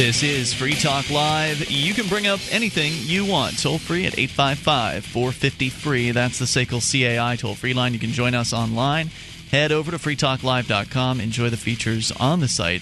This is Free Talk Live. You can bring up anything you want. Toll free at 855 450 free. That's the SACL CAI toll free line. You can join us online. Head over to freetalklive.com. Enjoy the features on the site.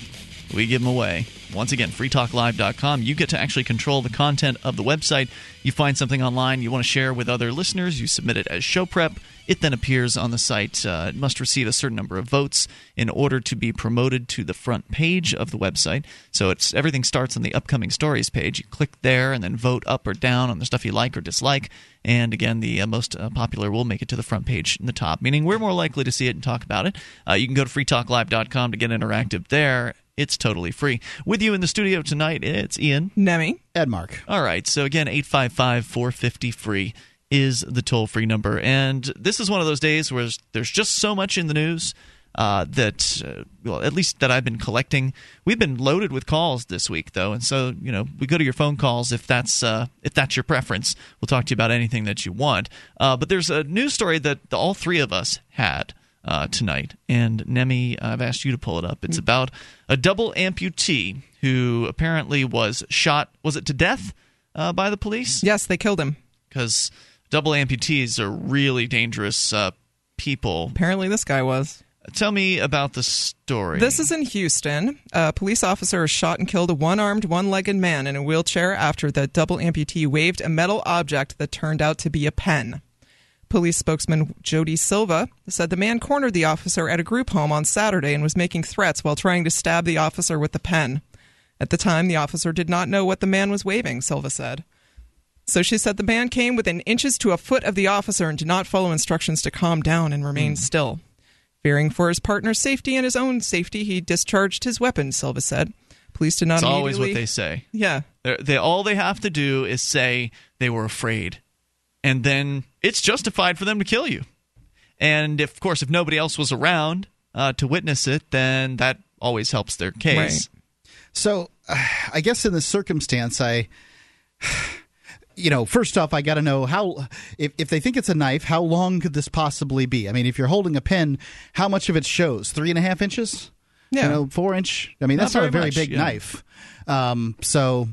We give them away. Once again, freetalklive.com. You get to actually control the content of the website. You find something online you want to share with other listeners, you submit it as show prep. It then appears on the site. Uh, it must receive a certain number of votes in order to be promoted to the front page of the website. So it's everything starts on the upcoming stories page. You click there and then vote up or down on the stuff you like or dislike. And again, the uh, most uh, popular will make it to the front page in the top, meaning we're more likely to see it and talk about it. Uh, you can go to freetalklive.com to get interactive there. It's totally free. With you in the studio tonight, it's Ian. Nemi. Ed Mark. All right. So again, 855 450 free is the toll free number. And this is one of those days where there's just so much in the news. Uh, that uh, well, at least that I've been collecting. We've been loaded with calls this week, though, and so you know we go to your phone calls if that's uh, if that's your preference. We'll talk to you about anything that you want. Uh, but there's a news story that all three of us had uh, tonight. And Nemi, I've asked you to pull it up. It's about a double amputee who apparently was shot. Was it to death uh, by the police? Yes, they killed him. Because double amputees are really dangerous uh, people. Apparently, this guy was. Tell me about the story. This is in Houston. A police officer shot and killed a one armed, one legged man in a wheelchair after the double amputee waved a metal object that turned out to be a pen. Police spokesman Jody Silva said the man cornered the officer at a group home on Saturday and was making threats while trying to stab the officer with the pen. At the time, the officer did not know what the man was waving, Silva said. So she said the man came within inches to a foot of the officer and did not follow instructions to calm down and remain mm. still. Fearing for his partner's safety and his own safety, he discharged his weapon, Silva said. Police did not It's always what they say. Yeah. They're, they all they have to do is say they were afraid. And then it's justified for them to kill you. And if, of course, if nobody else was around uh, to witness it, then that always helps their case. Right. So, uh, I guess in this circumstance, I you know, first off, I got to know how, if, if they think it's a knife, how long could this possibly be? I mean, if you're holding a pen, how much of it shows? Three and a half inches? Yeah. You know, four inch? I mean, that's not, not a very much, big yeah. knife. Um, so,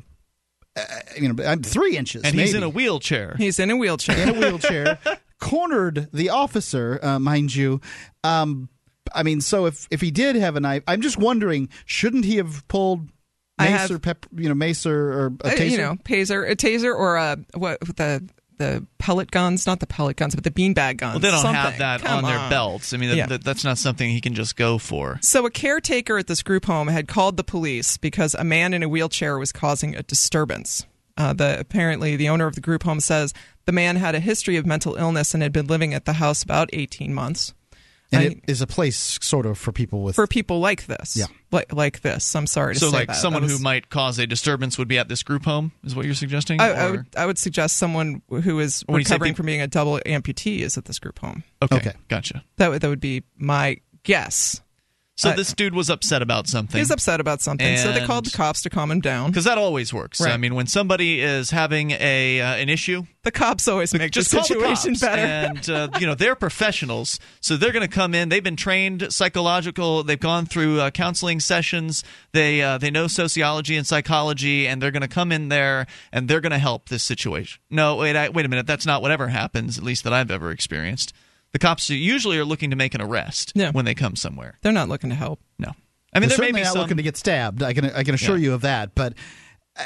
uh, you know, three inches. And maybe. he's in a wheelchair. He's in a wheelchair. in a wheelchair, cornered the officer, uh, mind you. Um, I mean, so if if he did have a knife, I'm just wondering, shouldn't he have pulled mace have, or pep, you know, mace or, or a uh, taser? you know, taser, a taser, or a what the the pellet guns, not the pellet guns, but the beanbag guns. Well, they don't something. have that Come on their on. belts. I mean, that, Yeah. that, that's not something he can just go for. So, a caretaker at this group home had called the police because a man in a wheelchair was causing a disturbance. Uh, the apparently the owner of the group home says the man had a history of mental illness and had been living at the house about 18 months. And I- it is a place sort of for people with for people like this, Yeah. like like this. I'm sorry to So, say like, that. someone That was- who might cause a disturbance would be at this group home, is what you're suggesting? I, I would I would suggest someone who is When recovering peop- from being a double amputee is at this group home. okay, Okay. gotcha. That would that would be my guess. So, Uh, this dude was upset about something. He was upset about something, so they called the cops to calm him down. Because that always works. Right. I mean, when somebody is having a uh, an issue, The cops always make just the call the situation better. And uh, you know they're professionals, so they're going to come in. They've been trained psychological. They've gone through uh, counseling sessions. They uh, they know sociology and psychology, and they're going to come in there and they're going to help this situation. No, wait, I, wait a minute. That's not whatever happens. At least that I've ever experienced. The cops usually are looking to make an arrest Yeah. when they come somewhere. They're not looking to help. No, I mean They're there may certainly be not some. looking to get stabbed. I can I can assure Yeah. you of that. But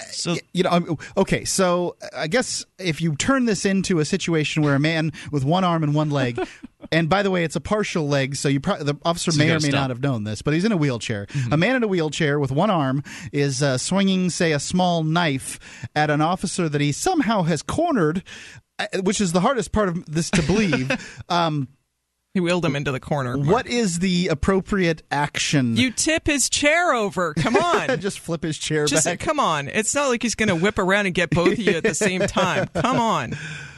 so you know, okay. So I guess if you turn this into a situation where a man with one arm and one leg, and by the way, it's a partial leg, so you pro- the officer So may or may stop. Mm-hmm. not have known this, but he's in a wheelchair. A man in a wheelchair with one arm is uh, swinging, say, a small knife at an officer that he somehow has cornered. Which is the hardest part of this to believe. um, He wheeled him into the corner. what is the appropriate action? You tip his chair over. Come on. just flip his chair Just back. come on. It's not like he's going to whip around and get both of you at the same time. Come on.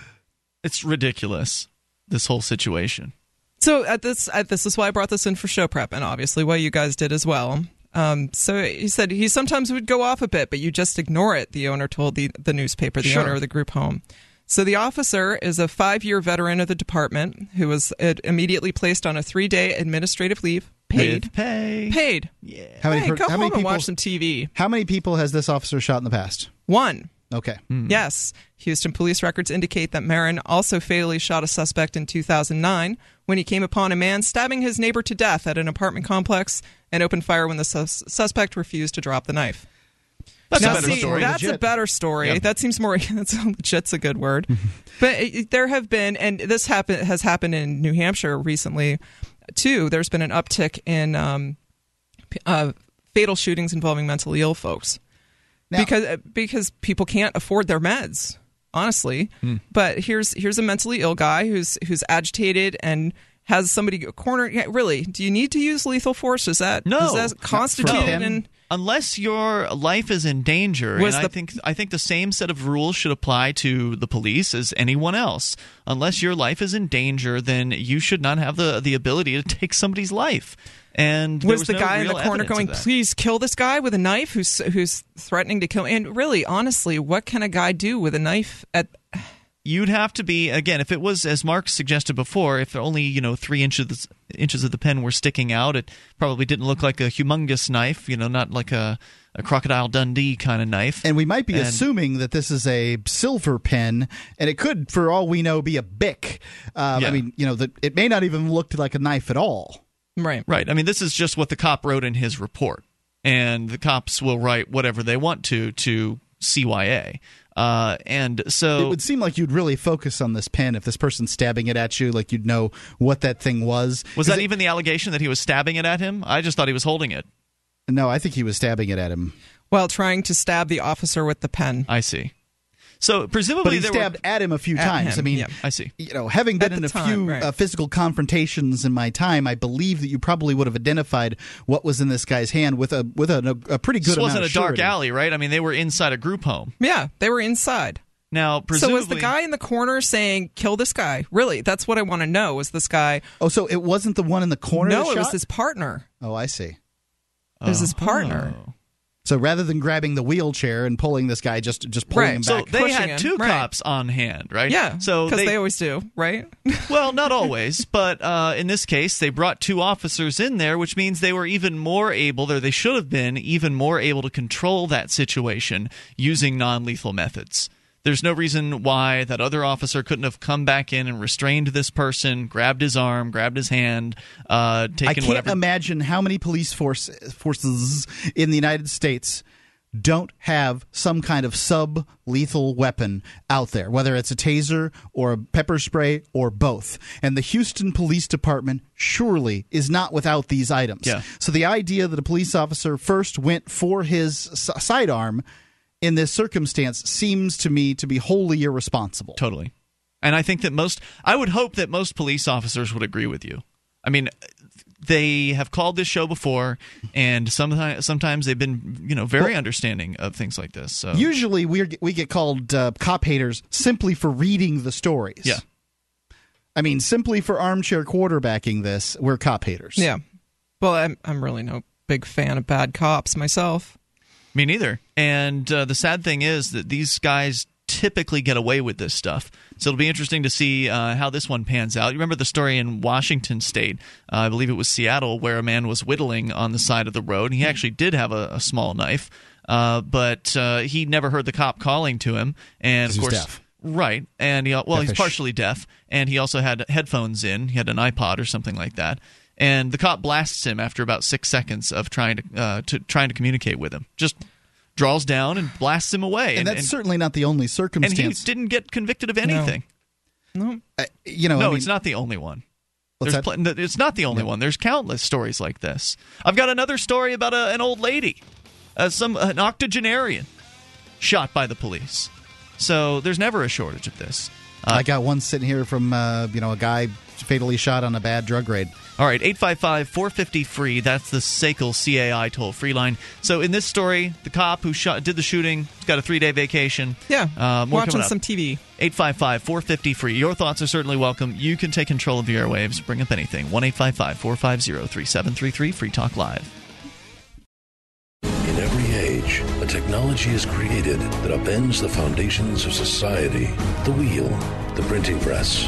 it's ridiculous. This whole situation. So at this, at this is why I brought this in for show prep, and obviously why you guys did as well. Um, so he said he sometimes would go off a bit, but you just ignore it. The owner told the the newspaper, the Sure. owner of the group home. So the officer is a five year veteran of the department who was uh, immediately placed on a three day administrative leave Paid. With pay. Paid. Yeah. How many, hey, per- go how home many and people? watch some TV. How many people has this officer shot in the past? One. Okay. Yes. Houston police records indicate that Marin also fatally shot a suspect in 2009 when he came upon a man stabbing his neighbor to death at an apartment complex and opened fire when the sus- suspect refused to drop the knife. That's now, a better see, story. That's a better story. Yeah. That seems more. That's legit's a good word. but it, there have been, and this happen, has happened in New Hampshire recently, too. There's been an uptick in um, uh, fatal shootings involving mentally ill folks Now- because uh, because people can't afford their meds. Honestly, but here's here's a mentally ill guy who's who's agitated and has somebody cornered. Yeah, really, do you need to use lethal force? Is that No. is that constituted him. Unless your life is in danger Was and I think I think the same set of rules should apply to the police as anyone else unless your life is in danger then you should not have the the ability to take somebody's life and there was, the no guy in the corner going, "Please kill this guy with a knife who's who's threatening to kill?" And really, honestly, what can a guy do with a knife at? You'd have to be again if it was as mark suggested before if only you know three inches inches of the pen were sticking out it probably didn't look like a humongous knife you know not like a, a crocodile dundee kind of knife And we might be And- assuming that this is a silver pen, and it could, for all we know, be a bic. Um, Yeah. I mean, you know, that it may not even look like a knife at all. Right. Right. I mean, this is just what the cop wrote in his report, and the cops will write whatever they want to to CYA. Uh, and so It would seem like you'd really focus on this pen if this person's stabbing it at you, like you'd know what that thing was. Was that it- even the allegation that he was stabbing it at him? I just thought he was holding it. No, I think he was stabbing it at him. While trying to stab the officer with the pen. I see. So presumably But he stabbed were. at him a few At times. him, I mean, yeah. I see. you know, having been in a time, few right. uh, physical confrontations in my time, I believe that you probably would have identified what was in this guy's hand with a with a, a pretty good This wasn't a dark alley, right? I mean, they were inside a group home. Yeah, they were inside. Now, So presumably, was the guy in the corner saying, "Kill this guy"? Really, that's what I want to know. Was this guy? Oh, so it wasn't the one in the corner? no, that it was his partner. Oh, I see. It was his partner. Oh. So rather than grabbing the wheelchair and pulling this guy, just just pulling Right. him So back. they pushing had him, two right. cops on hand, right? Yeah. So because they, they, always do, right? well, not always, but uh, in this case, they brought two officers in there, which means they were even more able, or they should have been even more able to control that situation using non lethal methods. There's no reason why that other officer couldn't have come back in and restrained this person, grabbed his arm, grabbed his hand, uh, taken I can't whatever. imagine how many police force, forces in the United States don't have some kind of sub lethal weapon out there, whether it's a taser or a pepper spray or both. And the Houston Police Department surely is not without these items. Yeah. So the idea that a police officer first went for his sidearm in this circumstance seems to me to be wholly irresponsible. Totally. And I think that most, I would hope that most police officers would agree with you. I mean, they have called this show before, and sometimes sometimes they've been, you know, very understanding of things like this. So Usually we we get called uh, cop haters simply for reading the stories. Yeah. I mean, simply for armchair quarterbacking this, we're cop haters. yeah. Well, I'm I'm really no big fan of bad cops myself. Me neither. And uh, the sad thing is that these guys typically get away with this stuff. So it'll be interesting to see uh, how this one pans out. You remember the story in Washington State, uh, I believe it was Seattle, where a man was whittling on the side of the road. And He actually did have a, a small knife, uh, but uh, he never heard the cop calling to him. And of course, deaf. right? And he well, he's partially deaf, and he also had headphones in. He had an iPod or something like that. And the cop blasts him after about six seconds of trying to, uh, to trying to communicate with him. Just draws down and blasts him away. And, that's and, certainly not the only circumstance. and he didn't get convicted of anything. No. Uh, you know, No, I mean, it's not the only one. What's There's that? pl- it's not the only one. There's countless stories like this. I've got another story about a, an old lady, uh, some an octogenarian, shot by the police. So there's never a shortage of this. Uh, I got one sitting here from uh, you know a guy fatally shot on a bad drug raid. All right, 855 450 free. That's the SACL CAI toll free line. So in this story, the cop who shot, did the shooting has got a three day vacation. Yeah. Uh, more Watching some TV. 855 450 free. Your thoughts are certainly welcome. You can take control of the airwaves. Bring up anything. 1 855 450 3733. Free Talk Live. In every age, a technology is created that upends the foundations of society the wheel, the printing press,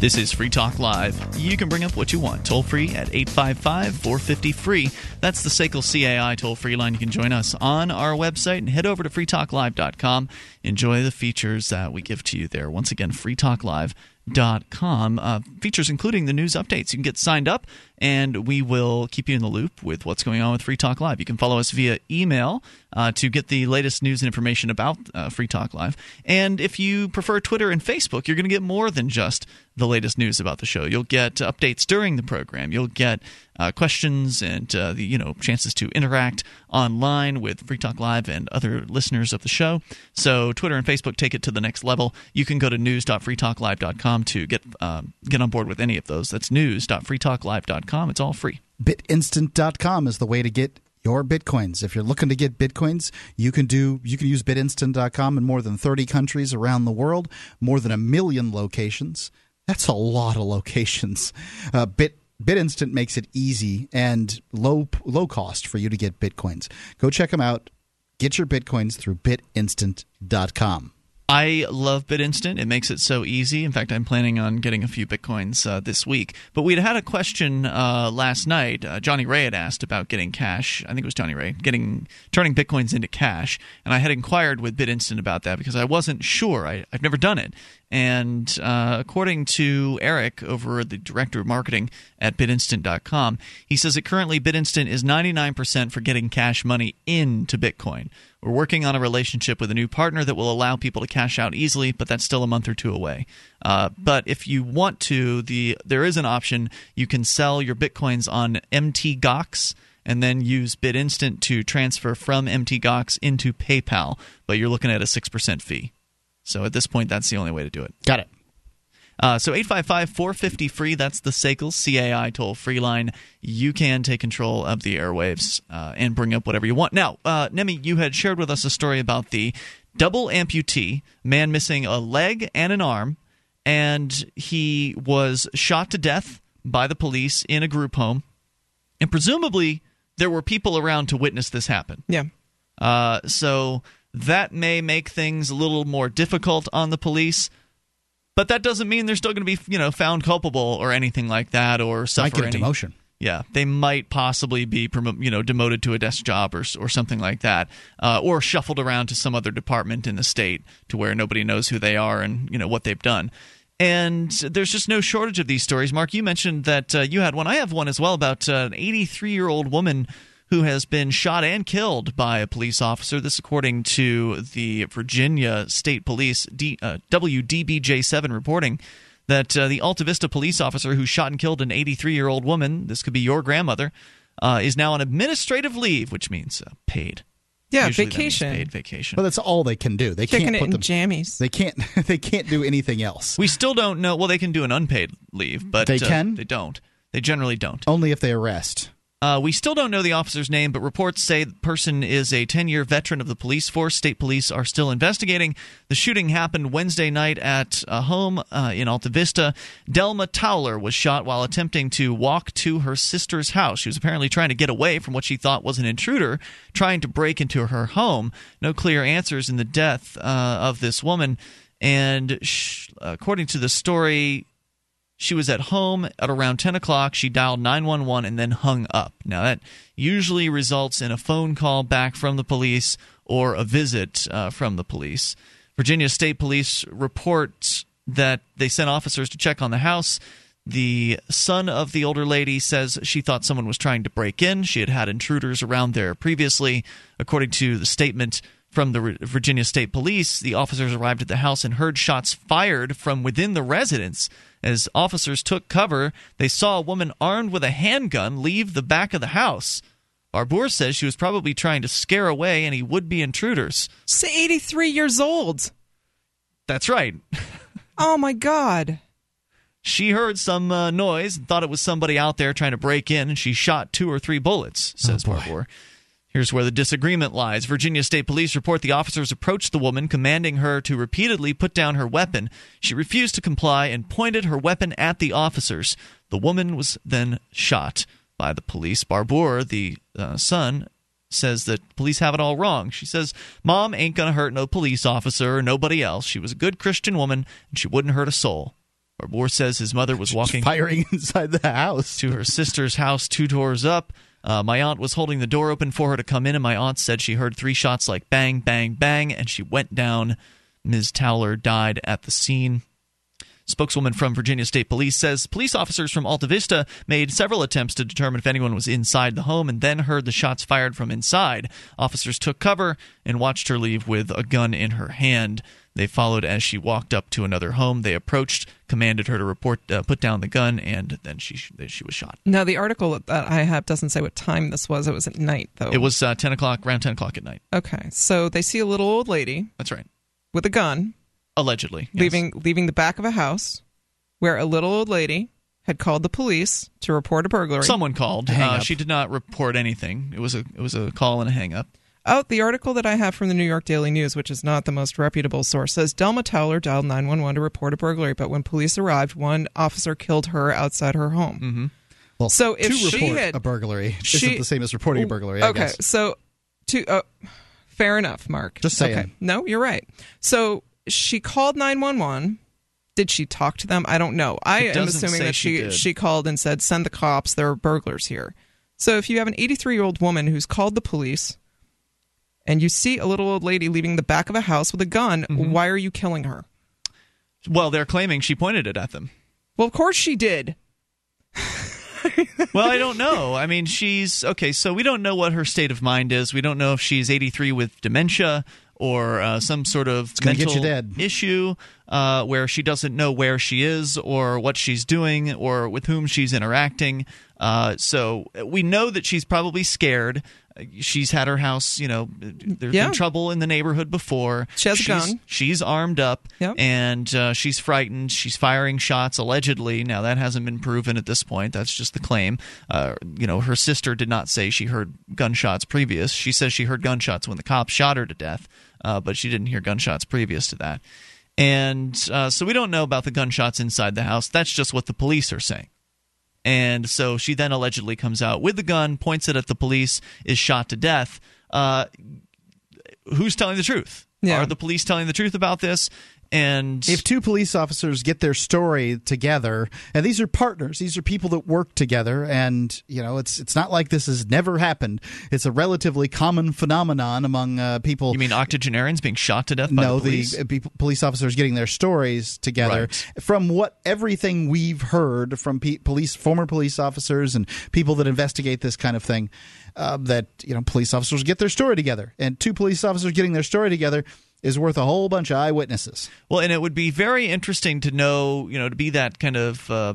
This is Free Talk Live. You can bring up what you want toll free at 855 450 free. That's the SACL CAI toll free line. You can join us on our website and head over to freetalklive.com. Enjoy the features that we give to you there. Once again, freetalklive.com com. Uh, features including the news updates. You can get signed up, and we will keep you in the loop with what's going on with Free Talk Live. You can follow us via email uh, to get the latest news and information about uh, Free Talk Live. And if you prefer Twitter and Facebook, you're going to get more than just the latest news about the show. You'll get updates during the program. You'll get uh, questions and uh, the you know chances to interact online with Free Talk Live and other listeners of the show. So Twitter and Facebook take it to the next level. You can go to news.freetalklive.com to get um, get on board with any of those. That's news.freetalklive.com. It's all free. Bitinstant.com is the way to get your bitcoins. If you're looking to get bitcoins, you can do you can use bitinstant.com in more than 30 countries around the world, more than a million locations. That's a lot of locations. Uh, Bit BitInstant makes it easy and low low cost for you to get bitcoins. Go check them out. Get your bitcoins through bitinstant.com. I love BitInstant. It makes it so easy. In fact, I'm planning on getting a few bitcoins uh, this week. But we'd had a question uh, last night. Uh, Johnny Ray had asked about getting cash. I think it was Johnny Ray getting turning bitcoins into cash, and I had inquired with BitInstant about that because I wasn't sure. I, I've never done it, and uh, according to Eric, over the director of marketing at BitInstant.com, he says that currently BitInstant is 99% for getting cash money into Bitcoin. We're working on a relationship with a new partner that will allow people to cash out easily, but that's still a month or two away. Uh, but if you want to, the there is an option. You can sell your bitcoins on MTGOX and then use BitInstant to transfer from MTGOX into PayPal, but you're looking at a 6% fee. So at this point, that's the only way to do it. Got it. Uh, so 855 450 free, that's the SACL CAI toll free line. You can take control of the airwaves uh, and bring up whatever you want. Now, uh, Nemi, you had shared with us a story about the double amputee, man missing a leg and an arm, and he was shot to death by the police in a group home. And presumably, there were people around to witness this happen. Yeah. Uh, so that may make things a little more difficult on the police but that doesn't mean they're still going to be you know found culpable or anything like that or suffer Might get a any, demotion. Yeah, they might possibly be you know demoted to a desk job or or something like that, uh, or shuffled around to some other department in the state to where nobody knows who they are and you know what they've done. And there's just no shortage of these stories. Mark, you mentioned that uh, you had one. I have one as well about uh, an 83 year old woman who has been shot and killed by a police officer. This, according to the Virginia State Police D, uh, WDBJ7 reporting. That uh, the Altavista police officer who shot and killed an 83 year old woman, this could be your grandmother, uh, is now on administrative leave, which means uh, paid. Yeah, Usually vacation. Paid vacation. But that's all they can do. They Kicking can't it put in them. jammies. They can't. They can't do anything else. we still don't know. Well, they can do an unpaid leave, but They uh, can? They don't. They generally don't. Only if they arrest. Uh, we still don't know the officer's name, but reports say the person is a 10 year veteran of the police force. State police are still investigating. The shooting happened Wednesday night at a home uh, in Altavista. Delma Towler was shot while attempting to walk to her sister's house. She was apparently trying to get away from what she thought was an intruder trying to break into her home. No clear answers in the death uh, of this woman. And sh- according to the story, she was at home at around 10 o'clock. She dialed 911 and then hung up. Now, that usually results in a phone call back from the police or a visit uh, from the police. Virginia State Police reports that they sent officers to check on the house. The son of the older lady says she thought someone was trying to break in. She had had intruders around there previously. According to the statement from the Virginia State Police, the officers arrived at the house and heard shots fired from within the residence. As officers took cover, they saw a woman armed with a handgun leave the back of the house. Barbour says she was probably trying to scare away any would be intruders. Say 83 years old. That's right. Oh my God. She heard some uh, noise and thought it was somebody out there trying to break in, and she shot two or three bullets, says boy. Barbour. Here's where the disagreement lies. Virginia State Police report the officers approached the woman, commanding her to repeatedly put down her weapon. She refused to comply and pointed her weapon at the officers. The woman was then shot by the police. Barbour, the uh, son, says that police have it all wrong. She says, Mom ain't going to hurt no police officer or nobody else. She was a good Christian woman, and she wouldn't hurt a soul. Barbour says his mother was walking Firing inside the house. to her sister's house two doors up. Uh, my aunt was holding the door open for her to come in, and my aunt said she heard three shots like bang, bang, bang, and she went down. Ms. Towler died at the scene. Spokeswoman from Virginia State Police says police officers from Altavista made several attempts to determine if anyone was inside the home and then heard the shots fired from inside. Officers took cover and watched her leave with a gun in her hand. They followed as she walked up to another home. They approached, commanded her to report, uh, put down the gun, and then she she was shot. Now, the article that I have doesn't say what time this was. It was at night, though. It was uh, ten o'clock, around ten o'clock at night. Okay. So they see a little old lady That's right. with a gun Allegedly, yes. leaving leaving the back of a house where a little old lady had called the police to report a burglary. Someone called. Uh, she did not report anything. It was a it was a call and a hang up. Oh, the article that I have from the New York Daily News, which is not the most reputable source, says Delma Towler dialed 911 to report a burglary, but when police arrived, one officer killed her outside her home. Mm-hmm. Well, So if to she report had- a burglary she- isn't the same as reporting a burglary. I okay, guess. so to uh, fair enough, Mark. Just saying. Okay, no, you're right. So she called 911. Did she talk to them? I don't know. I am assuming that she she she called and said, "Send the cops. There are burglars here." So if you have an 83 year old woman who's called the police, and you see a little old lady leaving the back of a house with a gun, Mm-hmm. why are you killing her? Well, they're claiming she pointed it at them. Well, of course she did. well, I don't know. I mean, she's okay. So we don't know what her state of mind is. We don't know if she's 83 with dementia or uh, some sort of gonna get mental you dead. issue uh, where she doesn't know where she is or what she's doing or with whom she's interacting. Uh, so we know that she's probably scared. She's had her house, you know, there's Yeah. been trouble in the neighborhood before. She has a she's, gun. She's armed up Yep. and uh, she's frightened. She's firing shots allegedly. Now that hasn't been proven at this point. That's just the claim. Uh, you know, her sister did not say she heard gunshots previous. She says she heard gunshots when the cops shot her to death, uh, but she didn't hear gunshots previous to that. And uh, so we don't know about the gunshots inside the house. That's just what the police are saying. And so she then allegedly comes out with the gun, points it at the police, is shot to death. Uh, who's telling the truth? Yeah. Are the police telling the truth about this? And If two police officers get their story together, and these are partners, these are people that work together, and you know, it's it's not like this has never happened. It's a relatively common phenomenon among uh, people. you mean octogenarians being shot to death by no, the police? uh, pe- police officers getting their stories together Right. from what everything we've heard from pe- police, former police officers, and people that investigate this kind of thing. Uh, that you know, police officers get their story together, and two police officers getting their story together is worth a whole bunch of eyewitnesses. Well, and it would be very interesting to know, you know, to be that kind of uh,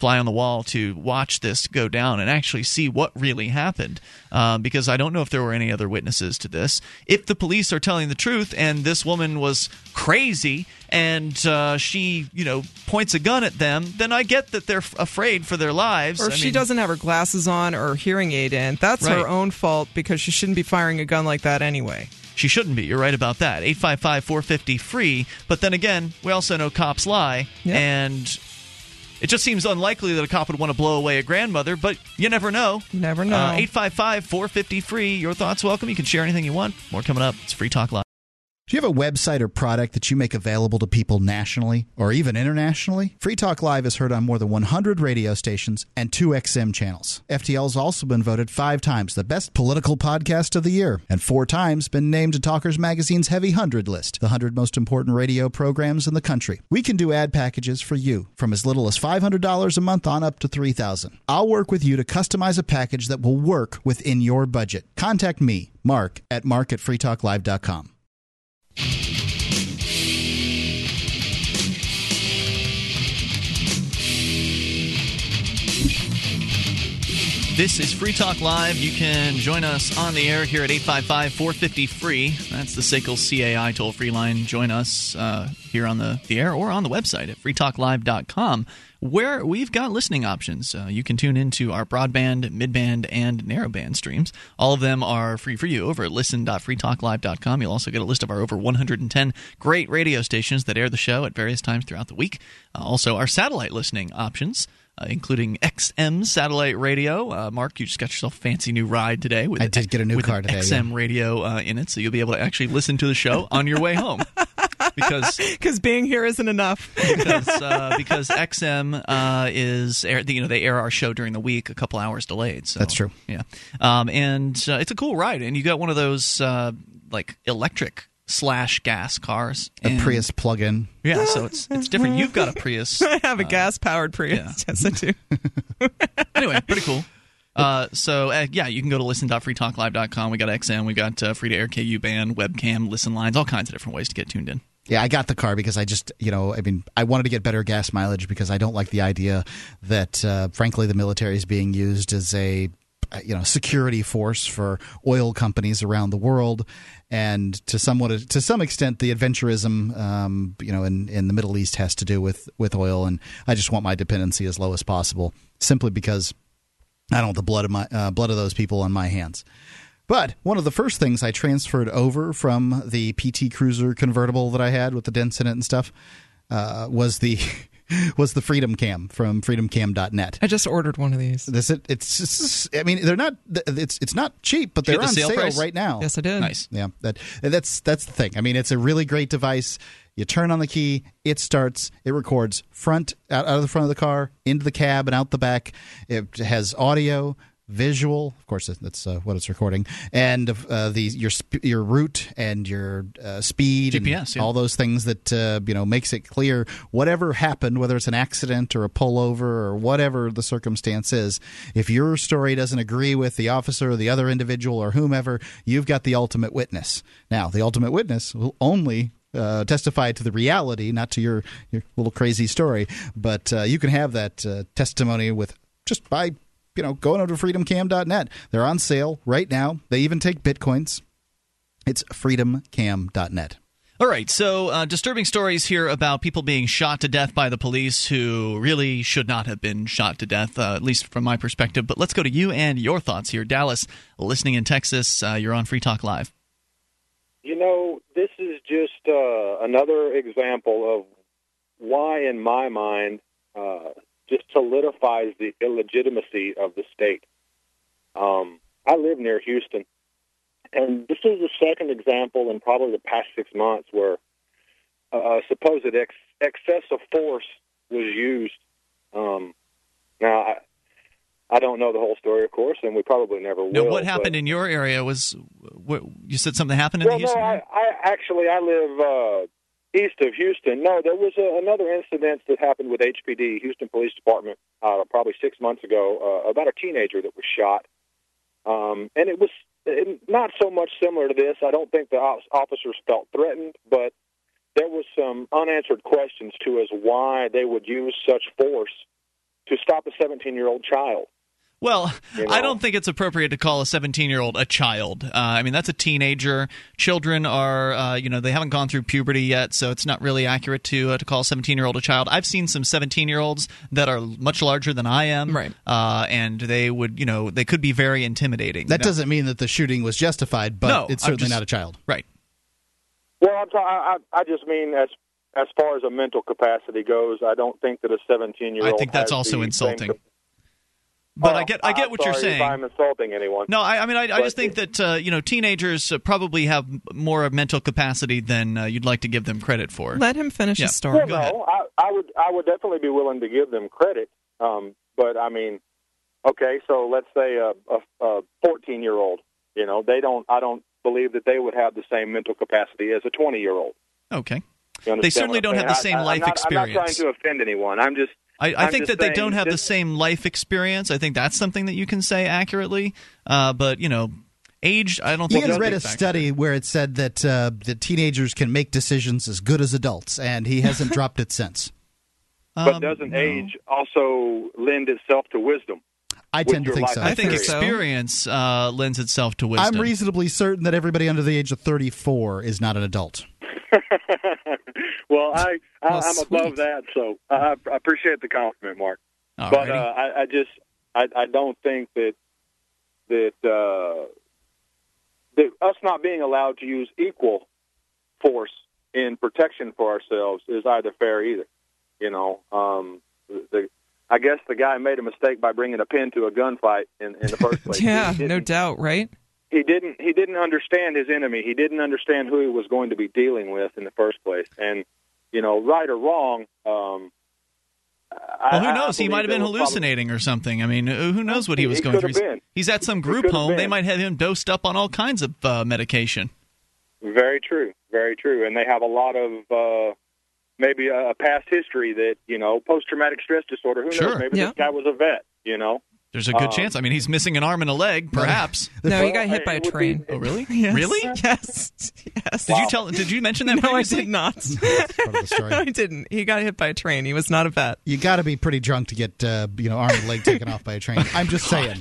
fly on the wall to watch this go down and actually see what really happened. Um, because I don't know if there were any other witnesses to this. If the police are telling the truth and this woman was crazy and uh, she, you know, points a gun at them, then I get that they're f- afraid for their lives. Or if I she mean, doesn't have her glasses on or hearing aid in, that's Right. her own fault because she shouldn't be firing a gun like that anyway. She shouldn't be. You're right about that. 855 450 free. But then again, we also know cops lie. Yep. And it just seems unlikely that a cop would want to blow away a grandmother, but you never know. You never know. Uh, 855 450 free. Your thoughts welcome. You can share anything you want. More coming up. It's Free Talk Live. Do you have a website or product that you make available to people nationally or even internationally? Free Talk Live is heard on more than 100 radio stations and two XM channels. FTL has also been voted five times the best political podcast of the year and four times been named to Talkers Magazine's Heavy 100 list, the 100 most important radio programs in the country. We can do ad packages for you from as little as $500 a month on up to $3,000. I'll work with you to customize a package that will work within your budget. Contact me, Mark, at mark at you This is Free Talk Live. You can join us on the air here at 855 450 free. That's the SACL CAI toll free line. Join us uh, here on the, the air or on the website at freetalklive.com, where we've got listening options. Uh, you can tune into our broadband, midband, and narrowband streams. All of them are free for you over at listen.freetalklive.com. You'll also get a list of our over 110 great radio stations that air the show at various times throughout the week. Uh, also, our satellite listening options uh, including XM satellite radio. Uh, Mark, you just got yourself a fancy new ride today. With I did get a new car today, XM yeah. radio uh, in it, so you'll be able to actually listen to the show on your way home. because Because being here isn't enough. because uh, because XM uh, is air, you know they air our show during the week a couple hours delayed. So That's true. Yeah, um, and uh, it's a cool ride, and you got one of those uh, like electric slash gas cars. A and- Prius plug-in. Yeah, so it's it's different. You've got a Prius. I have a gas powered Prius. Yes, I do. anyway, pretty cool. Uh, so uh, yeah, you can go to listen.freetalklive.com. We got XM, we got uh, free to air KU band, webcam, listen lines, all kinds of different ways to get tuned in. Yeah, I got the car because I just, you know, I mean, I wanted to get better gas mileage because I don't like the idea that, uh, frankly, the military is being used as a, uh, you know, security force for oil companies around the world, and to somewhat, to some extent, the adventurism, um, you know, in, in the Middle East has to do with with oil, and I just want my dependency as low as possible, simply because I don't want the blood of my uh, blood of those people on my hands. But one of the first things I transferred over from the PT Cruiser convertible that I had with the dents in it and stuff uh, was the was the Freedom Cam from freedomcam.net. I just ordered one of these. This it, it's, it's I mean they're not it's it's not cheap, but they're the on sale sale right now. Yes, I did. Nice. Yeah, that that's that's the thing. I mean, it's a really great device. You turn on the key, it starts, it records front out, out of the front of the car, into the cab, and out the back. It has audio, visual. Of course, that's uh, what it's recording, and uh, the your sp- your route and your uh, speed, and GPS, yeah. all those things that uh, you know makes it clear whatever happened, whether it's an accident or a pullover or whatever the circumstance is. If your story doesn't agree with the officer or the other individual or whomever, you've got the ultimate witness. Now, the ultimate witness will only. Uh, testify to the reality, not to your, your little crazy story, but uh, you can have that uh, testimony with just by you know going over to freedomcam.net. They're on sale right now. They even take bitcoins. It's freedomcam.net. All right, so uh, disturbing stories here about people being shot to death by the police who really should not have been shot to death, uh, at least from my perspective. But let's go to you and your thoughts here. Dallas, listening in Texas, uh, you're on Free Talk Live. You know, this is just uh, another example of why, in my mind, uh, just solidifies the illegitimacy of the state. Um, I live near Houston, and this is the second example in probably the past six months where uh, supposed ex- excessive force was used. Um, now, I, I don't know the whole story, of course, and we probably never will. Now, what but- happened in your area was what, you said something happened in well, the Houston no, I? I actually I live uh, east of Houston. No, there was a, another incident that happened with HPD, Houston Police Department, uh, probably six months ago, uh, about a teenager that was shot, um, and it was it, not so much similar to this. I don't think the os- officers felt threatened, but there was some unanswered questions to as why they would use such force to stop a 17 year old child. Well, You I don't think it's appropriate to call a 17 year old a child. Uh, I mean, that's a teenager. Children are, uh, you know, they haven't gone through puberty yet, so it's not really accurate to uh, to call a 17 year old a child. I've seen some 17 year olds that are much larger than I am, Right. Uh, and they would, you know, they could be very intimidating. That No. doesn't mean that the shooting was justified, but No, it's certainly just- not a child. right. Well, I'm sorry, I, I I just mean as as far as a mental capacity goes, I don't think that a 17 year old. I think that's also insulting. But I get, I get what you're saying. If I'm insulting anyone. No, I, I mean, I, I just think that uh, you know teenagers uh, probably have more mental capacity than uh, you'd like to give them credit for. Let him finish Yeah. his story. Well, Go ahead. no, I, I would I would definitely be willing to give them credit. Um, but I mean, okay, so let's say a, a, a 14 year old. You know, they don't. I don't believe that they would have the same mental capacity as a 20 year old. Okay. They certainly don't have the same I, I, life I'm not, I'm not experience. trying to offend anyone. I'm just. I, I think that they don't have the same life experience. I think that's something that you can say accurately. Uh, but you know, age, I don't think. Ian's read a factor. study where it said that uh, that teenagers can make decisions as good as adults, and he hasn't dropped it since. But Um, doesn't no. age also lend itself to wisdom? I tend to think life so. I think think experience uh, lends itself to wisdom. I'm reasonably certain that everybody under the age of 34 is not an adult. well, I, I sweet. above that, so I, I appreciate the compliment, Mark. Alrighty. But uh, I, I just I, I don't think that that uh, that us not being allowed to use equal force in protection for ourselves is either fair either. You know, um, the I guess the guy made a mistake by bringing a pin to a gunfight in, in the first place. Yeah, no doubt, right? he didn't he didn't understand his enemy. He didn't understand who he was going to be dealing with in the first place. And you know, right or wrong. Um, well, who I- I knows? He might have been there was probably- hallucinating or something. I mean, uh, who knows what he He- was he going through? He's, been. he's at some group could have home. They might have him dosed up on all kinds of uh, medication. Very true, very true. And they have a lot of uh, maybe a, a past history that you know post traumatic stress disorder. Who Sure. knows? Maybe Yeah. this guy was a vet. You know. There's a good Um, chance. I mean, he's missing an arm and a leg, perhaps. No, he got hit by a would be- train. oh, really? Yes. Really? Yes. Yes. Did you tell? Did you mention that No, I did not. That's part of the story. no, I didn't. He got hit by a train. He was not a vet. You got to be pretty drunk to get uh, you know arm and leg taken off by a train. I'm just saying.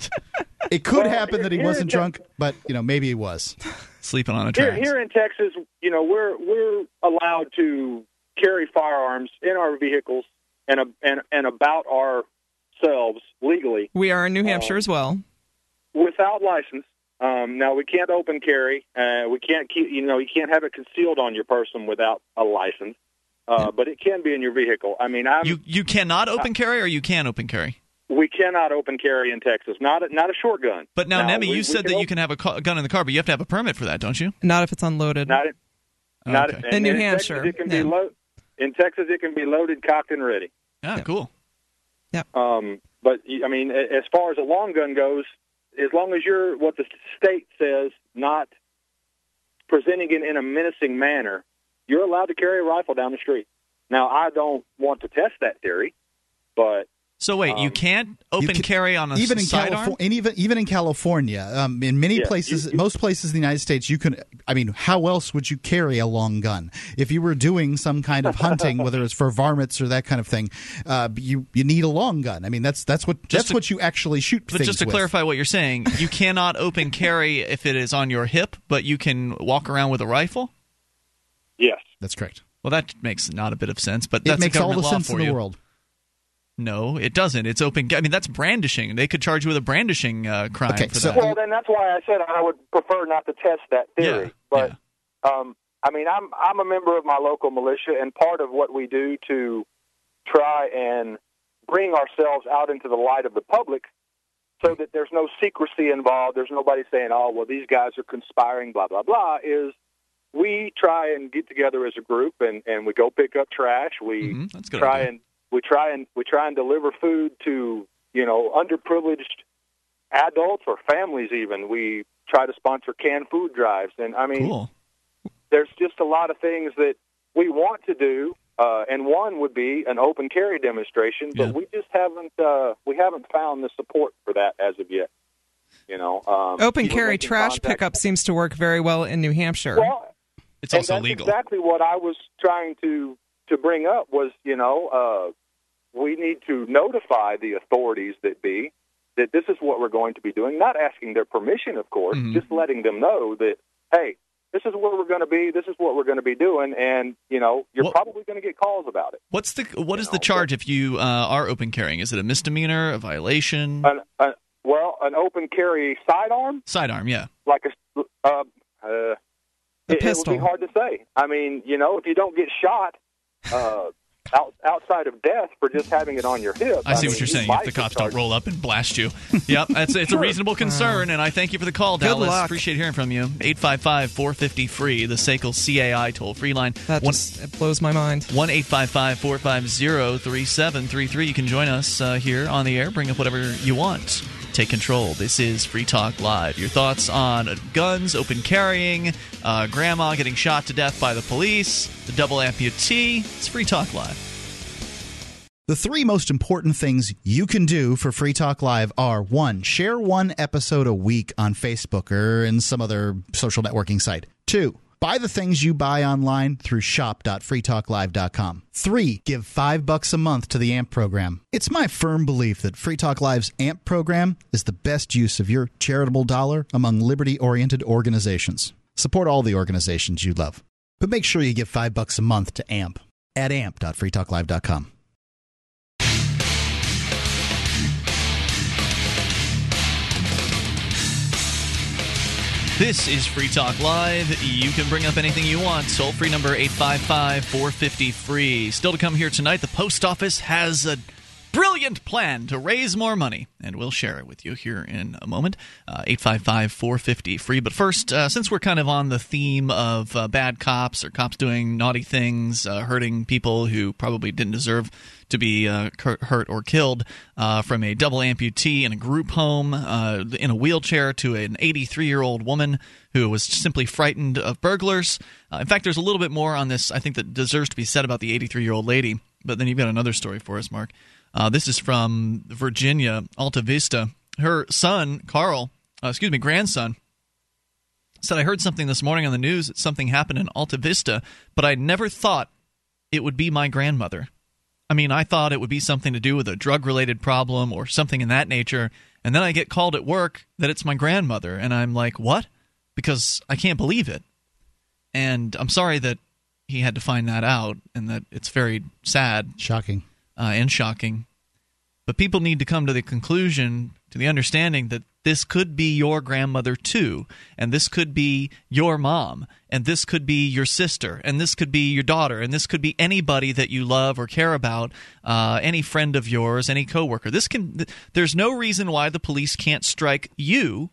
It could Well, happen that he wasn't here- drunk, but you know maybe he was. Sleeping on a train. here in Texas, you know, we're we're allowed to carry firearms in our vehicles and a, and and about ourselves legally We are in New Hampshire as well. without license. Um, now we can't open carry. Uh, we can't keep. You know, you can't have it concealed on your person without a license. Uh, But it can be in your vehicle. I mean, I'm, You you cannot open carry, or you can open carry. we cannot open carry in Texas. Not a, not a short gun. But now, Now, Nemi, we- you we said that you can have a, ca- a gun in the car, but you have to have a permit for that, don't you? Not if it's unloaded. Not in, not Okay. and In New Texas, Hampshire, it can yeah. be lo- in Texas. It can be loaded, cocked, and ready. Ah, cool. Um, but I mean, as far as a long gun goes, as long as you're what the state says, not presenting it in a menacing manner, you're allowed to carry a rifle down the street. Now, I don't want to test that theory, but So wait, you Um, can't open can- carry on a even in? California, even even in California, um, in many Yeah, places, you- you- most places in the United States, you can. I mean, how else would you carry a long gun if you were doing some kind of hunting, whether it's for varmints or that kind of thing? Uh, you you need a long gun. I mean, that's that's what that's to- what you actually shoot. But things just to with. clarify what you're saying, you cannot open carry if it is on your hip, but you can walk around with a rifle. yes, that's correct. Well, that makes not a bit of sense, but It that's a makes all the sense in the world. No, it doesn't. It's open. I mean, that's brandishing. They could charge you with a brandishing uh, crime Okay, for so- that. Well, then that's why I said I would prefer not to test that theory. Yeah, but um, I mean, I'm I'm a member of my local militia, and part of what we do to try and bring ourselves out into the light of the public, so that there's no secrecy involved. There's nobody saying, "Oh, well, these guys are conspiring," blah blah blah. Is we try and get together as a group, and and we go pick up trash. We Mhm, that's a good. try idea. and we try and we try and deliver food to you know underprivileged adults or families even we try to sponsor canned food drives and i mean cool. there's just a lot of things that we want to do uh, and one would be an open carry demonstration but Yeah. we just haven't uh, we haven't found the support for that as of yet you know um, Open carry trash contact- pickup seems to work very well in New Hampshire. well It's and also that's legal. Exactly what I was trying to to bring up was, you know, uh, we need to notify the authorities that be that this is what we're going to be doing. Not asking their permission, of course, Mhm. just letting them know that, hey, this is where we're going to be. This is what we're going to be doing, and you know, you're What- probably going to get calls about it. What's the what is You the charge if you uh, are open carrying? Is it a misdemeanor, a violation? An, an, well, an open carry sidearm, Sidearm, yeah. like a uh, uh, A it, pistol. It would be hard to say. I mean, you know, if you don't get shot uh, out, outside of death for just having it on your hip, I see mean, what you're saying. might If the cops don't roll up and blast you, yep, that's it's a reasonable concern, and I thank you for the call, Good Dallas. luck. Appreciate hearing from you. 855-450 free, the SACL CAI toll free line. that One- just it blows my mind. One eight five five four five zero three seven three three. You can join us uh, here on the air. Bring up whatever you want. Take control. This is Free Talk Live. Your thoughts on guns, open carrying, uh, grandma getting shot to death by the police, the double amputee. It's Free Talk Live. The three most important things you can do for Free Talk Live are one, share one episode a week on Facebook or in some other social networking site. Two, Buy the things you buy online through shop.freetalklive.com. Three, give five bucks a month to the AMP program. It's my firm belief that Free Talk Live's AMP program is the best use of your charitable dollar among liberty oriented organizations. Support all the organizations you love. But make sure you give five bucks a month to AMP at amp.freetalklive.com. This is Free Talk Live. You can bring up anything you want. Toll free number 855 450 free. Still to come here tonight, the post office has a brilliant plan to raise more money, and we'll share it with you here in a moment. Uh, 855 450 free. But first, uh, since we're kind of on the theme of uh, bad cops or cops doing naughty things, uh, hurting people who probably didn't deserve to be uh, hurt or killed, uh, from a double amputee in a group home in a wheelchair to an 83 year old woman who was simply frightened of burglars. in fact, there's a little bit more on this, I think, that deserves to be said about the 83 year old lady. But then you've got another story for us, Mark. Uh, this is from Virginia, Altavista. Her son, Carl, uh, excuse me, grandson, said, I heard something this morning on the news that something happened in Altavista, but I never thought it would be my grandmother. I mean, I thought it would be something to do with a drug related problem or something in that nature. And then I get called at work that it's my grandmother. And I'm like, what? Because I can't believe it. And I'm sorry that he had to find that out and that it's very sad. Shocking uh, and shocking. But people need to come to the conclusion, to the understanding that this could be your grandmother too, and this could be your mom, and this could be your sister, and this could be your daughter, and this could be anybody that you love or care about, uh, any friend of yours, any coworker. This can. Th- there's no reason why the police can't strike you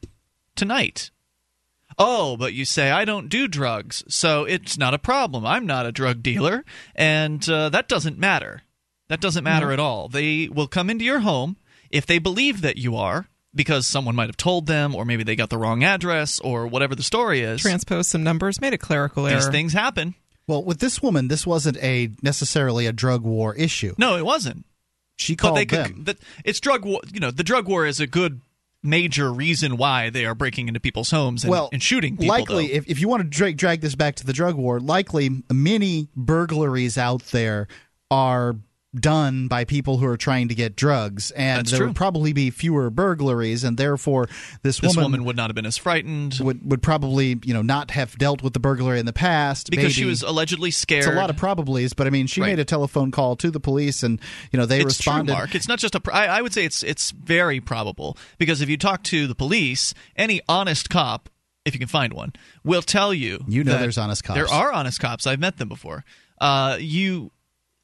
tonight. Oh, but you say I don't do drugs, so it's not a problem. I'm not a drug dealer, and uh, that doesn't matter. That doesn't matter no. at all. They will come into your home if they believe that you are, because someone might have told them, or maybe they got the wrong address, or whatever the story is. Transposed some numbers, made a clerical error. These things happen. Well, with this woman, this wasn't a necessarily a drug war issue. No, it wasn't. She called but they them. Could, it's drug war. You know, the drug war is a good major reason why they are breaking into people's homes and, well, and shooting people. Likely, if, if you want to drag, drag this back to the drug war, likely many burglaries out there are done by people who are trying to get drugs, and That's there true. would probably be fewer burglaries, and therefore this, this woman, woman, would not have been as frightened. Would would probably you know not have dealt with the burglary in the past because maybe. she was allegedly scared. It's a lot of probablys, but I mean, she right. made a telephone call to the police, and you know they it's responded. True, Mark, it's not just a. I, I would say it's it's very probable because if you talk to the police, any honest cop if you can find one, will tell you. You know, there's honest cops. There are honest cops. I've met them before. Uh, you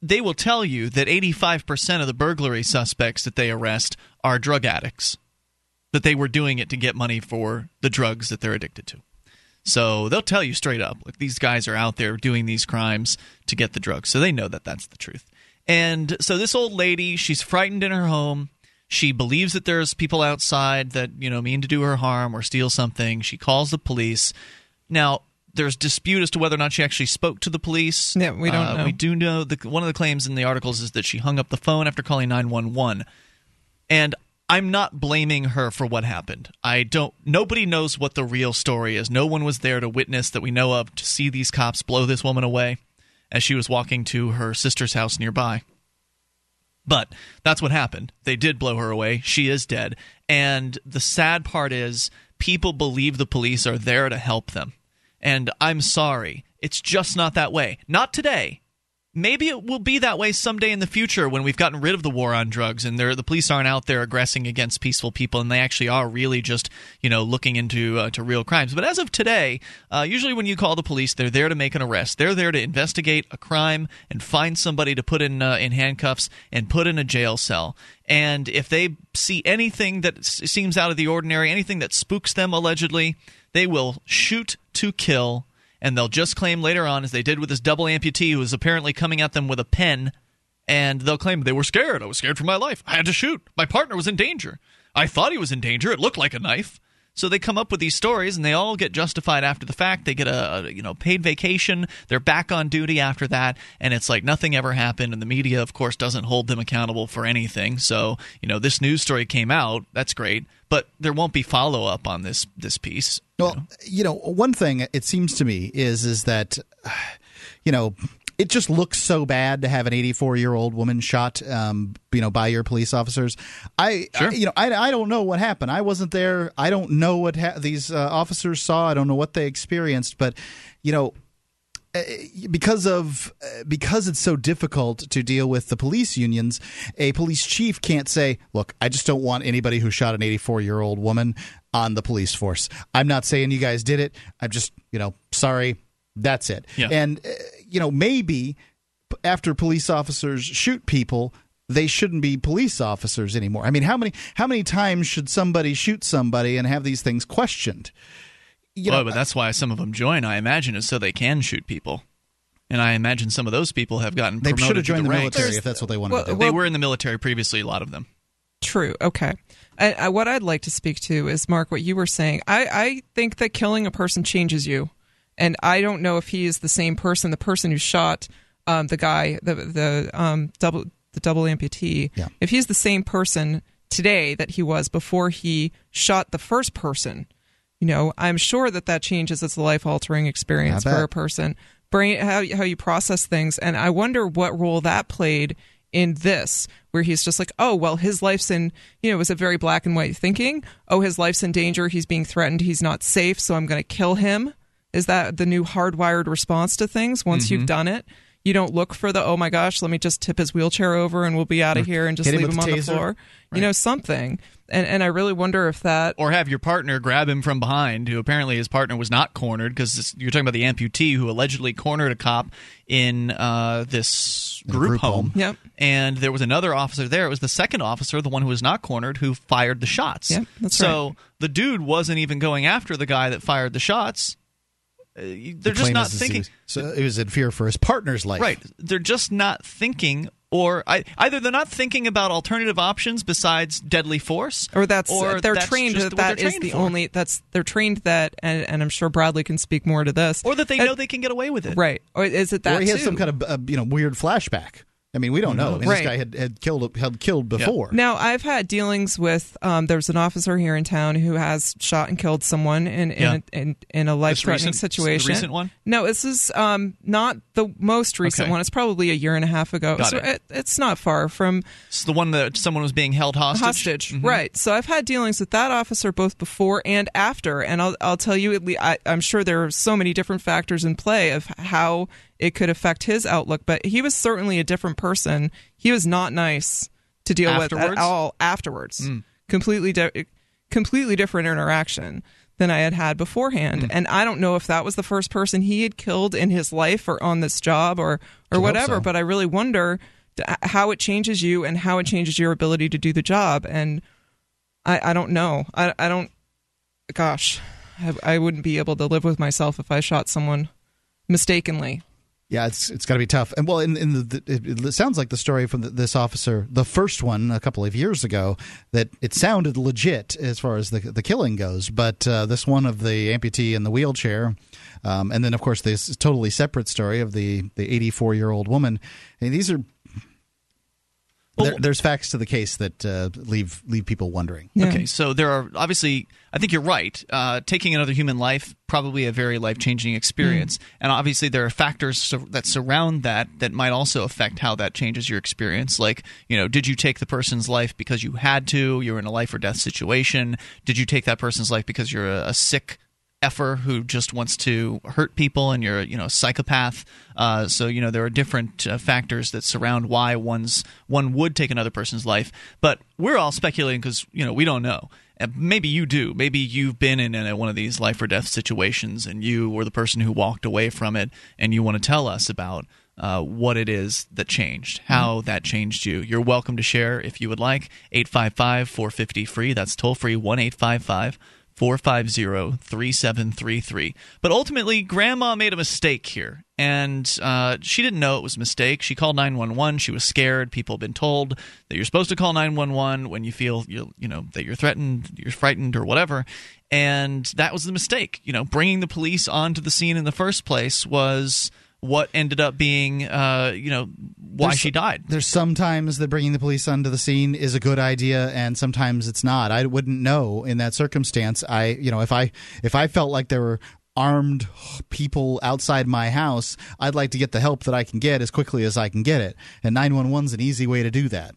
they will tell you that 85% of the burglary suspects that they arrest are drug addicts, that they were doing it to get money for the drugs that they're addicted to. So they'll tell you straight up, like these guys are out there doing these crimes to get the drugs. So they know that that's the truth. And so this old lady, she's frightened in her home. She believes that there's people outside that, you know, mean to do her harm or steal something. She calls the police. Now, there's dispute as to whether or not she actually spoke to the police. Yeah, we don't uh, know. We do know the one of the claims in the articles is that she hung up the phone after calling 911. And I'm not blaming her for what happened. I don't nobody knows what the real story is. No one was there to witness that we know of to see these cops blow this woman away as she was walking to her sister's house nearby. But that's what happened. They did blow her away. She is dead. And the sad part is people believe the police are there to help them. And I'm sorry, it's just not that way. Not today. Maybe it will be that way someday in the future when we've gotten rid of the war on drugs and the police aren't out there aggressing against peaceful people and they actually are really just you know looking into uh, to real crimes. But as of today, uh, usually when you call the police, they're there to make an arrest. They're there to investigate a crime and find somebody to put in uh, in handcuffs and put in a jail cell. And if they see anything that seems out of the ordinary, anything that spooks them allegedly, they will shoot to kill and they'll just claim later on, as they did with this double amputee who was apparently coming at them with a pen, and they'll claim they were scared. I was scared for my life. I had to shoot. My partner was in danger. I thought he was in danger. It looked like a knife. So they come up with these stories, and they all get justified after the fact. They get a, a, you know paid vacation. They're back on duty after that, and it's like nothing ever happened. And the media, of course, doesn't hold them accountable for anything. So you know this news story came out. That's great, but there won't be follow up on this this piece. Well, you know? you know, one thing it seems to me is is that you know it just looks so bad to have an 84 year old woman shot, um, you know, by your police officers. I, sure. I you know, I, I don't know what happened. I wasn't there. I don't know what ha- these uh, officers saw. I don't know what they experienced. But, you know, uh, because of uh, because it's so difficult to deal with the police unions, a police chief can't say, "Look, I just don't want anybody who shot an 84 year old woman on the police force." I'm not saying you guys did it. I'm just, you know, sorry. That's it. Yeah. And uh, you know, maybe after police officers shoot people, they shouldn't be police officers anymore. I mean, how many how many times should somebody shoot somebody and have these things questioned? You well, know, but that's why some of them join. I imagine is so they can shoot people. And I imagine some of those people have gotten they should have joined the, the military if that's what they wanted well, to do. Well, they were in the military previously. A lot of them. True. Okay. I, I, what I'd like to speak to is Mark. What you were saying. I, I think that killing a person changes you and I don't know if he is the same person, the person who shot um, the guy, the the um, double the double amputee. Yeah. If he's the same person today that he was before he shot the first person, you know, I'm sure that that changes. It's a life altering experience for a person. Brain, how how you process things, and I wonder what role that played in this where he's just like oh well his life's in you know was it very black and white thinking oh his life's in danger he's being threatened he's not safe so i'm going to kill him is that the new hardwired response to things? Once mm-hmm. you've done it, you don't look for the oh my gosh, let me just tip his wheelchair over and we'll be out of here and just leave him, him on the floor. Right. You know something. And and I really wonder if that or have your partner grab him from behind, who apparently his partner was not cornered because you're talking about the amputee who allegedly cornered a cop in uh, this group, group, home. home. Yep. And there was another officer there. It was the second officer, the one who was not cornered, who fired the shots. Yeah, that's so right. the dude wasn't even going after the guy that fired the shots they're the just not thinking. so it was in fear for his partner's life. Right. They're just not thinking or I, either they're not thinking about alternative options besides deadly force, or that's or they're that's trained that that is the for. only that's they're trained that, and, and, I'm sure Bradley can speak more to this, or that they know they can get away with it, right? Or is it that or he has too? some kind of uh, you know weird flashback. I mean, we don't know. I mean, right. This guy had, had killed had killed before. Yeah. Now, I've had dealings with. Um, there's an officer here in town who has shot and killed someone in in, yeah. in, in, a life threatening situation. The recent one? No, this is um, not the most recent okay. one. It's probably a year and a half ago. Got so it. It, it's not far from. It's the one that someone was being held hostage. Hostage, mm-hmm. right? So I've had dealings with that officer both before and after, and I'll I'll tell you, at least, I, I'm sure there are so many different factors in play of how it could affect his outlook. But he was certainly a different person. He was not nice to deal afterwards? with at all afterwards. Mm. Completely, di- completely different interaction than I had had beforehand. Mm. And I don't know if that was the first person he had killed in his life or on this job or or whatever. So. But I really wonder how it changes you and how it changes your ability to do the job. And I, I don't know. I, I don't. Gosh, I, I wouldn't be able to live with myself if I shot someone mistakenly. Yeah, it's it's got to be tough. And well, in, in the, it, it, sounds like the story from the, this officer, the first one a couple of years ago, that it sounded legit as far as the the killing goes. But uh, this one of the amputee in the wheelchair, um, and then of course this totally separate story of the the 84 year old woman. And these are there, there's facts to the case that uh, leave leave people wondering. Yeah. Okay, so there are obviously. I think you're right. Uh, taking another human life probably a very life changing experience, mm. and obviously there are factors so, that surround that that might also affect how that changes your experience. Like, you know, did you take the person's life because you had to? You're in a life or death situation. Did you take that person's life because you're a, a sick effer who just wants to hurt people and you're you know a psychopath uh, so you know there are different uh, factors that surround why one's one would take another person's life but we're all speculating because you know we don't know and maybe you do maybe you've been in a, one of these life or death situations and you were the person who walked away from it and you want to tell us about uh, what it is that changed, how mm-hmm. that changed you. You're welcome to share if you would like. 855 450 free. That's toll free 1 855 450 3733. But ultimately, Grandma made a mistake here. and uh, she didn't know it was a mistake. She called 911. She was scared. People have been told that you're supposed to call 911 when you feel you you know that you're threatened, you're frightened, or whatever. And that was the mistake. You know, bringing the police onto the scene in the first place was what ended up being, uh, you know, why There's- she died. There's sometimes that bringing the police onto the scene is a good idea, and sometimes it's not. I wouldn't know in that circumstance. I, you know, if I if I felt like there were armed people outside my house, I'd like to get the help that I can get as quickly as I can get it. And 911's an easy way to do that.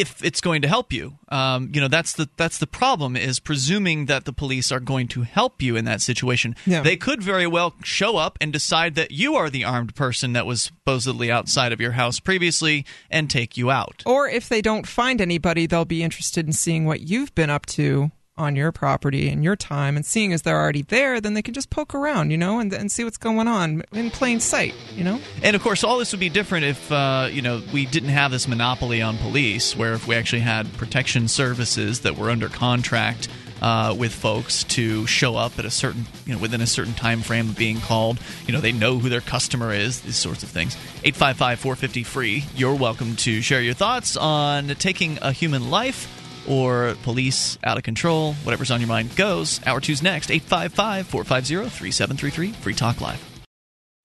If it's going to help you. Um, you know, that's the that's the problem is presuming that the police are going to help you in that situation. Yeah. They could very well show up and decide that you are the armed person that was supposedly outside of your house previously and take you out. Or if they don't find anybody, they'll be interested in seeing what you've been up to on your property and your time. And seeing as they're already there, then they can just poke around, you know, and, and see what's going on in plain sight, you know? And of course, all this would be different if uh, you know we didn't have this monopoly on police, where if we actually had protection services that were under contract uh, with folks to show up at a certain you know within a certain time frame of being called. You know they know who their customer is. These sorts of things. 855-450 free. You're welcome to share your thoughts on taking a human life. Or police out of control, whatever's on your mind goes. Hour two's next, 855 450 3733, Free Talk Live.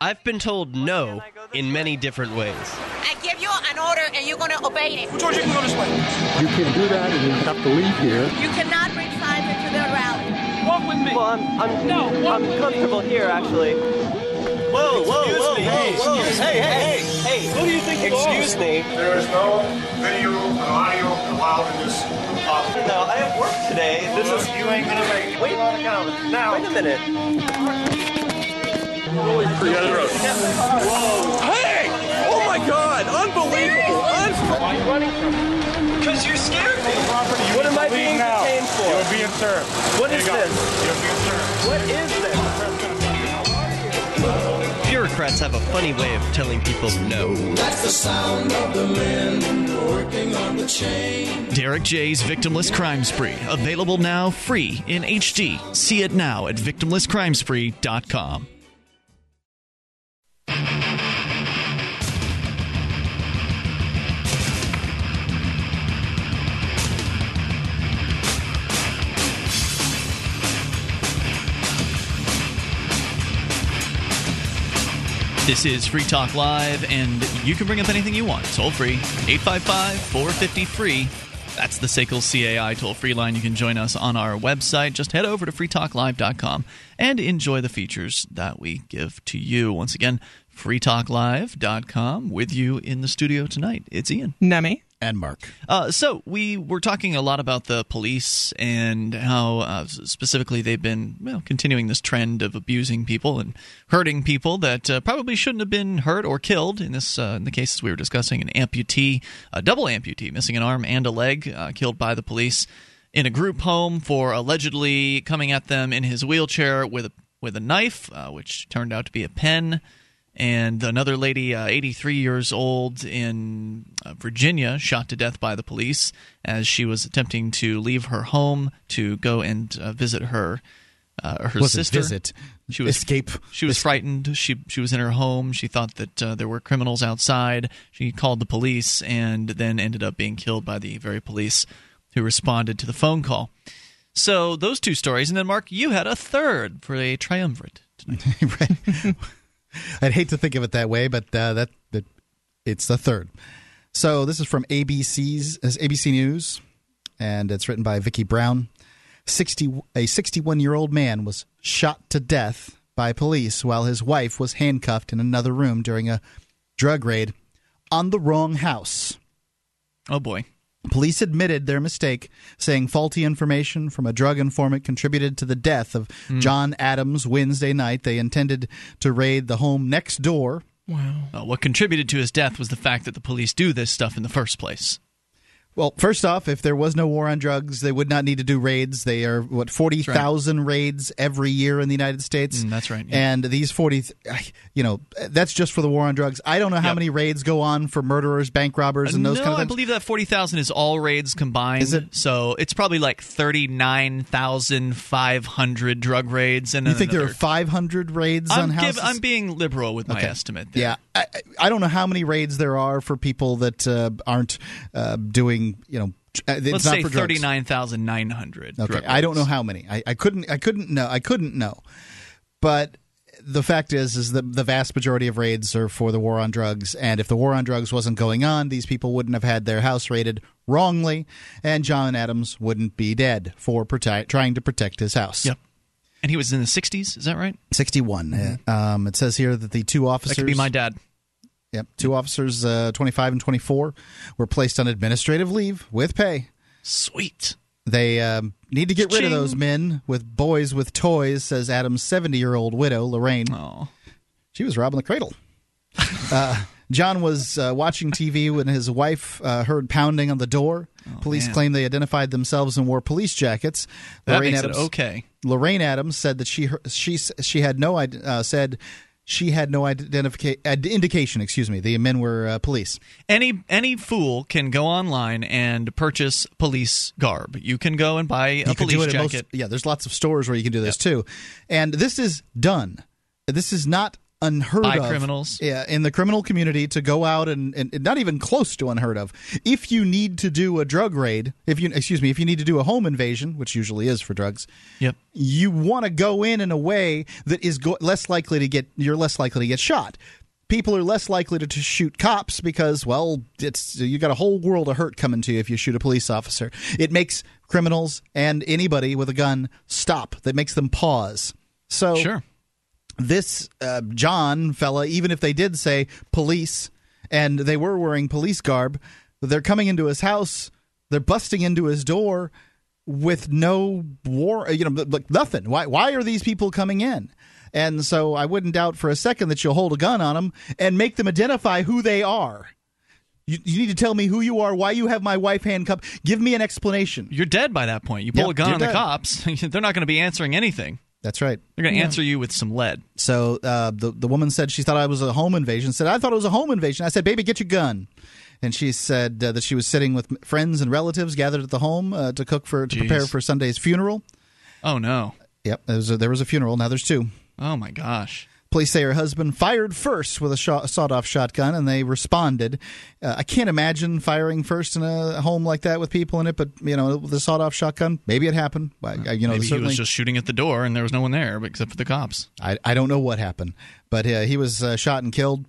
I've been told no in many different ways. I give you an order and you're going to obey it. George, you can go this way. You can do that and you have to leave here. You cannot bring signs into the rally. Walk with me. Well, I'm I'm, No, I'm comfortable here actually. Whoa, whoa, whoa, me. whoa, whoa! Excuse Hey, me. hey, hey, hey! Who do you think you Excuse are? me. There is no video or audio allowed in this office. No, I have work today. This is. You ain't gonna make it. Wait, on the counter. Now. wait a minute. Hey! Oh my God! Unbelievable! Un- Why are you running from me? Because you scared me. Property, What am I being now. detained for? You're being served. What Here is this? You're being served. What is this? Bureaucrats have a funny way of telling people no. Derrick J's Victimless Crime Spree. Available now free in HD. See it now at victimlesscrimespree.com. This is Free Talk Live, and you can bring up anything you want. Toll free, 855 450 free. That's the SACL CAI toll free line. You can join us on our website. Just head over to freetalklive.com and enjoy the features that we give to you. Once again, freetalklive.com with you in the studio tonight. It's Ian. Nemi. And Mark. Uh, so we were talking a lot about the police and how uh, specifically they've been continuing this trend of abusing people and hurting people that uh, probably shouldn't have been hurt or killed. In this, uh, in the cases we were discussing, an amputee, a double amputee, missing an arm and a leg, uh, killed by the police in a group home for allegedly coming at them in his wheelchair with a with a knife, uh, which turned out to be a pen and another lady, uh, 83 years old in uh, Virginia, shot to death by the police as she was attempting to leave her home to go and uh, visit her uh, her Wasn't sister. visit. She was Escape. She was frightened. She she was in her home. She thought that uh, there were criminals outside. She called the police and then ended up being killed by the very police who responded to the phone call. So those two stories, and then Mark, you had a third for a triumvirate tonight. right. I'd hate to think of it that way, but uh, that, that it's the third. So this is from ABC's ABC News, and it's written by Vicki Brown. Sixty a 61 year old man was shot to death by police while his wife was handcuffed in another room during a drug raid on the wrong house. Oh boy. Police admitted their mistake, saying faulty information from a drug informant contributed to the death of John Adams Wednesday night. They intended to raid the home next door. Wow. Uh, what contributed to his death was the fact that the police do this stuff in the first place. Well, first off, if there was no war on drugs, they would not need to do raids. They are what forty thousand raids every year in the United States. Mm, that's right, yeah. And these forty, you know, that's just for the war on drugs. I don't know how Yep. many raids go on for murderers, bank robbers, and those no, kind of things. I believe that forty thousand is all raids combined. Is it? So it's probably like thirty nine thousand five hundred drug raids. And you think there are five hundred raids I'm, on give- houses? I'm being liberal with my Okay. estimate. There. Yeah, I, I- I don't know how many raids there are for people that uh, aren't uh, doing, you know, uh, it's Let's not say thirty nine thousand nine hundred. Okay, I don't know how many. I, I couldn't. I couldn't know. I couldn't know. But the fact is, is that the vast majority of raids are for the war on drugs. And if the war on drugs wasn't going on, these people wouldn't have had their house raided wrongly, and John Adams wouldn't be dead for protect, trying to protect his house. Yep. And he was in the sixties. Is that right? Sixty-one. Um, it says here that the two officers. That could be my dad. Yep, two officers, uh, twenty-five and twenty-four, were placed on administrative leave with pay. Sweet. They um, need to get rid of those men with boys with toys, says Adam's 70 year old widow, Lorraine. Oh. She was robbing the cradle. uh, John was uh, watching TV when his wife uh, heard pounding on the door. Police Oh, man. claim they identified themselves and wore police jackets. That Lorraine makes Adams, it okay. Lorraine Adams said that she she she had no uh, said she had no identification indication. Excuse me. The men were uh, police. Any any fool can go online and purchase police garb. You can go and buy a you police at most- jacket. yeah, there's lots of stores where you can do this too, and this is done. This is not unheard By of criminals. Yeah, in the criminal community to go out and, and and not even close to unheard of. If you need to do a drug raid, if you excuse me, if you need to do a home invasion, which usually is for drugs, Yep. you want to go in in a way that is go- less likely to get you're less likely to get shot. People are less likely to, to shoot cops because, well, it's you got a whole world of hurt coming to you if you shoot a police officer. It makes criminals and anybody with a gun stop. That makes them pause. So Sure. This uh, John fella, even if they did say police and they were wearing police garb, they're coming into his house, they're busting into his door with no war, you know, like nothing. Why? Why are these people coming in? And so I wouldn't doubt for a second that you'll hold a gun on them and make them identify who they are. You, you need to tell me who you are, why you have my wife handcuffed. Give me an explanation. You're dead by that point. You pull a gun on the cops, they're not going to be answering anything. That's right. They're going to answer you with some lead. So uh, the the woman said she thought I was a home invasion. Said I thought it was a home invasion. I said, "Baby, get your gun." And she said uh, that she was sitting with friends and relatives gathered at the home uh, to cook for to Jeez. prepare for Sunday's funeral. Oh no. Yep, there was a, there was a funeral. Now there's two. Oh my gosh. Police say her husband fired first with a shot, sawed-off shotgun, and they responded. Uh, I can't imagine firing first in a home like that with people in it, but you know, with a sawed-off shotgun, maybe it happened. I- You know, Maybe he was just shooting at the door and there was no one there except for the cops. I, I don't know what happened, but uh, he was uh, shot and killed.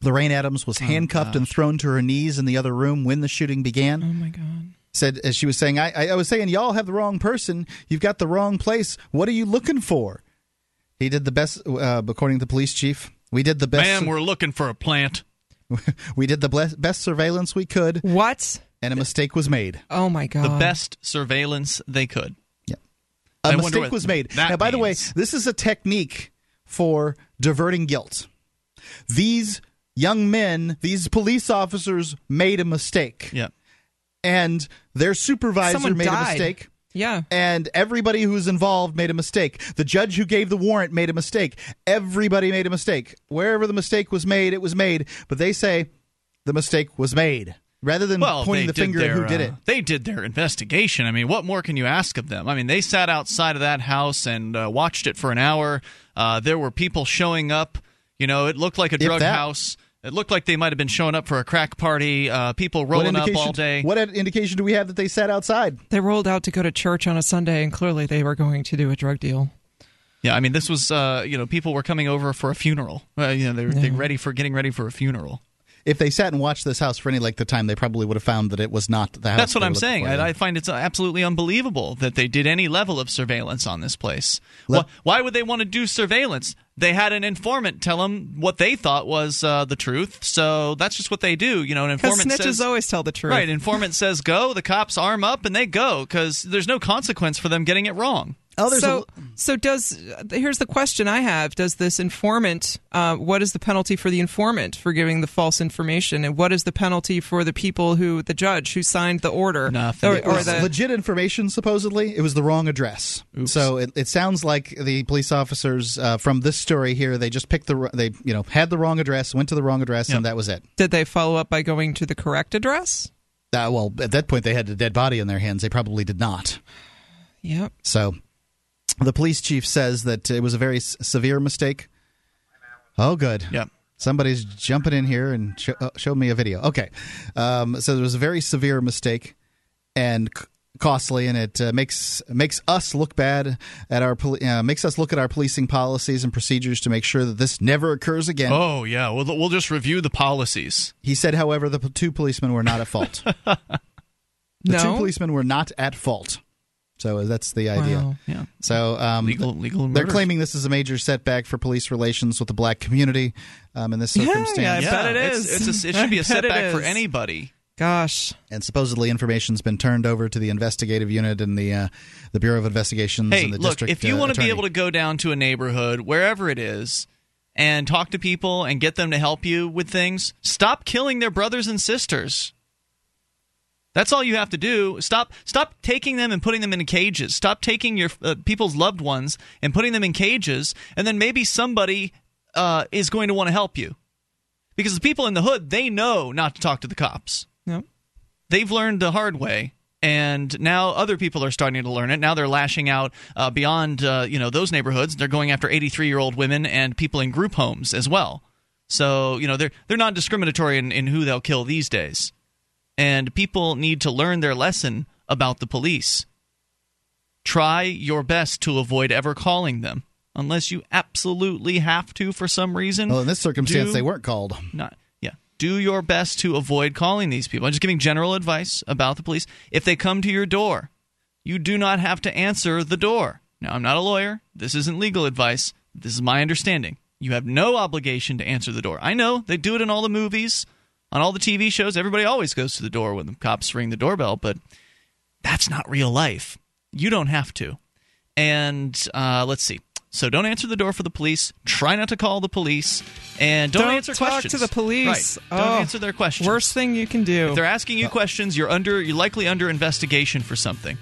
Lorraine Adams was handcuffed and thrown to her knees in the other room when the shooting began. Oh my god. Said as she was saying, I, I was saying, y'all have the wrong person. You've got the wrong place. What are you looking for? He did the best, uh, according to the police chief. We did the best. Ma'am, we're looking for a plant. we did the ble- best surveillance we could, What? and a mistake was made. Oh my god. The best surveillance they could. A I wonder mistake was made. that Now, by the way, this is a technique for diverting guilt. These young men, these police officers, made a mistake, Yeah. and their supervisor Someone made a mistake. Yeah. And everybody who's involved made a mistake. The judge who gave the warrant made a mistake. Everybody made a mistake. Wherever the mistake was made, it was made. But they say the mistake was made. Rather than Well, pointing the finger did at their, who did uh, it. They did their investigation. I mean, what more can you ask of them? I mean, they sat outside of that house and uh, watched it for an hour. Uh, there were people showing up. You know, it looked like a drug house. It looked like they might have been showing up for a crack party. Uh, people What rolling up all day. what indication do we have that they sat outside? They rolled out to go to church on a Sunday, and clearly they were going to do a drug deal. Yeah, I mean, this was uh, you know people were coming over for a funeral. Uh, you know, they were they were ready for getting ready for a funeral. If they sat and watched this house for any length of time, they probably would have found that it was not the house. That's what I'm saying. I, I find it's absolutely unbelievable that they did any level of surveillance on this place. Let- why, why would they want to do surveillance? They had an informant tell them what they thought was uh, the truth, so that's just what they do. You know, an informant snitches says always tell the truth. right. Informant says go, the cops arm up and they go because there's no consequence for them getting it wrong. Oh, so, a, so does here's the question I have: Does this informant? Uh, what is the penalty for the informant for giving the false information, and what is the penalty for the people who the judge who signed the order? Nothing. Or, it or the legit information. Supposedly, it was the wrong address. So it, it sounds like the police officers uh, from this story here they just picked the they you know had the wrong address, went to the wrong address, Yep. and that was it. did they follow up by going to the correct address? Uh, well, at that point, they had a dead body in their hands. They probably did not. Yep. So the police chief says that it was a very s- severe mistake. Oh, good. Yeah. Somebody's jumping in here and sh- uh, showed me a video. Okay. Um, so it was a very severe mistake and c- costly, and it uh, makes makes us look bad at our poli- uh, makes us look at our policing policies and procedures to make sure that this never occurs again. Oh yeah, we'll we'll just review the policies. He said, however, the p- two policemen were not at fault. the no. two policemen were not at fault. So that's the idea. Wow. Yeah, So um, legal legal. They're murders. claiming this is a major setback for police relations with the black community um, in this circumstance. yeah, I Yeah, bet it it's- It's a, it should be a setback for anybody. Gosh. And supposedly information's been turned over to the investigative unit and the uh, the Bureau of Investigations Hey, and the look, district. if you uh, want to be able to go down to a neighborhood, wherever it is, and talk to people and get them to help you with things, stop killing their brothers and sisters. That's all you have to do. Stop stop taking them and putting them in cages. Stop taking your uh, people's loved ones and putting them in cages and then maybe somebody uh, is going to want to help you. Because the people in the hood, they know not to talk to the cops Yep. they've learned the hard way and now other people are starting to learn it now they're lashing out uh, beyond uh, you know those neighborhoods they're going after 83 year old women and people in group homes as well so you know they're they're not discriminatory in, in who they'll kill these days and people need to learn their lesson about the police. Try your best to avoid ever calling them unless you absolutely have to for some reason. Well, in this circumstance, do- they weren't called. not yeah. Do your best to avoid calling these people. I'm just giving general advice about the police. If they come to your door you do not have to answer the door. Now i'm not a lawyer. This isn't legal advice. This is my understanding. You have no obligation to answer the door. I know they do it in all the movies on all the tv shows everybody always goes to the door when the cops ring the doorbell but that's not real life. You don't have to. And uh, let's see. So don't answer the door for the police. Try not to call the police. And don't, Don't answer talk questions to the police. right. Don't Oh, answer their questions. Worst thing you can do. if they're asking you questions you're under you're likely under investigation for something.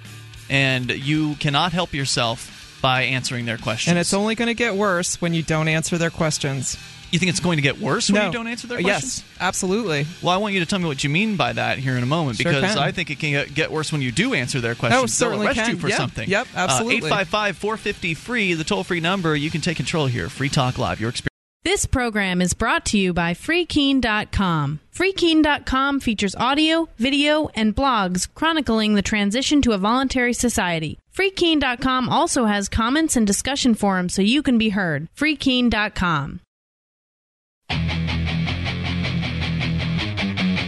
And you cannot help yourself by answering their questions. And it's only going to get worse when you don't answer their questions. You think it's going to get worse when no. you don't answer their questions? yes, absolutely. well, I want you to tell me what you mean by that here in a moment Sure because can. I think it can get- get worse when you do answer their oh, questions. certainly They'll arrest can. you for Yep, something. yep, uh, absolutely. 855 450 free, the toll free number. You can take control here. Free Talk Live. Your experience. This program is brought to you by FreeKeene.com. FreeKeene.com features audio, video, and blogs chronicling the transition to a voluntary society. FreeKeene.com also has comments and discussion forums so you can be heard. FreeKeene.com.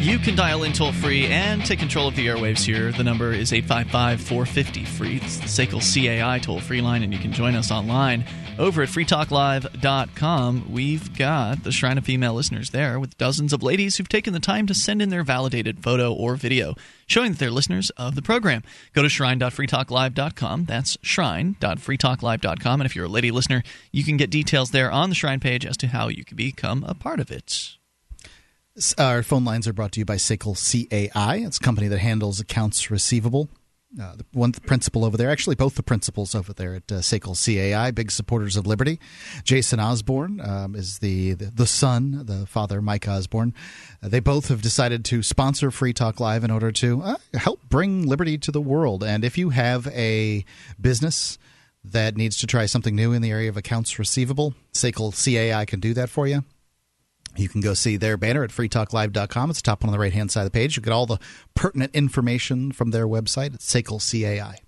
You can dial in toll free and take control of the airwaves here. The number is 855 450 free. It's the SACL CAI toll free line, and you can join us online over at freetalklive.com. We've got the Shrine of Female Listeners there with dozens of ladies who've taken the time to send in their validated photo or video showing that they're listeners of the program. Go to shrine.freetalklive.com. That's shrine.freetalklive.com. And if you're a lady listener, you can get details there on the Shrine page as to how you can become a part of it. Our phone lines are brought to you by Sickle CAI. It's a company that handles accounts receivable. Uh, the one principal over there, actually both the principals over there at uh, Sickle CAI, big supporters of liberty. Jason Osborne um, is the, the the son, the father, Mike Osborne. Uh, they both have decided to sponsor Free Talk Live in order to uh, help bring liberty to the world. And if you have a business that needs to try something new in the area of accounts receivable, Sickle CAI can do that for you. You can go see their banner at freetalklive.com. It's the top one on the right hand side of the page. You get all the pertinent information from their website at Sekel CAI.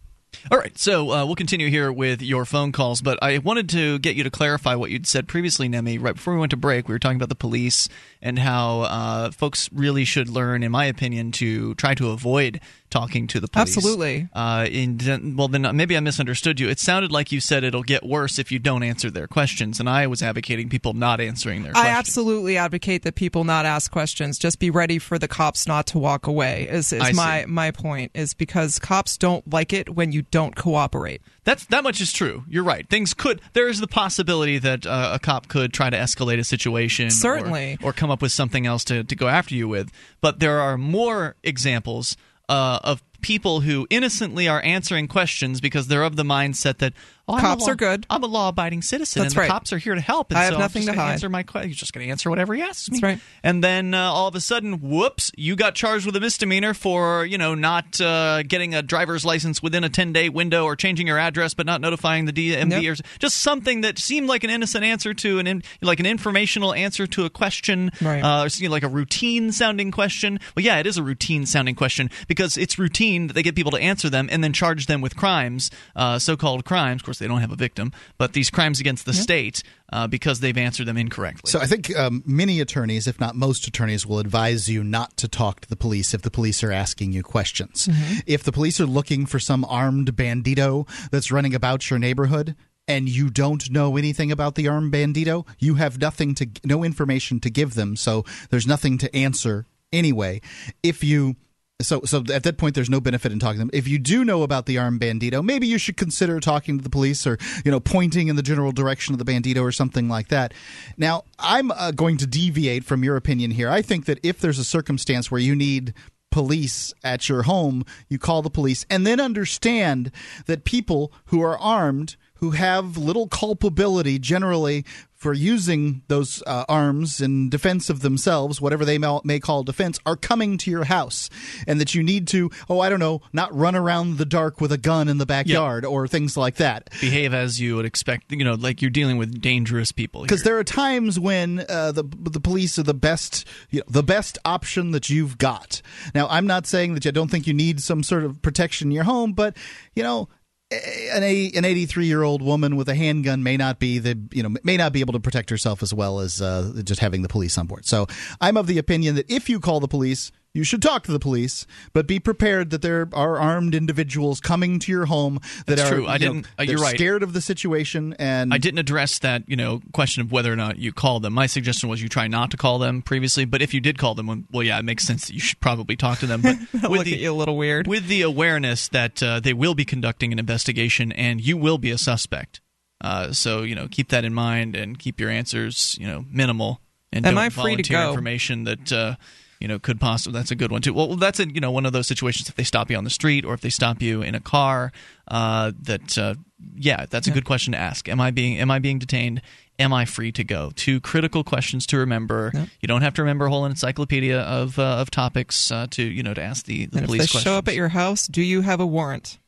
All right, so uh, we'll continue here with your phone calls, but I wanted to get you to clarify what you'd said previously, Nemi. Right before we went to break, we were talking about the police and how uh, folks really should learn, in my opinion, to try to avoid talking to the police. Absolutely. Uh, in, well, then maybe I misunderstood you. It sounded like you said it'll get worse if you don't answer their questions, and I was advocating people not answering their questions. I questions. absolutely advocate that people not ask questions. Just be ready for the cops not to walk away. Is, is my see. my point? Is because cops don't like it when you don't cooperate. That's that much is true. You're right. Things could. There is the possibility that uh, a cop could try to escalate a situation, or- Certainly. or, come up with something else to, to go after you with. But there are more examples uh, of people who innocently are answering questions because they're of the mindset that oh, I'm a Cops law- are good. I'm a law-abiding citizen, That's and right. the cops are here to help. And I have so nothing to hide. Answer my question. He's just going to answer whatever he asks me. That's right. And then uh, all of a sudden, whoops! You got charged with a misdemeanor for you know not uh, getting a driver's license within a 10 day window, or changing your address but not notifying the DMV, Yep. or just something that seemed like an innocent answer to an in, like an informational answer to a question, Right. uh, or like a routine sounding question. Well, yeah, it is a routine sounding question because it's routine that they get people to answer them and then charge them with crimes, uh, so called crimes. Of course, they don't have a victim, but these crimes against the state uh, because they've answered them incorrectly. So I think um, many attorneys, if not most attorneys, will advise you not to talk to the police if the police are asking you questions. If the police are looking for some armed bandito that's running about your neighborhood and you don't know anything about the armed bandito, you have nothing to no information to give them, so there's nothing to answer anyway. If you so, so at that point, there's no benefit in talking to them. If you do know about the armed bandito, maybe you should consider talking to the police, or you know, pointing in the general direction of the bandito, or something like that. Now, I'm uh, going to deviate from your opinion here. I think that if there's a circumstance where you need police at your home, you call the police, and then understand that people who are armed, who have little culpability generally for using those uh, arms in defense of themselves, whatever they may, may call defense, are coming to your house, and that you need to, oh, I don't know, not run around the dark with a gun in the backyard or things like that. Behave as you would expect, you know, like you're dealing with dangerous people. Because there are times when uh, the the police are the best, you know, the best option that you've got. Now, I'm not saying that you don't think you need some sort of protection in your home, but you know, an an 83 year old woman with a handgun may not be the you know may not be able to protect herself as well as uh, just having the police on board. So I'm of the opinion that if you call the police. You should talk to the police, but be prepared that there are armed individuals coming to your home that That's are true. I you didn't- uh, you're right. scared of the situation and I didn't address that, you know, question of whether or not you call them. My suggestion was you try not to call them previously, but if you did call them, well, yeah, it makes sense that you should probably talk to them. But with Look the at you a little weird. with the awareness that uh, they will be conducting an investigation and you will be a suspect. Uh, so you know, keep that in mind and keep your answers, you know, minimal. And Am don't I free to volunteer go? information that uh, you know could possibly. That's a good one too. Well, that's a you know one of those situations if they stop you on the street or if they stop you in a car. Uh, that uh, yeah, that's a good question to ask. Am I being am I being detained? Am I free to go? Two critical questions to remember. You don't have to remember a whole encyclopedia of uh, of topics uh, to you know to ask the, the And if police they questions. show up at your house, do you have a warrant?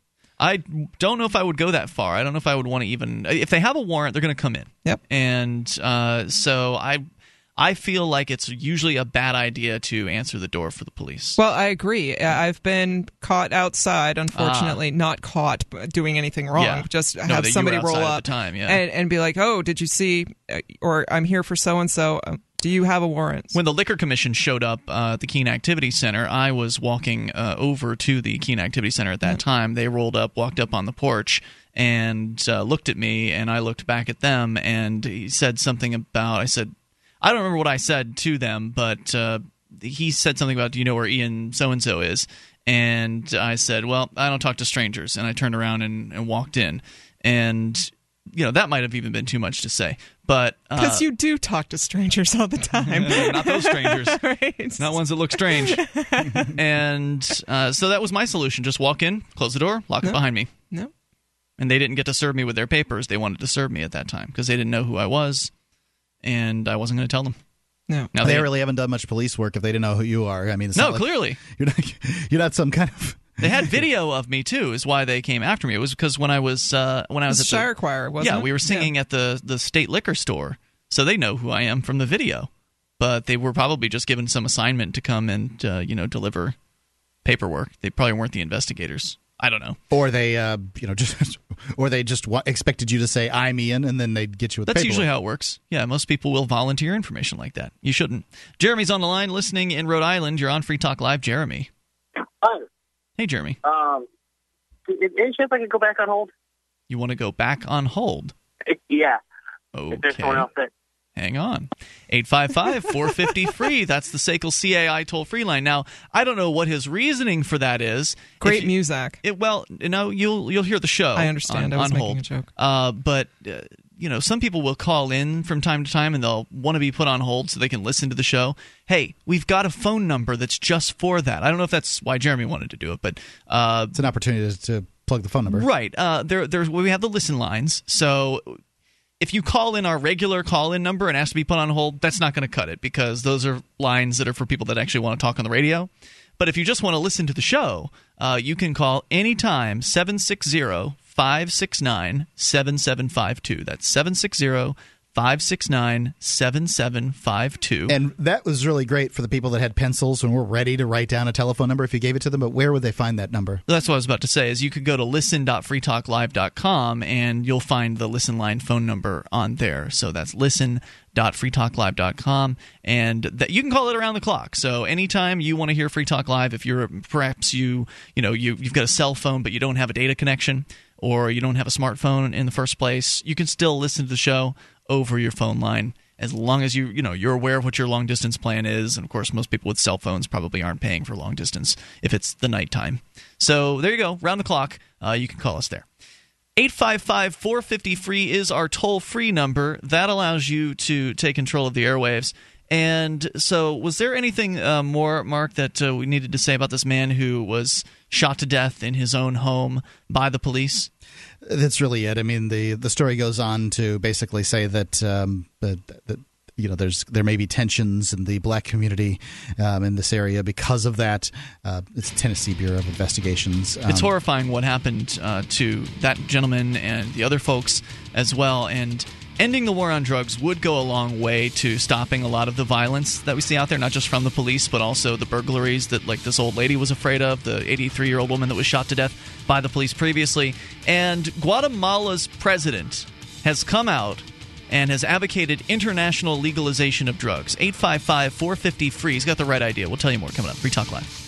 I don't know if I would go that far. I don't know if I would want to even. If they have a warrant, they're going to come in. Yep. And uh, so I, I feel like it's usually a bad idea to answer the door for the police. Well, I agree. Uh, I've been caught outside, unfortunately, not caught doing anything wrong. Ah. Yeah. Just No, have somebody roll up the time, yeah. and, and be like, "Oh, did you see?" uh, Or I'm here for so and so. Do you have a warrant? When the liquor commission showed up uh, at the Keene Activity Center, I was walking uh, over to the Keene Activity Center at that time. They rolled up, walked up on the porch, and uh, looked at me, and I looked back at them, and he said something about. I said, I don't remember what I said to them, but uh, he said something about, "Do you know where Ian so and so is?" And I said, "Well, I don't talk to strangers," and I turned around and, and walked in, and you know that might have even been too much to say, but uh, Because you do talk to strangers all the time. not those strangers. right. Not ones that look strange. and uh, so that was my solution. Just walk in, close the door, lock it behind me. No. And they didn't get to serve me with their papers. They wanted to serve me at that time because they didn't know who I was, and I wasn't going to tell them. No. Now they they- really haven't done much police work if they didn't know who you are. I mean, it's No, like- clearly. you're not you're not some kind of They had video of me too. Is why they came after me. It was because when I was uh, when I was It's at the, Shire Choir, wasn't yeah, it? we were singing at the the state liquor store, so they know who I am from the video. But they were probably just given some assignment to come and uh, you know deliver paperwork. They probably weren't the investigators. I don't know. or they uh, you know just or they just wa- expected you to say I'm Ian and then they'd get you with That's paperwork. usually how it works. Yeah, most people will volunteer information like that. You shouldn't. Jeremy's on the line listening in Rhode Island. You're on Free Talk Live, Jeremy. Hi. Hey, Jeremy. Um, is any chance I could go back on hold? You want to go back on hold? Yeah. Okay. If there's someone else that. Hang on. 855 450 free. That's the SACL CAI toll free line. Now, I don't know what his reasoning for that is. Great If you- music. It, well, you know, you'll you'll hear the show. I understand. On, I was on making hold. a joke. Uh, but uh, you know, some people will call in from time to time and they'll want to be put on hold so they can listen to the show. Hey, we've got a phone number that's just for that. I don't know if that's why Jeremy wanted to do it, but uh, It's an opportunity to, to plug the phone number. Right. Uh, there, there's we have the listen lines. So if you call in our regular call in number and ask to be put on hold, that's not going to cut it because those are lines that are for people that actually want to talk on the radio. But if you just want to listen to the show, uh, you can call anytime 760 569 7752. That's 760 569 7752. And that was really great for the people that had pencils and were ready to write down a telephone number if you gave it to them. But where would they find that number? That's what I was about to say. Is you could go to listen.freetalklive.com and you'll find the listen line phone number on there. So that's listen listen.freetalklive.com and that you can call it around the clock. So anytime you want to hear Free Talk Live, if you're perhaps you you know you you've got a cell phone but you don't have a data connection or you don't have a smartphone in the first place, you can still listen to the show over your phone line as long as you you know you're aware of what your long distance plan is. And of course most people with cell phones probably aren't paying for long distance if it's the nighttime. So there you go round the clock. Uh, you can call us there. 855 450 free is our toll free number. That allows you to take control of the airwaves. And so was there anything uh, more mark that uh, we needed to say about this man who was shot to death in his own home by the police That's really it. I mean, the the story goes on to basically say that um, that, that you know there's there may be tensions in the black community um, in this area because of that. Uh, it's Tennessee Bureau of Investigations. it's Um, horrifying what happened uh, to that gentleman and the other folks as well. And ending the war on drugs would go a long way to stopping a lot of the violence that we see out there, not just from the police, but also the burglaries that, like this old lady was afraid of, the 83 year old woman that was shot to death by the police previously. And Guatemala's president has come out and has advocated international legalization of drugs. 855 450 free. He's got the right idea. We'll tell you more coming up. Free Talk Live.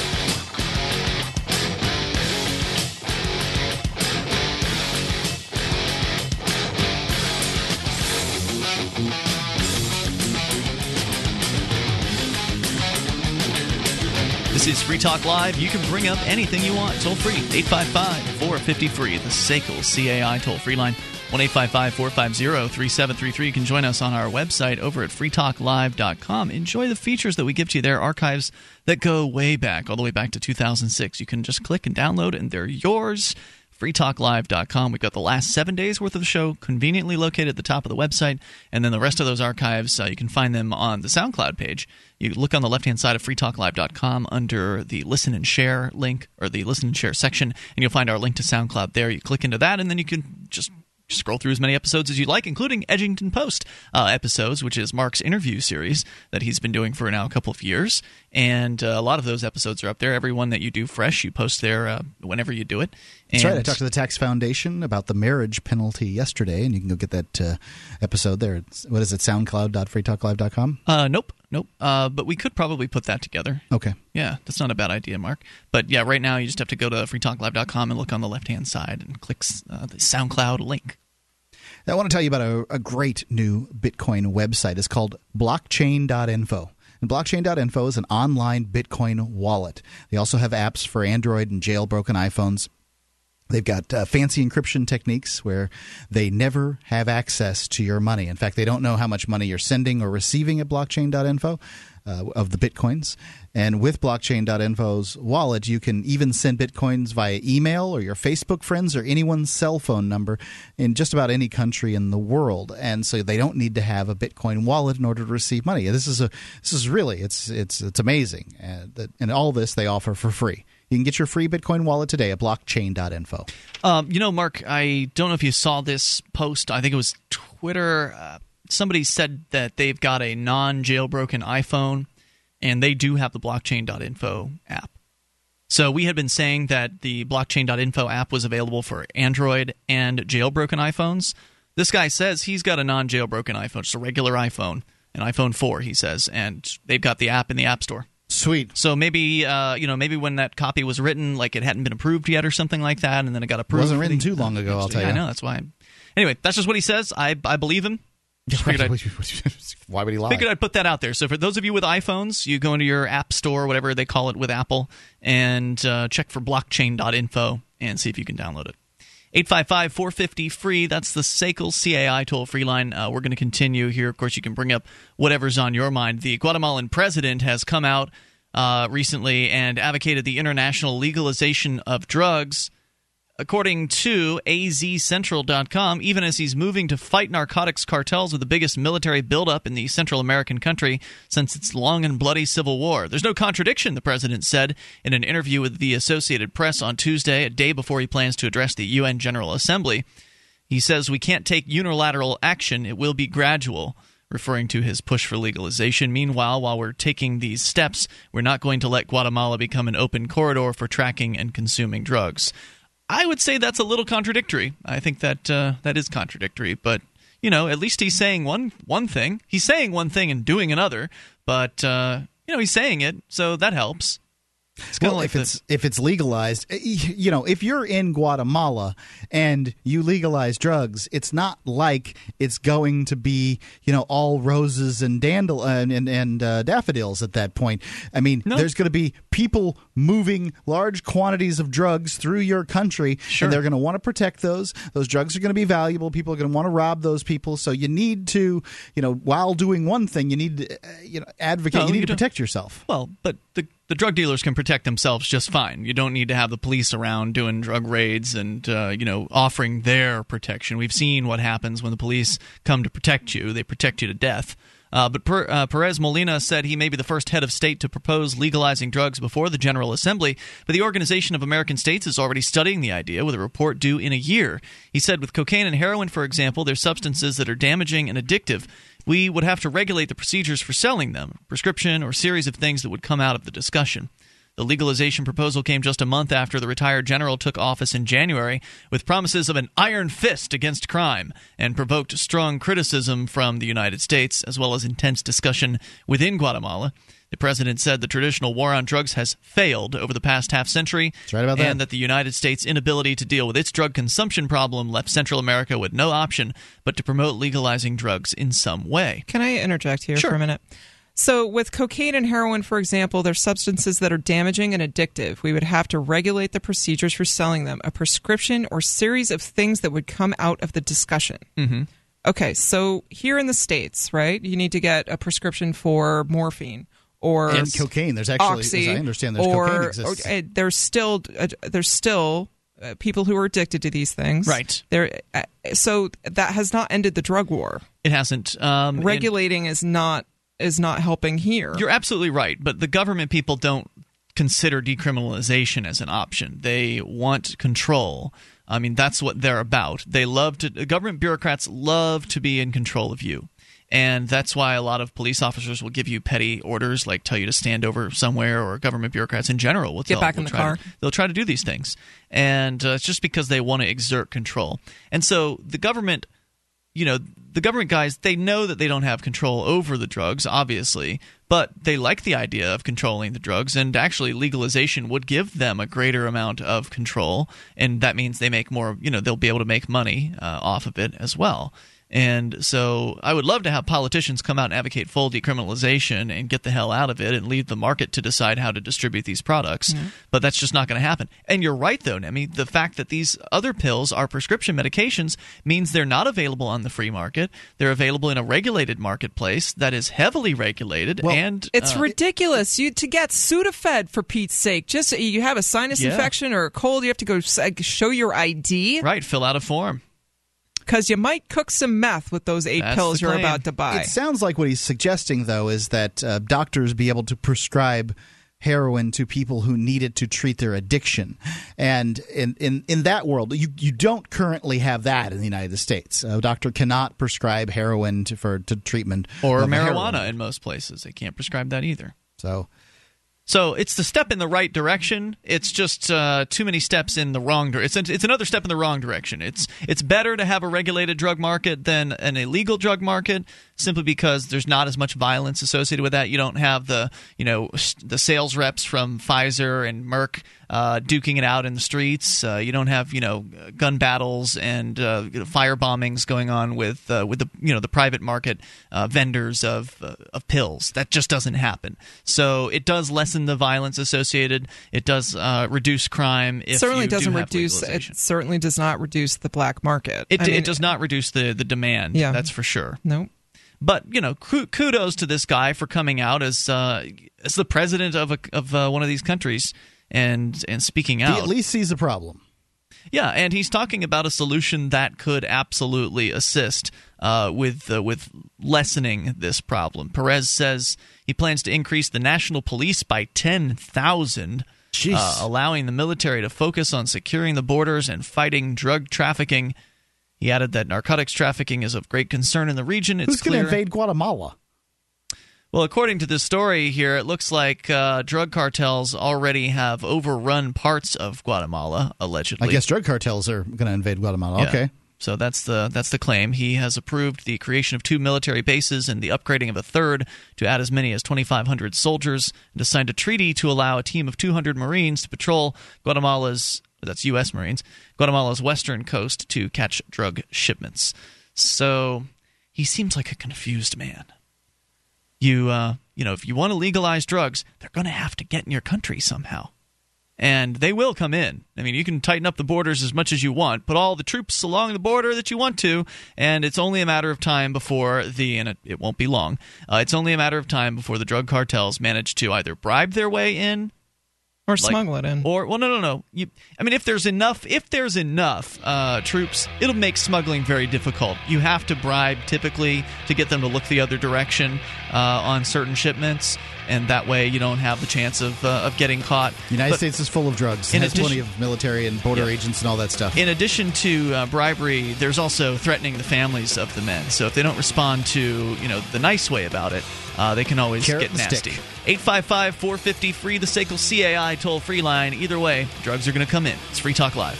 This is Free Talk Live. You can bring up anything you want. Toll free. 855 450 free. The SACL CAI toll free line. 1 450 3733. You can join us on our website over at freetalklive.com. Enjoy the features that we give to you there, archives that go way back, all the way back to 2006. You can just click and download, and they're yours freetalklive.com. We've got the last seven days worth of the show conveniently located at the top of the website, and then the rest of those archives, uh, you can find them on the SoundCloud page. You look on the left hand side of freetalklive.com under the listen and share link, or the listen and share section, and you'll find our link to SoundCloud there. You click into that, and then you can just scroll through as many episodes as you'd like, including Edgington Post uh, episodes, which is Mark's interview series that he's been doing for now a couple of years. And uh, a lot of those episodes are up there. Every one that you do fresh, you post there uh, whenever you do it. That's right. I talked to the Tax Foundation about the marriage penalty yesterday, and you can go get that uh, episode there. It's, what is it? SoundCloud.freetalklive.com. Uh, nope, nope. Uh, but we could probably put that together. Okay. Yeah, that's not a bad idea, Mark. But yeah, right now you just have to go to freetalklive.com and look on the left hand side and click uh, the SoundCloud link. I want to tell you about a, a great new Bitcoin website. It's called blockchain.info. And blockchain.info is an online Bitcoin wallet. They also have apps for Android and jailbroken iPhones. They've got uh, fancy encryption techniques where they never have access to your money. In fact, they don't know how much money you're sending or receiving at blockchain.info. uh, of the bitcoins. And with blockchain.info's wallet, you can even send bitcoins via email or your Facebook friends or anyone's cell phone number in just about any country in the world. And so they don't need to have a Bitcoin wallet in order to receive money. This is a this is really it's it's it's amazing. And, that, and all this they offer for free. You can get your free Bitcoin wallet today at blockchain.info. Um, you know, Mark, I don't know if you saw this post. I think it was Twitter. Uh, somebody said that they've got a non jailbroken iPhone and they do have the blockchain.info app. So we had been saying that the blockchain.info app was available for Android and jailbroken iPhones. This guy says he's got a non jailbroken iPhone, just a regular iPhone, an iPhone 4, he says, and they've got the app in the App Store. Sweet. So maybe uh, you know maybe when that copy was written, like it hadn't been approved yet or something like that, and then it got approved. It Wasn't written the, too long ago. I'll tell you. I know that's why. Anyway, that's just what he says. I I believe him. Just figured I'd, Why would he lie? Figured I'd put that out there. So for those of you with iPhones, you go into your app store, whatever they call it with Apple, and uh, check for blockchain.info and see if you can download it. 855 450 free. That's the SACL CAI toll free line. Uh, we're going to continue here. Of course, you can bring up whatever's on your mind. The Guatemalan president has come out uh, recently and advocated the international legalization of drugs. According to azcentral.com, even as he's moving to fight narcotics cartels with the biggest military buildup in the Central American country since its long and bloody civil war. There's no contradiction, the president said in an interview with the Associated Press on Tuesday, a day before he plans to address the UN General Assembly. He says, We can't take unilateral action, it will be gradual referring to his push for legalization. Meanwhile, while we're taking these steps, we're not going to let Guatemala become an open corridor for tracking and consuming drugs. I would say that's a little contradictory. I think that uh, that is contradictory, but you know, at least he's saying one one thing. He's saying one thing and doing another, but uh, you know, he's saying it, so that helps. It's well, like if the, it's if it's legalized, eh, you know, if you're in Guatemala and you legalize drugs, it's not like it's going to be you know all roses and dandel and and, and uh, daffodils at that point. I mean, no. there's going to be people moving large quantities of drugs through your country, sure. and they're going to want to protect those. Those drugs are going to be valuable. People are going to want to rob those people. So you need to, you know, while doing one thing, you need to, uh, you know, advocate. No, you need you to protect yourself. Well, but the the drug dealers can protect themselves just fine. You don't need to have the police around doing drug raids and uh, you know offering their protection. We've seen what happens when the police come to protect you; they protect you to death. Uh, but per, uh, Perez Molina said he may be the first head of state to propose legalizing drugs before the General Assembly, but the Organization of American States is already studying the idea with a report due in a year. He said with cocaine and heroin, for example, they're substances that are damaging and addictive we would have to regulate the procedures for selling them, prescription, or series of things that would come out of the discussion. The legalization proposal came just a month after the retired general took office in January with promises of an iron fist against crime and provoked strong criticism from the United States as well as intense discussion within Guatemala. The president said the traditional war on drugs has failed over the past half century, right and that. that the United States' inability to deal with its drug consumption problem left Central America with no option but to promote legalizing drugs in some way. Can I interject here sure. for a minute? So, with cocaine and heroin, for example, they're substances that are damaging and addictive. We would have to regulate the procedures for selling them, a prescription or series of things that would come out of the discussion. Mm-hmm. Okay, so here in the States, right, you need to get a prescription for morphine or and cocaine. There's actually, oxy, as I understand, there's or, cocaine exists. Or, uh, there's still uh, there's still uh, people who are addicted to these things. Right. There. Uh, so that has not ended the drug war. It hasn't. Um, Regulating is not is not helping here. You're absolutely right, but the government people don't consider decriminalization as an option. They want control. I mean, that's what they're about. They love to. Government bureaucrats love to be in control of you and that's why a lot of police officers will give you petty orders, like tell you to stand over somewhere, or government bureaucrats in general will get tell, back in the car. To, they'll try to do these things, and uh, it's just because they want to exert control. And so the government, you know, the government guys, they know that they don't have control over the drugs, obviously, but they like the idea of controlling the drugs, and actually legalization would give them a greater amount of control, and that means they make more. You know, they'll be able to make money uh, off of it as well. And so I would love to have politicians come out and advocate full decriminalization and get the hell out of it and leave the market to decide how to distribute these products. But that's just not going to happen. And you're right, though, Nemi. The fact that these other pills are prescription medications means they're not available on the free market. They're available in a regulated marketplace that is heavily regulated. and It's uh, ridiculous. You to get Sudafed for Pete's sake. Just you have a sinus Yeah. infection or a cold, you have to go uh, show your ID. Right, fill out a form. Because you might cook some meth with those eight That's pills you're about to buy. It sounds like what he's suggesting, though, is that uh, doctors be able to prescribe heroin to people who need it to treat their addiction. And in, in, in that world, you, you don't currently have that in the United States. A doctor cannot prescribe heroin to, for to treatment Or marijuana heroin. in most places. They can't prescribe that either. So So it's the step in the right direction. It's just uh, too many steps in the wrong direction. It's, it's another step in the wrong direction. It's it's better to have a regulated drug market than an illegal drug market, simply because there's not as much violence associated with that. You don't have the you know the sales reps from Pfizer and Merck uh, duking it out in the streets. Uh, you don't have you know gun battles and uh, you know, fire bombings going on with uh, with the you know the private market uh, vendors of uh, of pills. That just doesn't happen. So it does lessen the violence associated. It does uh, reduce crime. If it certainly doesn't have reduce. It certainly does not reduce the black market. It, mean, it does not reduce the the demand. Yeah. that's for sure. No. But you know, kudos to this guy for coming out as uh, as the president of a, of uh, one of these countries and and speaking out. he at least sees a problem. Yeah, and he's talking about a solution that could absolutely assist uh, with uh, with lessening this problem. Perez says he plans to increase the national police by ten thousand, uh, allowing the military to focus on securing the borders and fighting drug trafficking. He added that narcotics trafficking is of great concern in the region. It's Who's going to invade Guatemala? Well, according to this story here, it looks like uh, drug cartels already have overrun parts of Guatemala, allegedly. I guess drug cartels are going to invade Guatemala. Yeah. Okay. So that's the that's the claim. He has approved the creation of two military bases and the upgrading of a third to add as many as 2,500 soldiers, and signed a treaty to allow a team of 200 Marines to patrol Guatemala's that's U.S. Marines Guatemala's western coast to catch drug shipments. So he seems like a confused man. You uh, you know, if you want to legalize drugs, they're going to have to get in your country somehow and they will come in. I mean, you can tighten up the borders as much as you want, put all the troops along the border that you want to, and it's only a matter of time before the, and it, it won't be long, uh, it's only a matter of time before the drug cartels manage to either bribe their way in. Or like- smuggle it in. Or well, no, no, no. You, I mean, if there's enough, if there's enough uh, troops, it'll make smuggling very difficult. You have to bribe typically to get them to look the other direction uh, on certain shipments, and that way you don't have the chance of uh, of getting caught. The United But- States is full of drugs. It In has addition- plenty of military and border agents and all that stuff. In addition to uh, bribery, there's also threatening the families of the men. So if they don't respond to you know the nice way about it, uh, they can always Carrot get nasty. stick. 855 450 free, the SACL CAI toll free line. Either way, drugs are going to come in. It's Free Talk Live.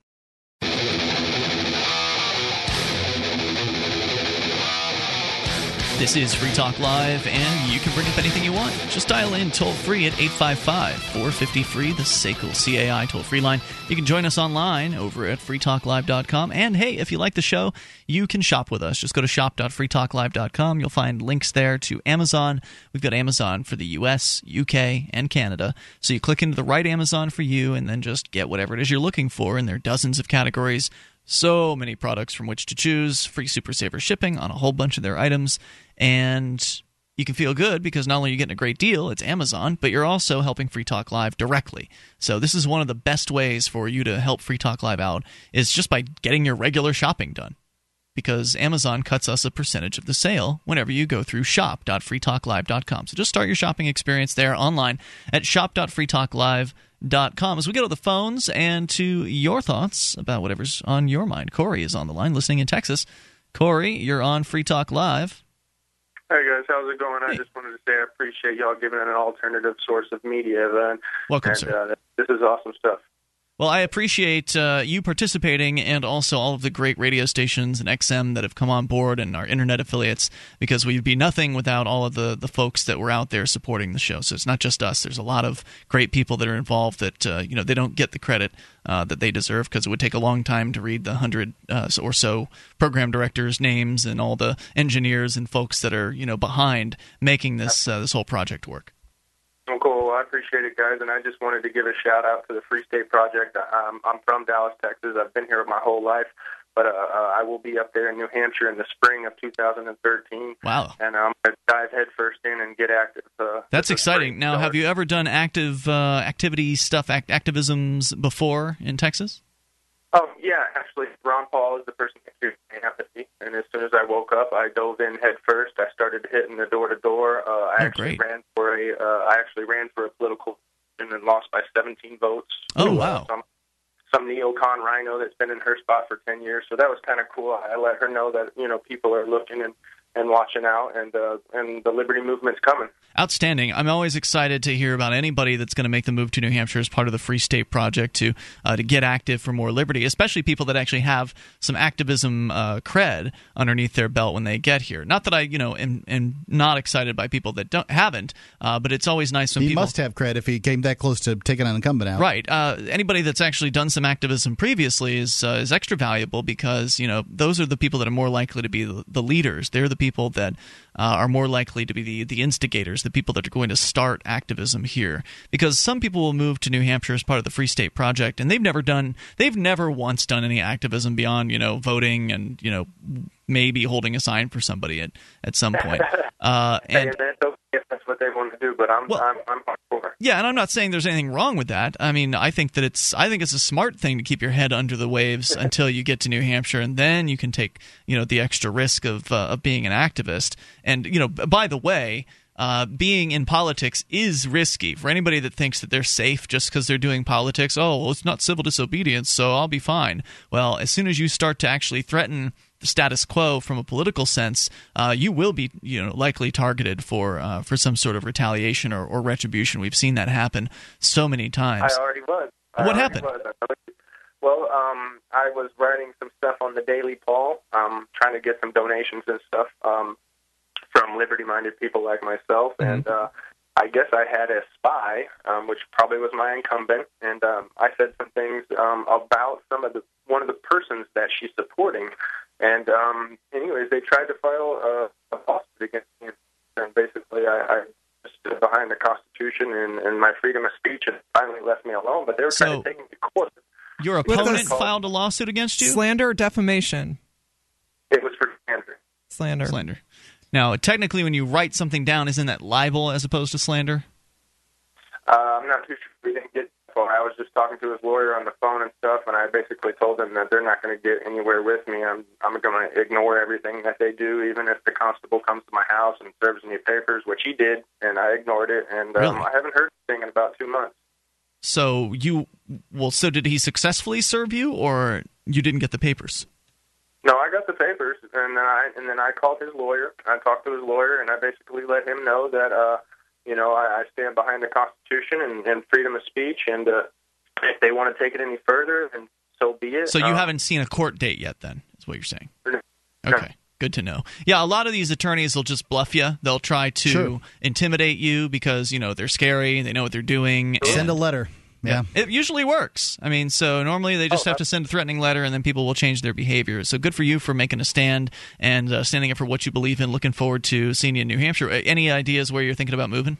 This is Free Talk Live, and you can bring up anything you want. Just dial in toll free at 855 450 free, the SACL CAI toll free line. You can join us online over at freetalklive.com. And hey, if you like the show, you can shop with us. Just go to shop.freetalklive.com. You'll find links there to Amazon. We've got Amazon for the US, UK, and Canada. So you click into the right Amazon for you and then just get whatever it is you're looking for. And there are dozens of categories so many products from which to choose, free Super Saver shipping on a whole bunch of their items, and you can feel good because not only are you getting a great deal, it's Amazon, but you're also helping Free Talk Live directly. So this is one of the best ways for you to help Free Talk Live out is just by getting your regular shopping done. Because Amazon cuts us a percentage of the sale whenever you go through shop.freetalklive.com. So just start your shopping experience there online at shop.freetalklive.com. As we go to the phones and to your thoughts about whatever's on your mind, Corey is on the line listening in Texas. Corey, you're on Free Talk Live. Hey guys, how's it going? I just wanted to say I appreciate y'all giving an alternative source of media. Then, Welcome, and, sir. Uh, this is awesome stuff. Well, I appreciate uh, you participating and also all of the great radio stations and XM that have come on board and our internet affiliates because we'd be nothing without all of the, the folks that were out there supporting the show. So it's not just us. There's a lot of great people that are involved that, uh, you know, they don't get the credit uh, that they deserve because it would take a long time to read the hundred uh, or so program directors' names and all the engineers and folks that are, you know, behind making this, uh, this whole project work. Well, cool. Well, I appreciate it, guys. And I just wanted to give a shout out to the Free State Project. I'm, I'm from Dallas, Texas. I've been here my whole life, but uh, uh, I will be up there in New Hampshire in the spring of 2013. Wow. And I'm going to dive headfirst in and get active. Uh, That's exciting. Now, have you ever done active uh, activity stuff, act- activisms before in Texas? Oh yeah, actually, Ron Paul is the person who empathy. And as soon as I woke up, I dove in head first. I started hitting the door to door. Uh, I Oh, actually great. ran for a. Uh, I actually ran for a political and then lost by 17 votes. Oh, wow. Some, some neocon rhino that's been in her spot for 10 years. So that was kind of cool. I let her know that you know people are looking and and watching out, and uh, and the liberty movement's coming. Outstanding. I'm always excited to hear about anybody that's going to make the move to New Hampshire as part of the Free State Project to uh, to get active for more liberty, especially people that actually have some activism uh, cred underneath their belt when they get here. Not that I, you know, am, am not excited by people that don't haven't, uh, but it's always nice when He people must have cred if he came that close to taking an incumbent out. Right. Uh, anybody that's actually done some activism previously is uh, is extra valuable because you know those are the people that are more likely to be the, the leaders. They're the people that uh, are more likely to be the the instigators, the people that are going to start activism here. Because some people will move to New Hampshire as part of the Free State Project, and they've never done they've never once done any activism beyond you know voting and you know maybe holding a sign for somebody at at some point. Uh, and they want to do, but I'm I'm I'm hardcore. yeah, and I'm not saying there's anything wrong with that. I mean, I think that it's I think it's a smart thing to keep your head under the waves until you get to New Hampshire, and then you can take you know the extra risk of uh, of being an activist. And you know, by the way. Uh, being in politics is risky for anybody that thinks that they're safe just because they're doing politics. Oh, well, it's not civil disobedience, so I'll be fine. Well, as soon as you start to actually threaten status quo from a political sense, uh, you will be you know likely targeted for uh, for some sort of retaliation or, or retribution. We've seen that happen so many times. I already was. I What already happened? was. Well, um, I was writing some stuff on the Daily Paul, um, trying to get some donations and stuff um, from liberty-minded people like myself, Mm-hmm. and uh, I guess I had a spy, um, which probably was my incumbent, and um, I said some things um, about some of the one of the persons that she's supporting, and um, anyways, they tried to file a, a lawsuit against me, and basically, I. I stood behind the Constitution and, and my freedom of speech and finally left me alone. But they were trying So- to take me to court. Your opponent filed a lawsuit against you. Slander or defamation? It was for slander. Slander. Slander. Now, technically, when you write something down, isn't that libel as opposed to slander? Uh, I'm not too sure. We didn't get far. I was just talking to his lawyer on the phone and stuff, and I basically told him that they're not going to get anywhere with me. I'm I'm going to ignore everything that they do, even if the constable comes to my house and serves me papers, which he did, and I ignored it. And um, Really? I haven't heard anything in about two months. So you well, so did he successfully serve you, or you didn't get the papers? No, I got the papers, and then I and then I called his lawyer. I talked to his lawyer, and I basically let him know that uh, you know I, I stand behind the Constitution and, and freedom of speech, and uh, if they want to take it any further, then so be it. So you Um, haven't seen a court date yet, then? Is what you're saying? No. Okay. Good to know. Yeah, a lot of these attorneys will just bluff you. They'll try to Sure. intimidate you because you know they're scary. They know what they're doing. Send a letter. Yeah. It usually works. I mean, so normally they just Oh, have to send a threatening letter, and then people will change their behavior. So good for you for making a stand and uh, standing up for what you believe in. Looking forward to seeing you in New Hampshire. Uh, Any ideas where you're thinking about moving?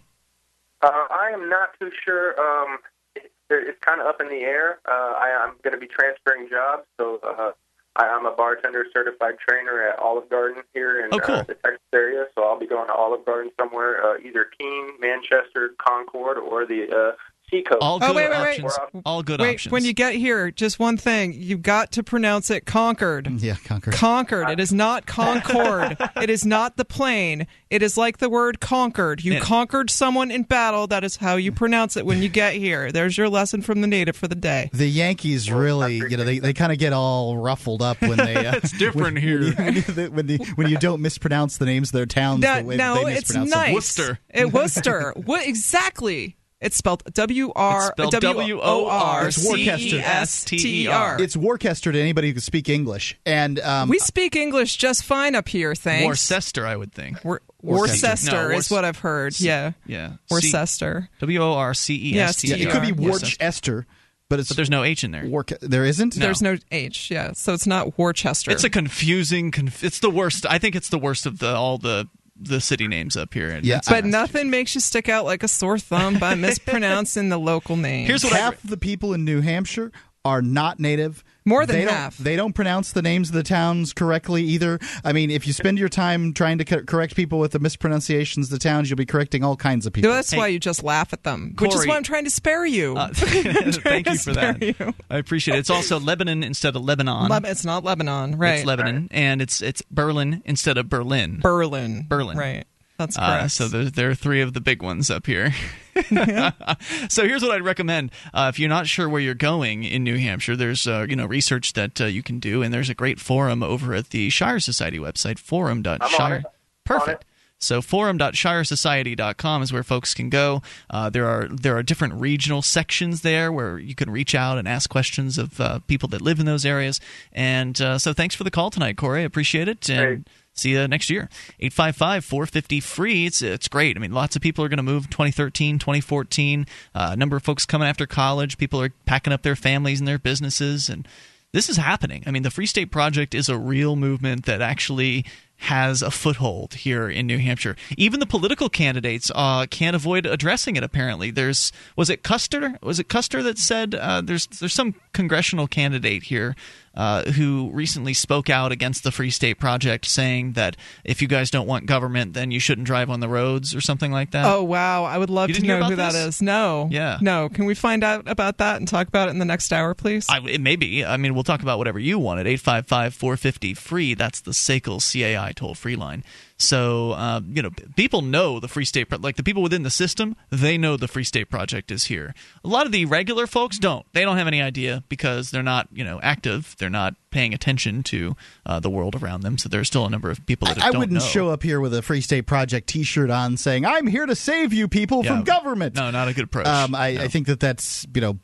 Uh, I am not too sure. Um, it, it's kind of up in the air. Uh, I, I'm going to be transferring jobs, so uh, I, I'm a bartender certified trainer at Olive Garden here in Oh, cool. uh, the Texas area. So I'll be going to Olive Garden somewhere, uh, either Keene, Manchester, Concord, or the Seacoast. All Oh, good wait, wait, wait. options. All good Wait, options. when you get here, just one thing. You've got to pronounce it Concord. Yeah, Concord. Concord. It is not Concord. it is not the plane. It is like the word conquered. You Yeah. conquered someone in battle. That is how you pronounce it when you get here. There's your lesson from the native for the day. The Yankees really, you know, they, they kind of get all ruffled up when they. Uh, It's different when, here. When you, when, you, when, you, when you don't mispronounce the names of their towns No, the way no, that they it's mispronounce them. nice. Worcester. It, Worcester. what exactly? It's spelled W R It's spelled W O R It's C E S T E R. It's Worcester to anybody who can speak English, and um, We speak English just fine up here, thanks. Worcester, I would think. Wor- Worcester. Worcester No, is what I've heard. Yeah. Yeah. Worcester. W O R C E S T E R. it could be Worcester, but it's But there's no H in there. Worc- there isn't. No. There's no H, yeah. So it's not Worcester. It's a confusing. Conf- it's the worst. I think it's the worst of the all the the city names up here. And Yeah, it's- but nothing makes you stick out like a sore thumb by mispronouncing the local name. Here's what I half of the people in New Hampshire are not native. More than they don't- half. They don't pronounce the names of the towns correctly either. I mean, if you spend your time trying to co- correct people with the mispronunciations of the towns, you'll be correcting all kinds of people. No, that's why you just laugh at them, which is why I'm trying to spare you. Uh, thank you for that. you. I appreciate it. It's also Lebanon instead of Lebanon. Leb- it's not Lebanon, right? It's Lebanon, and it's it's Berlin instead of Berlin. Berlin. Berlin. Right. That's Uh, so there, there are three of the big ones up here. so here's what I'd recommend: uh, if you're not sure where you're going in New Hampshire, there's uh, you know research that uh, you can do, and there's a great forum over at the Shire Society website, forum.shire. Perfect. So forum.shiresociety.com is where folks can go. Uh, there are there are different regional sections there where you can reach out and ask questions of uh, people that live in those areas. And uh, so thanks for the call tonight, Corey. I appreciate it. And see you next year. 855 450 free. It's, it's great. I mean, lots of people are going to move 2013, 2014. Uh, a number of folks coming after college. People are packing up their families and their businesses. And this is happening. I mean, the Free State Project is a real movement that actually has a foothold here in New Hampshire. Even the political candidates uh, can't avoid addressing it. Apparently, there's was it Kuster? Was it Kuster that said uh, there's there's some congressional candidate here uh, who recently spoke out against the Free State Project, saying that if you guys don't want government, then you shouldn't drive on the roads or something like that. Oh wow! I would love to know who that this? is. No. Yeah. No. Can we find out about that and talk about it in the next hour, please? I, it may be. I mean, we'll talk about whatever you want at 855 450 free. That's the SACL CAI toll free line. So, uh, you know, people know the Free State, like the people within the system, they know the Free State Project is here. A lot of the regular folks don't. They don't have any idea because they're not, you know, active. They're not paying attention to uh, the world around them. So there's still a number of people that I don't wouldn't know. show up here with a Free State Project T-shirt on, saying "I'm here to save you people Yeah. from government." No, not a good approach. Um, I, I think that that's you know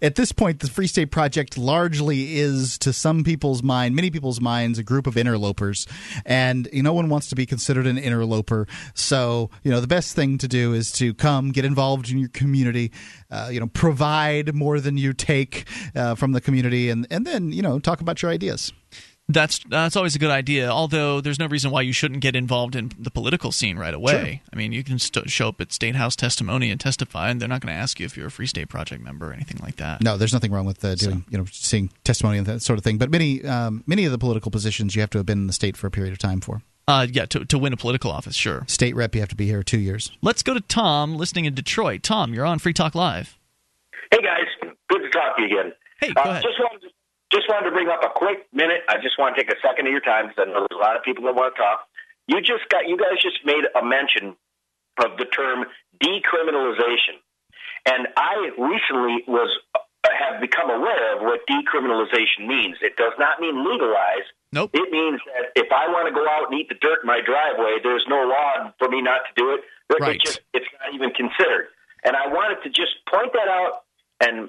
at this point the Free State Project largely is to some people's mind, many people's minds, a group of interlopers, and you know, no one wants to be considered an interloper. So you know the best thing to do is to come get involved in your community, uh, you know, provide more than you take uh, from the community, and and then you know talk about your ideas. That's that's always a good idea. Although there's no reason why you shouldn't get involved in the political scene right away. I mean, you can st- show up at state house testimony and testify, and they're not going to ask you if you're a Free State Project member or anything like that. No, there's nothing wrong with uh, doing, you know, seeing testimony and that sort of thing. But many, um, many of the political positions you have to have been in the state for a period of time for. Uh, yeah, to to win a political office, sure. State rep, you have to be here two years. Let's go to Tom, listening in Detroit. Tom, you're on Free Talk Live. Hey guys, good to talk to you again. Hey, go uh, ahead. Just wanted to, just wanted to bring up a quick minute. I just want to take a second of your time because I know there's a lot of people that want to talk. You just got you guys just made a mention of the term decriminalization, and I recently was have become aware of what decriminalization means. It does not mean legalize. Nope. It means that if I want to go out and eat the dirt in my driveway, there's no law for me not to do it. Right. It just, it's not even considered. And I wanted to just point that out. And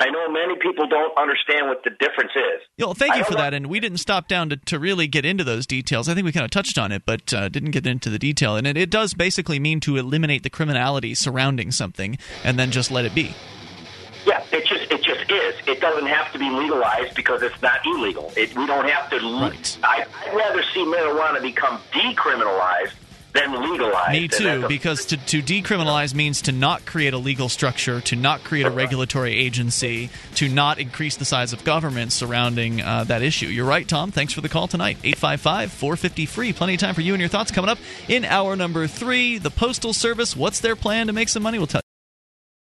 I know many people don't understand what the difference is. Yeah, Well, thank you for know- that. And we didn't stop down to, to really get into those details. I think we kind of touched on it, but uh, didn't get into the detail. And it, it does basically mean to eliminate the criminality surrounding something and then just let it be. Doesn't have to be legalized because it's not illegal. It, we don't have to. Right. I, I'd rather see marijuana become decriminalized than legalized. Me too, a- because to, to decriminalize means to not create a legal structure, to not create a regulatory agency, to not increase the size of government surrounding uh, that issue. You're right, Tom. Thanks for the call tonight. 855 450 free. Plenty of time for you and your thoughts coming up in hour number three. The Postal Service, what's their plan to make some money? We'll tell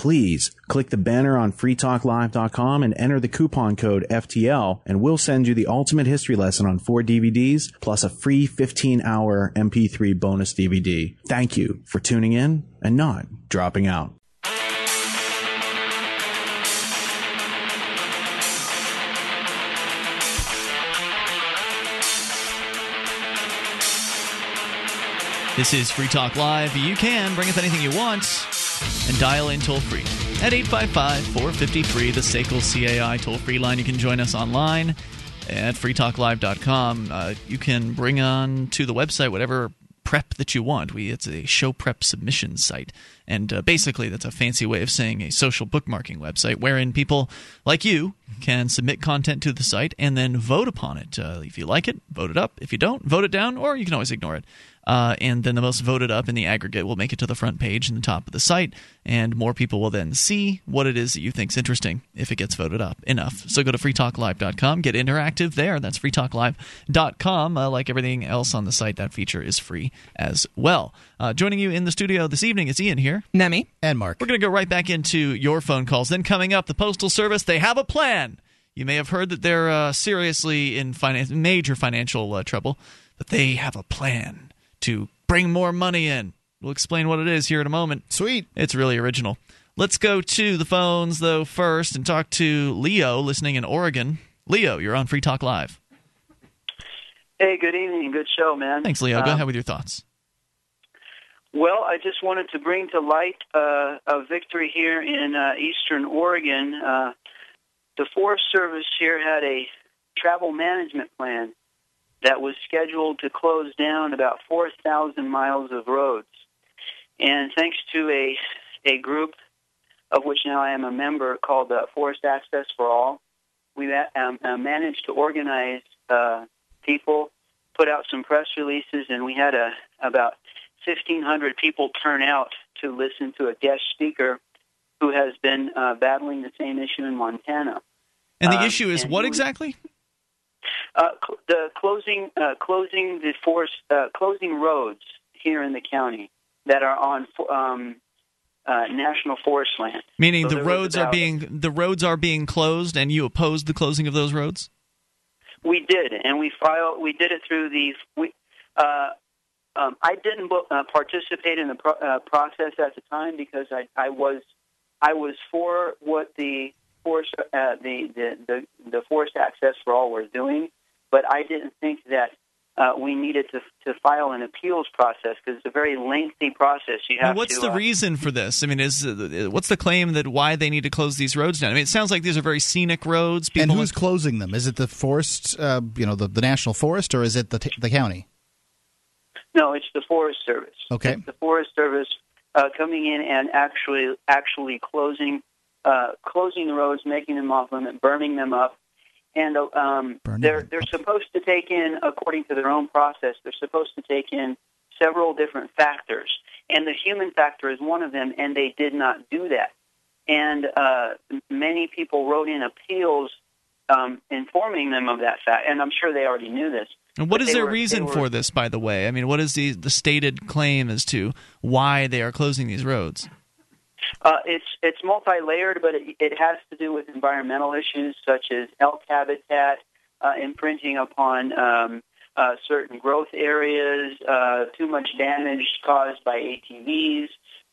please click the banner on freetalklive.com and enter the coupon code FTL and we'll send you the ultimate history lesson on four DVDs plus a free 15 hour MP3 bonus DVD. Thank you for tuning in and not dropping out. This is Free Talk Live. You can bring up anything you want and dial in toll free at 855 450 free, the SACL CAI toll free line. You can join us online at freetalklive.com. Uh, you can bring on to the website whatever prep that you want. We it's a show prep submission site, and uh, basically that's a fancy way of saying a social bookmarking website wherein people like you can submit content to the site and then vote upon it. Uh, if you like it, vote it up. If you don't, vote it down, or you can always ignore it. Uh, and then the most voted up in the aggregate will make it to the front page and the top of the site, and more people will then see what it is that you think is interesting if it gets voted up enough. So go to freetalklive.com, get interactive there. That's freetalklive.com. Uh, like everything else on the site, that feature is free as well. Uh, joining you in the studio this evening is Ian here. Nemi. And Mark. We're going to go right back into your phone calls. Then coming up, the Postal Service, they have a plan. You may have heard that they're uh, seriously in finance, major financial uh, trouble, but they have a plan to bring more money in. We'll explain what it is here in a moment. Sweet. It's really original. Let's go to the phones, though, first and talk to Leo, listening in Oregon. Leo, you're on Free Talk Live. Hey, good evening. Good show, man. Thanks, Leo. Go Um, ahead with your thoughts. Well, I just wanted to bring to light uh, a victory here in uh, eastern Oregon. Uh, the Forest Service here had a travel management plan that was scheduled to close down about 4,000 miles of roads. And thanks to a, a group of which now I am a member called uh, Forest Access for All, we um, uh, managed to organize uh, people, put out some press releases, and we had a, about 1,500 people turn out to listen to a guest speaker who has been uh, battling the same issue in Montana. And the Um, issue is what exactly? Uh, cl- the closing, uh, closing the forest, uh, closing roads here in the county that are on um, uh, national forest land. Meaning So the roads are being the roads are being closed, and you opposed the closing of those roads. We did, and we filed. We did it through the. We, uh, um, I didn't uh, participate in the pro- uh, process at the time because I, I was, I was for what the forest, uh, the, the the the forest access for all was doing, but I didn't think that uh, we needed to to file an appeals process because it's a very lengthy process. You Now, have what's to. the uh, reason for this? I mean, is uh, what's the claim that why they need to close these roads down? I mean, it sounds like these are very scenic roads. People and who's closing them? Is it the forest, uh, you know, the, the national forest, or is it the t- the county? No, it's the Forest Service. Okay. It's the Forest Service uh, coming in and actually actually closing uh, closing the roads, making them off limit, burning them up, and uh, um, they're they're supposed to take in, according to their own process, they're supposed to take in several different factors, and the human factor is one of them, and they did not do that. And uh, many people wrote in appeals um, informing them of that fact, and I'm sure they already knew this. And what is their were- reason were- for this, by the way? I mean, what is the the stated claim as to why they are closing these roads? Uh, it's it's multi-layered, but it, it has to do with environmental issues such as elk habitat, uh, imprinting upon um, uh, certain growth areas, uh, too much damage caused by ATVs.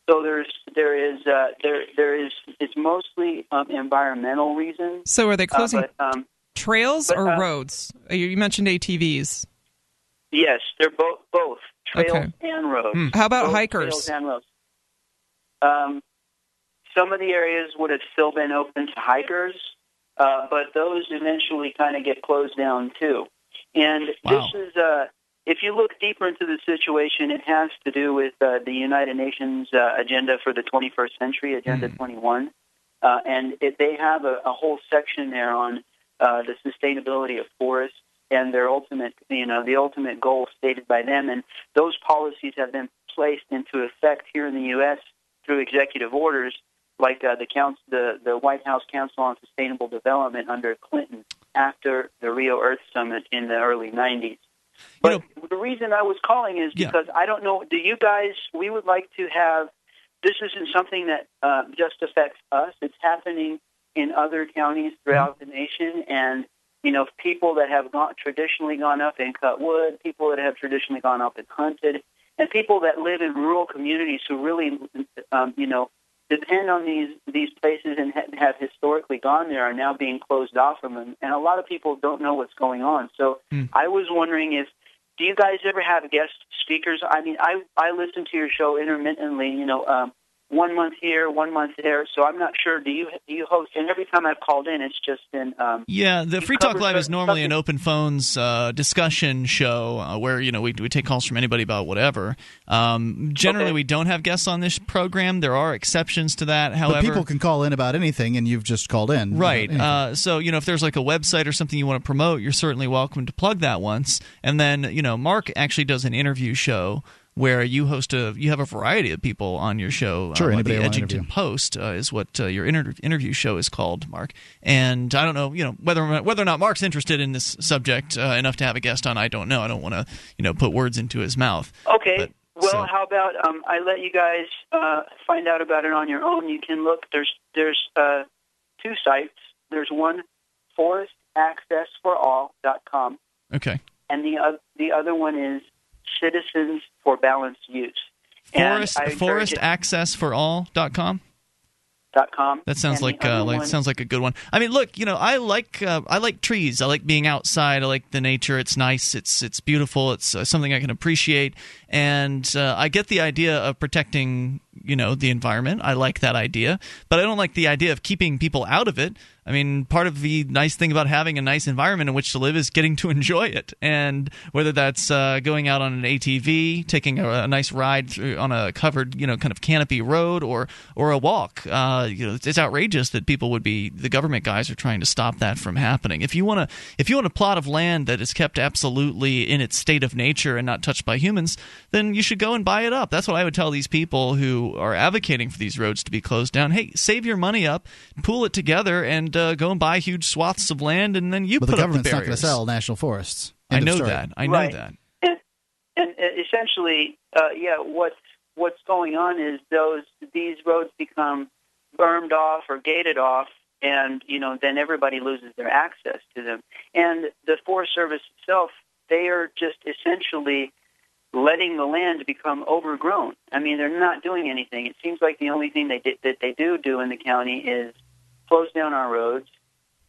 So there's there is uh, there there is it's mostly um, environmental reasons. So are they closing Uh, but, um, trails but, or uh, roads? Uh, You mentioned ATVs. yes, they're both both trails Okay. and roads. Hmm. How about Both hikers? Trails and roads. Um, some of the areas would have still been open to hikers, uh, but those eventually kind of get closed down too. And Wow. this is, uh, if you look deeper into the situation, it has to do with uh, the United Nations uh, agenda for the 21st century, Agenda 21. Uh, and it, they have a, a whole section there on uh, the sustainability of forests and their ultimate, you know, the ultimate goal stated by them. And those policies have been placed into effect here in the U.S. through executive orders, like uh, the, council, the the White House Council on Sustainable Development under Clinton after the Rio Earth Summit in the early 90s. But the reason I was calling is because I don't know. Do you guys? We would like to have. This isn't something that uh, just affects us. It's happening in other counties throughout the nation, and you know, people that have gone, traditionally gone up and cut wood, people that have traditionally gone up and hunted, and people that live in rural communities who really, um, you know, depend on these these places and ha- have historically gone there are now being closed off from them, and a lot of people don't know what's going on. So I was wondering if do you guys ever have guest speakers? I mean, I I listen to your show intermittently. You know, um, one month here, one month there. So I'm not sure. Do you do you host? And every time I've called in, it's just been um, Yeah, the Free Talk Live is certain normally an open phones uh, discussion show uh, where you know we, we take calls from anybody about whatever. Um, generally, we don't have guests on this program. There are exceptions to that. However, but people can call in about anything, and you've just called in. Right. Uh, so, you know, if there's like a website or something you want to promote, you're certainly welcome to plug that once. And then, you know, Mark actually does an interview show where you host a you have a variety of people on your show. Sure, uh, anybody the Edgington. Post uh, is what uh, your inter- interview show is called, Mark. And I don't know, you know, whether or not, whether or not Mark's interested in this subject uh, enough to have a guest on. I don't know. I don't want to, you know, put words into his mouth. Okay. well, how about um, I let you guys uh, find out about it on your own? You can look. There's there's uh, two sites. There's one, forestaccessforall.com, Okay. and the oth- the other one is Citizens for Balanced Use. Forest I encourage it- forestaccessforall.com. dot com. That sounds And like uh, like sounds like a good one. I mean, look, you know, I like uh, I like trees. I like being outside. I like the nature. It's nice. It's it's beautiful. It's uh, something I can appreciate. And uh, I get the idea of protecting, you know, the environment. I like that idea, but I don't like the idea of keeping people out of it. I mean, part of the nice thing about having a nice environment in which to live is getting to enjoy it. And whether that's uh, going out on an ATV, taking a, a nice ride through on a covered, you know, kind of canopy road, or or a walk, uh, you know, it's, it's outrageous that people would be the government guys are trying to stop that from happening. If you want to, if you want a plot of land that is kept absolutely in its state of nature and not touched by humans, then you should go and buy it up. That's what I would tell these people who are advocating for these roads to be closed down. Hey, save your money up, pool it together, and uh, go and buy huge swaths of land, and then you but put the up the government's not going to sell national forests. I End of know that. I know Right. that. and, and essentially, uh, yeah, what's what's going on is those these roads become bermed off or gated off, and you know then everybody loses their access to them. And the Forest Service itself, they are just essentially letting the land become overgrown. I mean, they're not doing anything. It seems like the only thing they did, that they do do in the county is close down our roads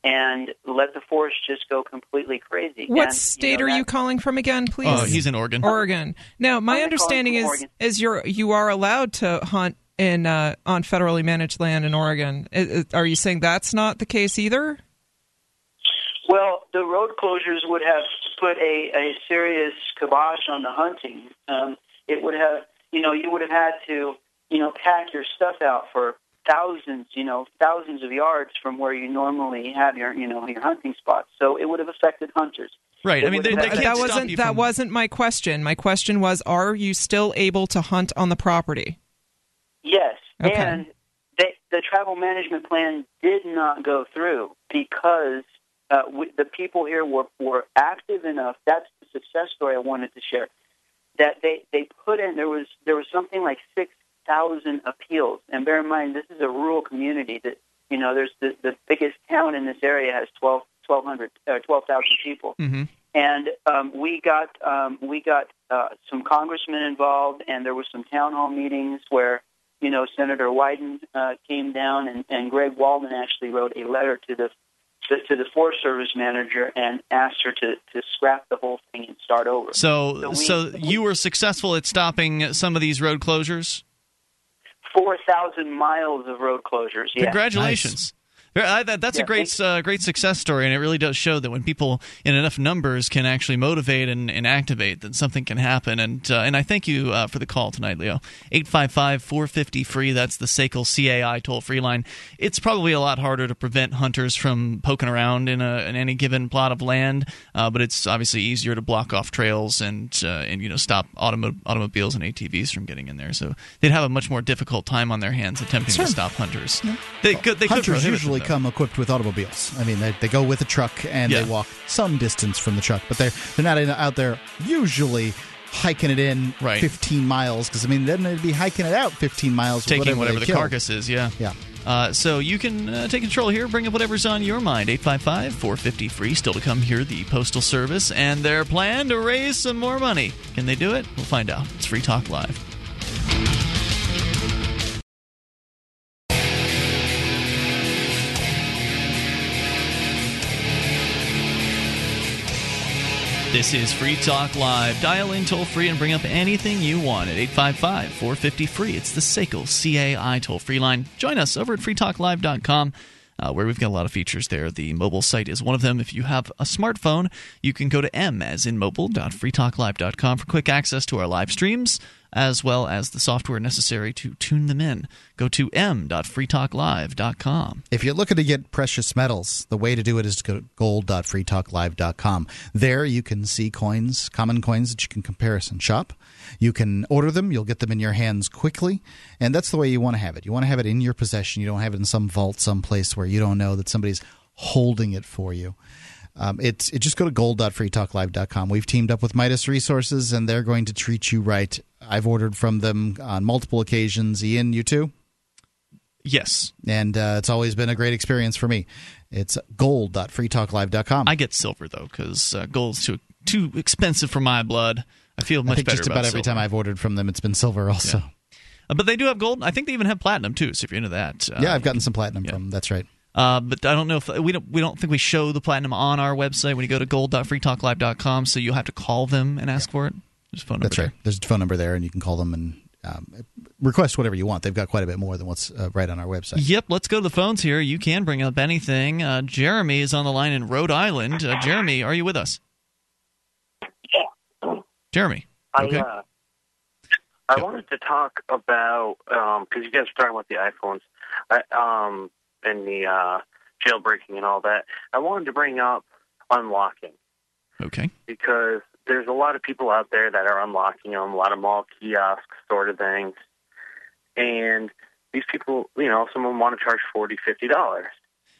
and let the forest just go completely crazy. What And, state know, are you calling from again, please? Oh, he's in Oregon. Oregon. Now, my I'm understanding is Oregon. is you're you are allowed to hunt in uh, on federally managed land in Oregon. I- I- Are you saying that's not the case either? Well, the road closures would have put a, a serious kibosh on the hunting. Um, it would have, you know, you would have had to, you know, pack your stuff out for thousands, you know, thousands of yards from where you normally have your, you know, your hunting spots. So it would have affected hunters. Right. I mean, they, they That- can't that wasn't you that from- wasn't my question. My question was, are you still able to hunt on the property? Yes, Okay. and they, the travel management plan did not go through because uh, we, the people here were, were active enough. That's the success story I wanted to share. That they, they put in there was there was something like six thousand appeals, and bear in mind this is a rural community that you know there's the, the biggest town in this area has 12, 1,200, uh, 12,000 people Mm-hmm. and um, we got um, we got uh, some congressmen involved, and there was some town hall meetings where you know Senator Wyden uh, came down, and, and Greg Walden actually wrote a letter to the to, to the Forest Service manager and asked her to, to scrap the whole thing and start over. So, we- so you were successful at stopping some of these road closures. Four thousand miles of road closures. Yeah. Congratulations. Very- that- That's a great, uh, great success story, and it really does show that when people in enough numbers can actually motivate and, and activate, then something can happen. And uh, and I thank you uh, for the call tonight, Leo. 855-450-FREE. That's the SACL CAI toll free line. It's probably a lot harder to prevent hunters from poking around in, a, in any given plot of land, uh, but it's obviously easier to block off trails and uh, and you know stop automo- automobiles and ATVs from getting in there. So they'd have a much more difficult time on their hands attempting Sure. to stop hunters. They could they could Hunters usually. Come equipped with automobiles. I mean, they, they go with a truck and Yeah. they walk some distance from the truck, but they're they're not in, out there usually hiking it in Right. 15 miles because I mean then they'd be hiking it out 15 miles, taking whatever they the killed. carcass is. Yeah. Yeah. Uh, so you can uh, take control here. Bring up whatever's on your mind. 855 450 free. Still to come here, the Postal Service and their plan to raise some more money. Can they do it? We'll find out. It's Free Talk Live. This is Free Talk Live. Dial in toll free and bring up anything you want at 855 450 free. It's the SACL CAI toll free line. Join us over at freetalklive.com. Uh, where we've got a lot of features there. The mobile site is one of them. If you have a smartphone, you can go to m as in mobile.freetalklive.com for quick access to our live streams, as well as the software necessary to tune them in. Go to m.freetalklive.com. If you're looking to get precious metals, the way to do it is to go to gold.freetalklive.com. There you can see coins, common coins that you can comparison shop. You can order them, you'll get them in your hands quickly, and that's the way you want to have it. You want to have it in your possession. You don't have it in some vault someplace where you don't know that somebody's holding it for you. Um, it's it, just go to gold.freetalklive.com. We've teamed up with Midas Resources, and they're going to treat you right. I've ordered from them on multiple occasions. Ian, you too? Yes. And uh, it's always been a great experience for me. It's gold.freetalklive.com. I get silver though because uh, gold's too too expensive for my blood. I feel much I better just about every silver. time I've ordered from them, it's been silver also. Uh, but they do have gold. I think they even have platinum too. So if you're into that, uh, Yeah, I've gotten some platinum from them. That's right. Uh, but I don't know if we don't we don't think we show the platinum on our website when you go to gold.freetalklive.com. So you'll have to call them and ask for it. There's a phone number That's right. There's a phone number there, and you can call them and um, request whatever you want. They've got quite a bit more than what's uh, right on our website. Yep, let's go to the phones here. You can bring up anything. Uh, Jeremy is on the line in Rhode Island. Uh, Jeremy, are you with us? Jeremy. I, Okay. uh, I wanted to talk about because you guys were talking about the iPhones I, um, and the uh, jailbreaking and all that. I wanted to bring up unlocking Okay. because there's a lot of people out there that are unlocking them, a lot of mall kiosks sort of things, and these people, you know, some of them want to charge forty, fifty dollars.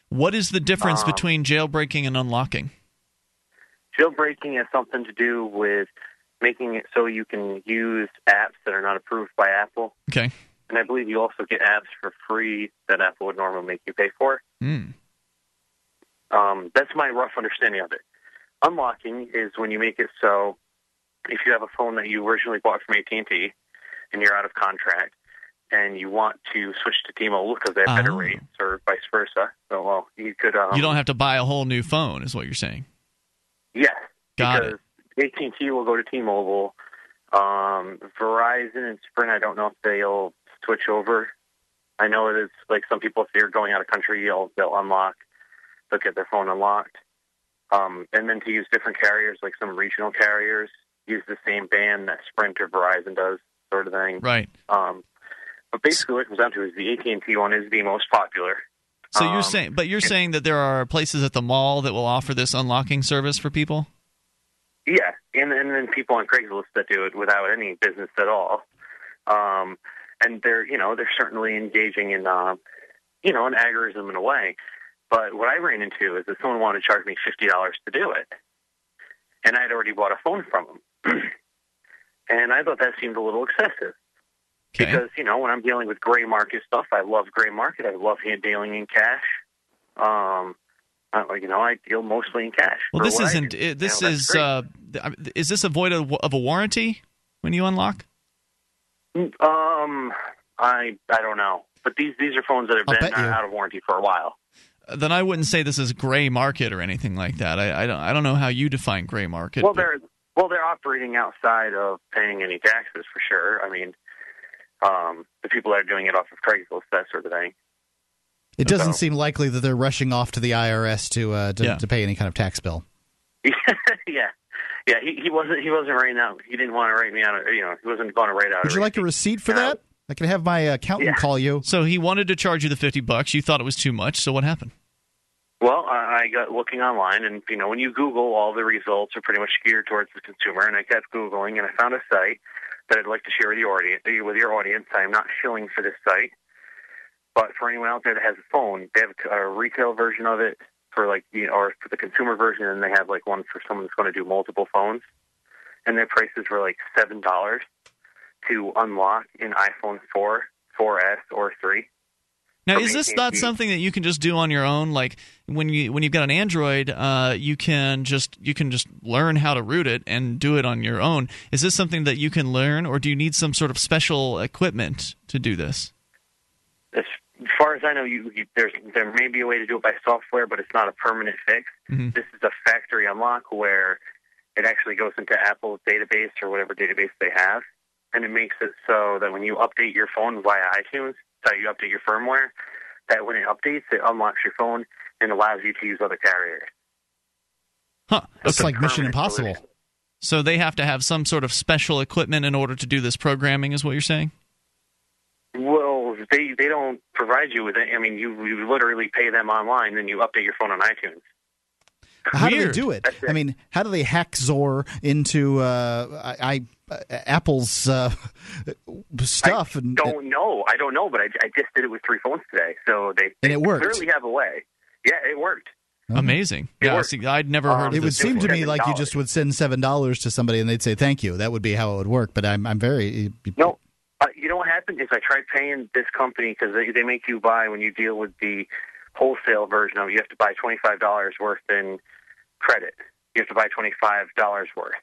What is the difference Um, between jailbreaking and unlocking? Jailbreaking has something to do with making it so you can use apps that are not approved by Apple. Okay. And I believe you also get apps for free that Apple would normally make you pay for. Hmm. Um, that's my rough understanding of it. Unlocking is when you make it so if you have a phone that you originally bought from AT&T and you're out of contract and you want to switch to T-Mobile because they have better Oh. rates or vice versa, so well, you could. Um, you don't have to buy a whole new phone, is what you're saying. Yeah, Got because AT&T will go to T-Mobile. Um, Verizon and Sprint, I don't know if they'll switch over. I know it is like some people, if they're going out of country, they'll, they'll unlock, they'll get their phone unlocked. Um, and then to use different carriers, like some regional carriers, use the same band that Sprint or Verizon does, sort of thing. Right. Um, but basically, what it comes down to is the AT&T one is the most popular. So Um, you're saying, but you're saying that there are places at the mall that will offer this unlocking service for people. Yeah, and and then people on Craigslist that do it without any business at all, um, and they're you know they're certainly engaging in um, you know an agorism in a way. But what I ran into is that someone wanted to charge me fifty dollars to do it, and I had already bought a phone from them, and I thought that seemed a little excessive. Okay. Because you know when I'm dealing with gray market stuff, I love gray market. I love hand dealing in cash. Um, I, you know, I deal mostly in cash. Well, this isn't. it- This You know, is. Uh, is this a void of, of a warranty when you unlock? Um, I I don't know, but these these are phones that have I'll been out of warranty for a while. Then I wouldn't say this is gray market or anything like that. I, I don't. I don't know how you define gray market. well, but- they're well they're operating outside of paying any taxes for sure. I mean, um, the people that are doing it off of Craigslist, that sort of thing. It doesn't So- seem likely that they're rushing off to the IRS to uh, to, Yeah. to pay any kind of tax bill. yeah, yeah. He, he wasn't he wasn't writing out. He didn't want to write me out. You know, he wasn't going to write out. Would you like a receipt for that? I can have my accountant call you. So he wanted to charge you the 50 bucks. You thought it was too much. So what happened? Well, I I got looking online, and you know, when you Google, all the results are pretty much geared towards the consumer. And I kept googling, and I found a site that I'd like to share with your audience. With your audience, I'm not shilling for this site, but for anyone out there that has a phone, they have a retail version of it for like, you know, or for the consumer version, and they have like one for someone that's going to do multiple phones, and their prices were like seven dollars to unlock an iPhone 4, 4S, or 3. Now, is this not something that you can just do on your own? Like when you when you've got an Android, uh, you can just you can just learn how to root it and do it on your own. Is this something that you can learn, or do you need some sort of special equipment to do this? as far as I know, you, you there's there may be a way to do it by software, but it's not a permanent fix. Mhm. This is a factory unlock where it actually goes into Apple's database or whatever database they have, and it makes it so that when you update your phone via iTunes, so you update your firmware, that when it updates, it unlocks your phone and allows you to use other carriers. Huh? It's like Mission Impossible. So they have to have some sort of special equipment in order to do this programming, is what you're saying? Well, they they don't provide you with it. I mean, you you literally pay them online, then you update your phone on iTunes. How do they do it? I mean, how do they hack Zor into uh, I, I Apple's uh, stuff? and don't know. I don't know, but I, I just did it with three phones today, so they, And it worked. clearly have a way. Yeah, it worked. Amazing. It Yeah, worked. see, I'd never Um, heard. Of it would this seem to before. me like you just would send seven dollars to somebody and they'd say thank you. That would be how it would work. But I'm I'm very No, uh, you know what happened is I tried paying this company because they they make you buy when you deal with the wholesale version of it. You have to buy twenty five dollars worth in credit. You have to buy twenty five dollars worth.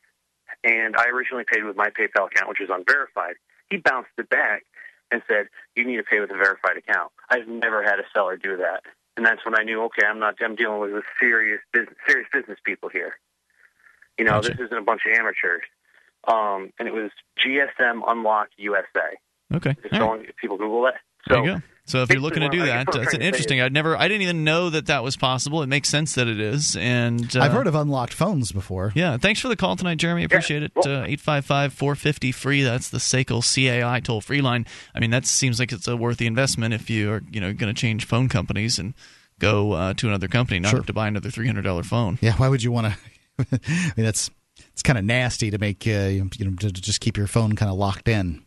And I originally paid with my PayPal account, which is unverified. He bounced it back and said, "You need to pay with a verified account." I've never had a seller do that, and that's when I knew, okay, I'm not. I'm dealing with, serious business, serious business people here. You know, Gotcha. this isn't a bunch of amateurs. Um, and it was GSM Unlock USA. Okay. All right. people Google There so you go. So if you're looking to do basically what I that, guess what I'm that's an interesting. I'd never, I didn't even know that that was possible. It makes sense that it is, and uh, I've heard of unlocked phones before. Yeah, thanks for the call tonight, Jeremy. Appreciate it. Uh, Eight five five four fifty free. That's the SACL CAI toll free line. I mean, that seems like it's a worthy investment if you are, you know, going to change phone companies and go uh, to another company, not Sure. have to buy another three hundred dollar phone. Yeah, why would you want to? I mean, that's it's kind of nasty to make uh, you know to, to just keep your phone kind of locked in.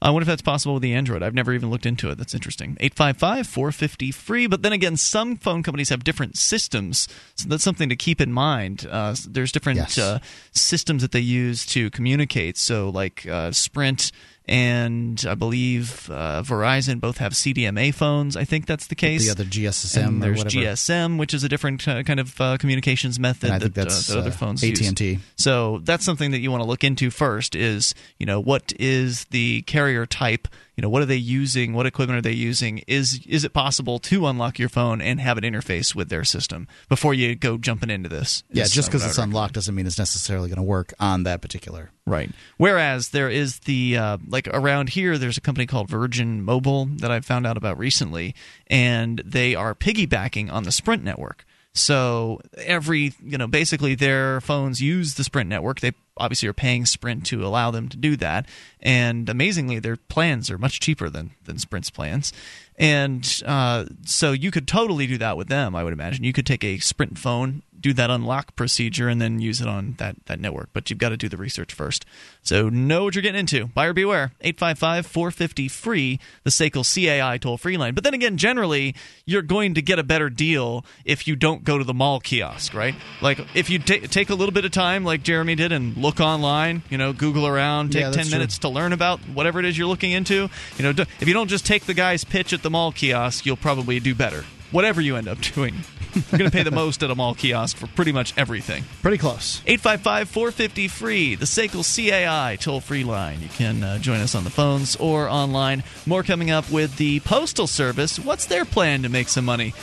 I wonder if that's possible with the Android. I've never even looked into it. That's interesting. 855 450 free. But then again, some phone companies have different systems. So that's something to keep in mind. Uh, there's different Yes. uh, systems that they use to communicate. So, like uh, Sprint and I believe uh, Verizon both have CDMA phones. I think that's the case. The other GSM And there's. GSM, which is a different uh, kind of uh, communications method And I think that, that's, uh, that other uh, phones use. AT&T. So that's something that you want to look into first. Is you know what is the carrier type? You know what are they using? What equipment are they using? Is is it possible to unlock your phone and have it interface with their system before you go jumping into this? Yeah, just because it's unlocked doesn't mean it's necessarily going to work on that particular. Right. Whereas there is the uh, like around here, there's a company called Virgin Mobile that I found out about recently, and they are piggybacking on the Sprint network. So every you know, basically their phones use the Sprint network. They obviously are paying Sprint to allow them to do that, and amazingly, their plans are much cheaper than than Sprint's plans. And uh, so you could totally do that with them. I would imagine you could take a Sprint phone, do that unlock procedure, and then use it on that that network. But you've got to do the research first. So know what you're getting into. Buyer beware. 855-450 free. The SACL CAI toll free line. But then again, generally you're going to get a better deal if you don't go to the mall kiosk, right? Like if you ta- take a little bit of time, like Jeremy did, and look online. You know, Google around, take Yeah, ten that's true. minutes to learn about whatever it is you're looking into. You know, if you don't just take the guy's pitch at the mall kiosk, you'll probably do better. Whatever you end up doing, you're going to pay the most at a mall kiosk for pretty much everything. Pretty close. 855 450 free, the SACL CAI toll free line. You can uh, join us on the phones or online. More coming up with the Postal Service. What's their plan to make some money?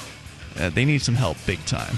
Uh, they need some help big time.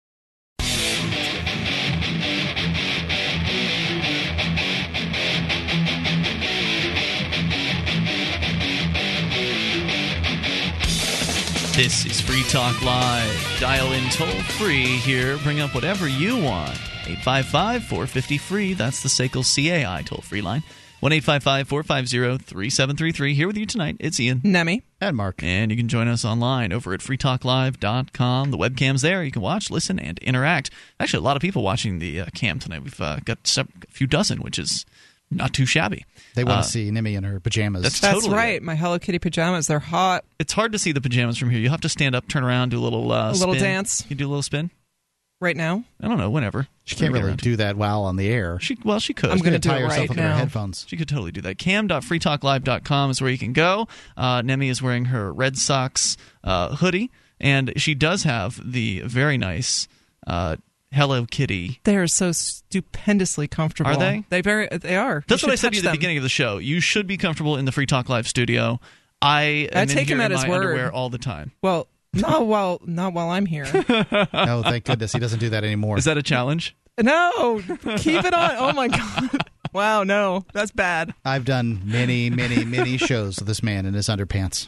This is Free Talk Live. Dial in toll free here. Bring up whatever you want. 855 450 free. That's the SACL CAI toll free line. 1 450 3733. Here with you tonight, it's Ian. Nemi. And Mark. And you can join us online over at freetalklive.com. The webcam's there. You can watch, listen, and interact. Actually, a lot of people watching the uh, cam tonight. We've uh, got a few dozen, which is not too shabby. They want Uh, to see Nemi in her pajamas. That's, That's totally right. My Hello Kitty pajamas. They're hot. It's hard to see the pajamas from here. You have to stand up, turn around, do a little uh, A little spin. dance. You do a little spin. Right now. I don't know. Whenever She can't really do that while on the air. She well, she could. I'm gonna gonna tie herself right up in her headphones. She could totally do that. Cam.freetalklive.com is where you can go. Uh, Nemi is wearing her Red Sox uh, hoodie, and she does have the very nice uh, Hello Kitty. They are so stupendously comfortable. Are they? They very. They are. That's what I said to you at the beginning of the show. You should be comfortable in the Free Talk Live studio. I am I in take here him at in his word. underwear all the time. Well, not while not while I'm here. oh, thank goodness he doesn't do that anymore. Is that a challenge? no, keep it on. Oh my god. Wow, no, that's bad. I've done many, many, many shows with this man in his underpants.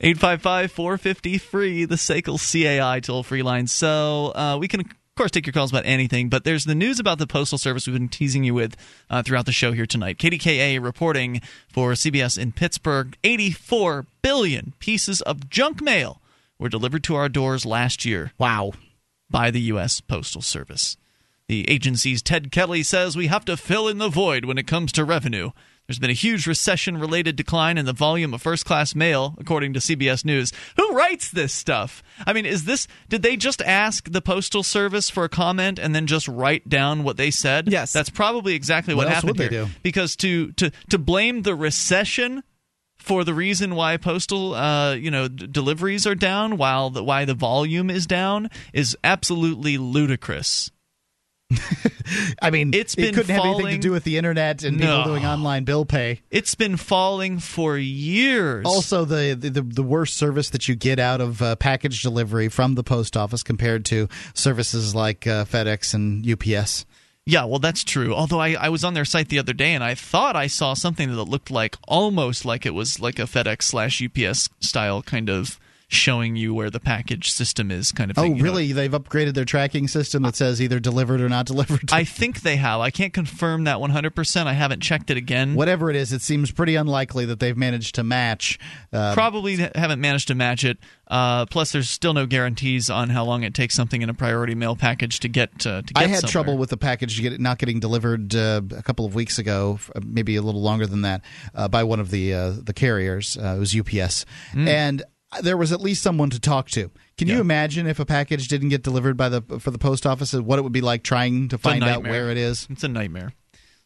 855 450 free, the SACL CAI toll free line. So uh, we can, of course, take your calls about anything, but there's the news about the Postal Service we've been teasing you with uh, throughout the show here tonight. KDKA reporting for CBS in Pittsburgh 84 billion pieces of junk mail were delivered to our doors last year. Wow. By the U.S. Postal Service. The agency's Ted Kelly says we have to fill in the void when it comes to revenue. There's been a huge recession related decline in the volume of first class mail, according to CBS News. Who writes this stuff? I mean, is this. Did they just ask the Postal Service for a comment and then just write down what they said? Yes. That's probably exactly What what, happened here. do? Because to, to, to blame the recession for the reason why postal uh, you know d- deliveries are down while the, why the volume is down is absolutely ludicrous. I mean, It's it been couldn't have anything to do with the internet and No. people doing online bill pay. It's been falling for years. Also, the, the the worst service that you get out of uh, package delivery from the post office compared to services like uh, FedEx and UPS. Yeah, well, that's true. Although I, I was on their site the other day and I thought I saw something that looked like almost like it was like a FedEx slash UPS style kind of showing you where the package system is kind of Oh, thing. know. really? They've upgraded their tracking system that says either delivered or not delivered. I think they have. I can't confirm that 100%. I haven't checked it again. Whatever it is, it seems pretty unlikely that they've managed to match. Uh, Probably haven't managed to match it. Uh, plus, there's still no guarantees on how long it takes something in a priority mail package to get uh, to get I had somewhere. trouble with the package get, not getting delivered uh, a couple of weeks ago, maybe a little longer than that, uh, by one of the uh, the carriers. Uh, it was UPS, Mm. and there was at least someone to talk to. Can you imagine if a package didn't get delivered by the for the post office? What it would be like trying to It's find out where it is? It's a nightmare.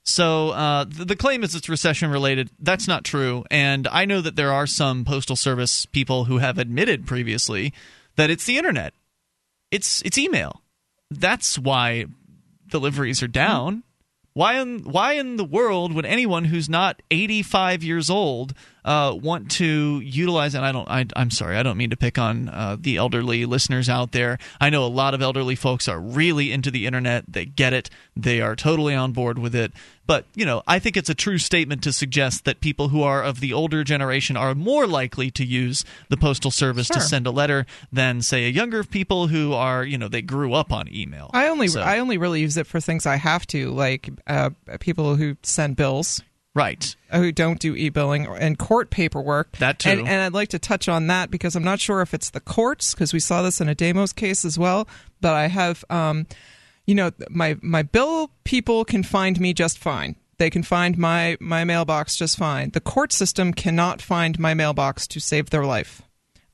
So uh, the, the claim is it's recession related. That's not true. And I know that there are some postal service people who have admitted previously that it's the internet. It's it's email. That's why deliveries are down. Why in why in the world would anyone who's not 85 years old uh, want to utilize? And I don't. I, I'm sorry. I don't mean to pick on uh, the elderly listeners out there. I know a lot of elderly folks are really into the internet. They get it. They are totally on board with it. But you know, I think it's a true statement to suggest that people who are of the older generation are more likely to use the postal service to send a letter than, say, a younger people who are you know they grew up on email. I only So- I only really use it for things I have to, like uh, people who send bills, right? Who don't do e-billing and court paperwork. That too. And, and I'd like to touch on that because I'm not sure if it's the courts because we saw this in a Demos case as well. But I have, um, you know, my my bill people can find me just fine. They can find my my mailbox just fine. The court system cannot find my mailbox to save their life.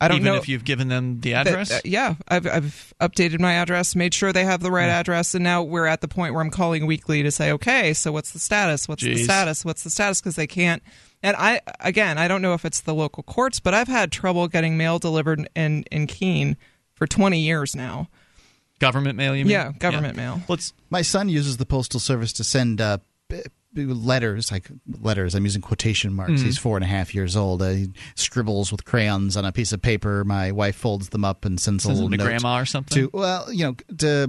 I don't Even know if you've given them the that- address. uh, yeah, I've, I've updated my address, made sure they have the right address, and now we're at the point where I'm calling weekly to say, okay, so what's the status? What's the status? What's the status? Because they can't. And I again, I don't know if it's the local courts, but I've had trouble getting mail delivered in in Keene for 20 years now. government mail, you mean? Yeah, government mail. Let's. My son uses the postal service to send uh, b- b- letters, like letters. I'm using quotation marks. Mhm. He's four and a half years old. Uh, he scribbles with crayons on a piece of paper. My wife folds them up and sends, Sends a them little to grandma or something? To well, you know, to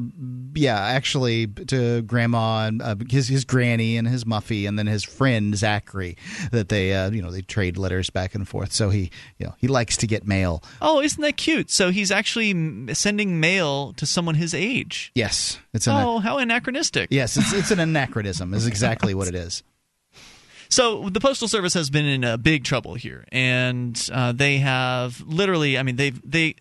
yeah, actually to grandma and uh, his his granny and his Muffy and then his friend Zachary. That they uh, you know they trade letters back and forth. So he you know he likes to get mail. Oh, isn't that cute? So he's actually sending mail to someone his age. Yes, it's an Oh, how anachronistic. yes, it's it's an anachronism. Is exactly what it is. Is so the postal service has been in a big trouble here, and uh, they have literally. I mean, they've they.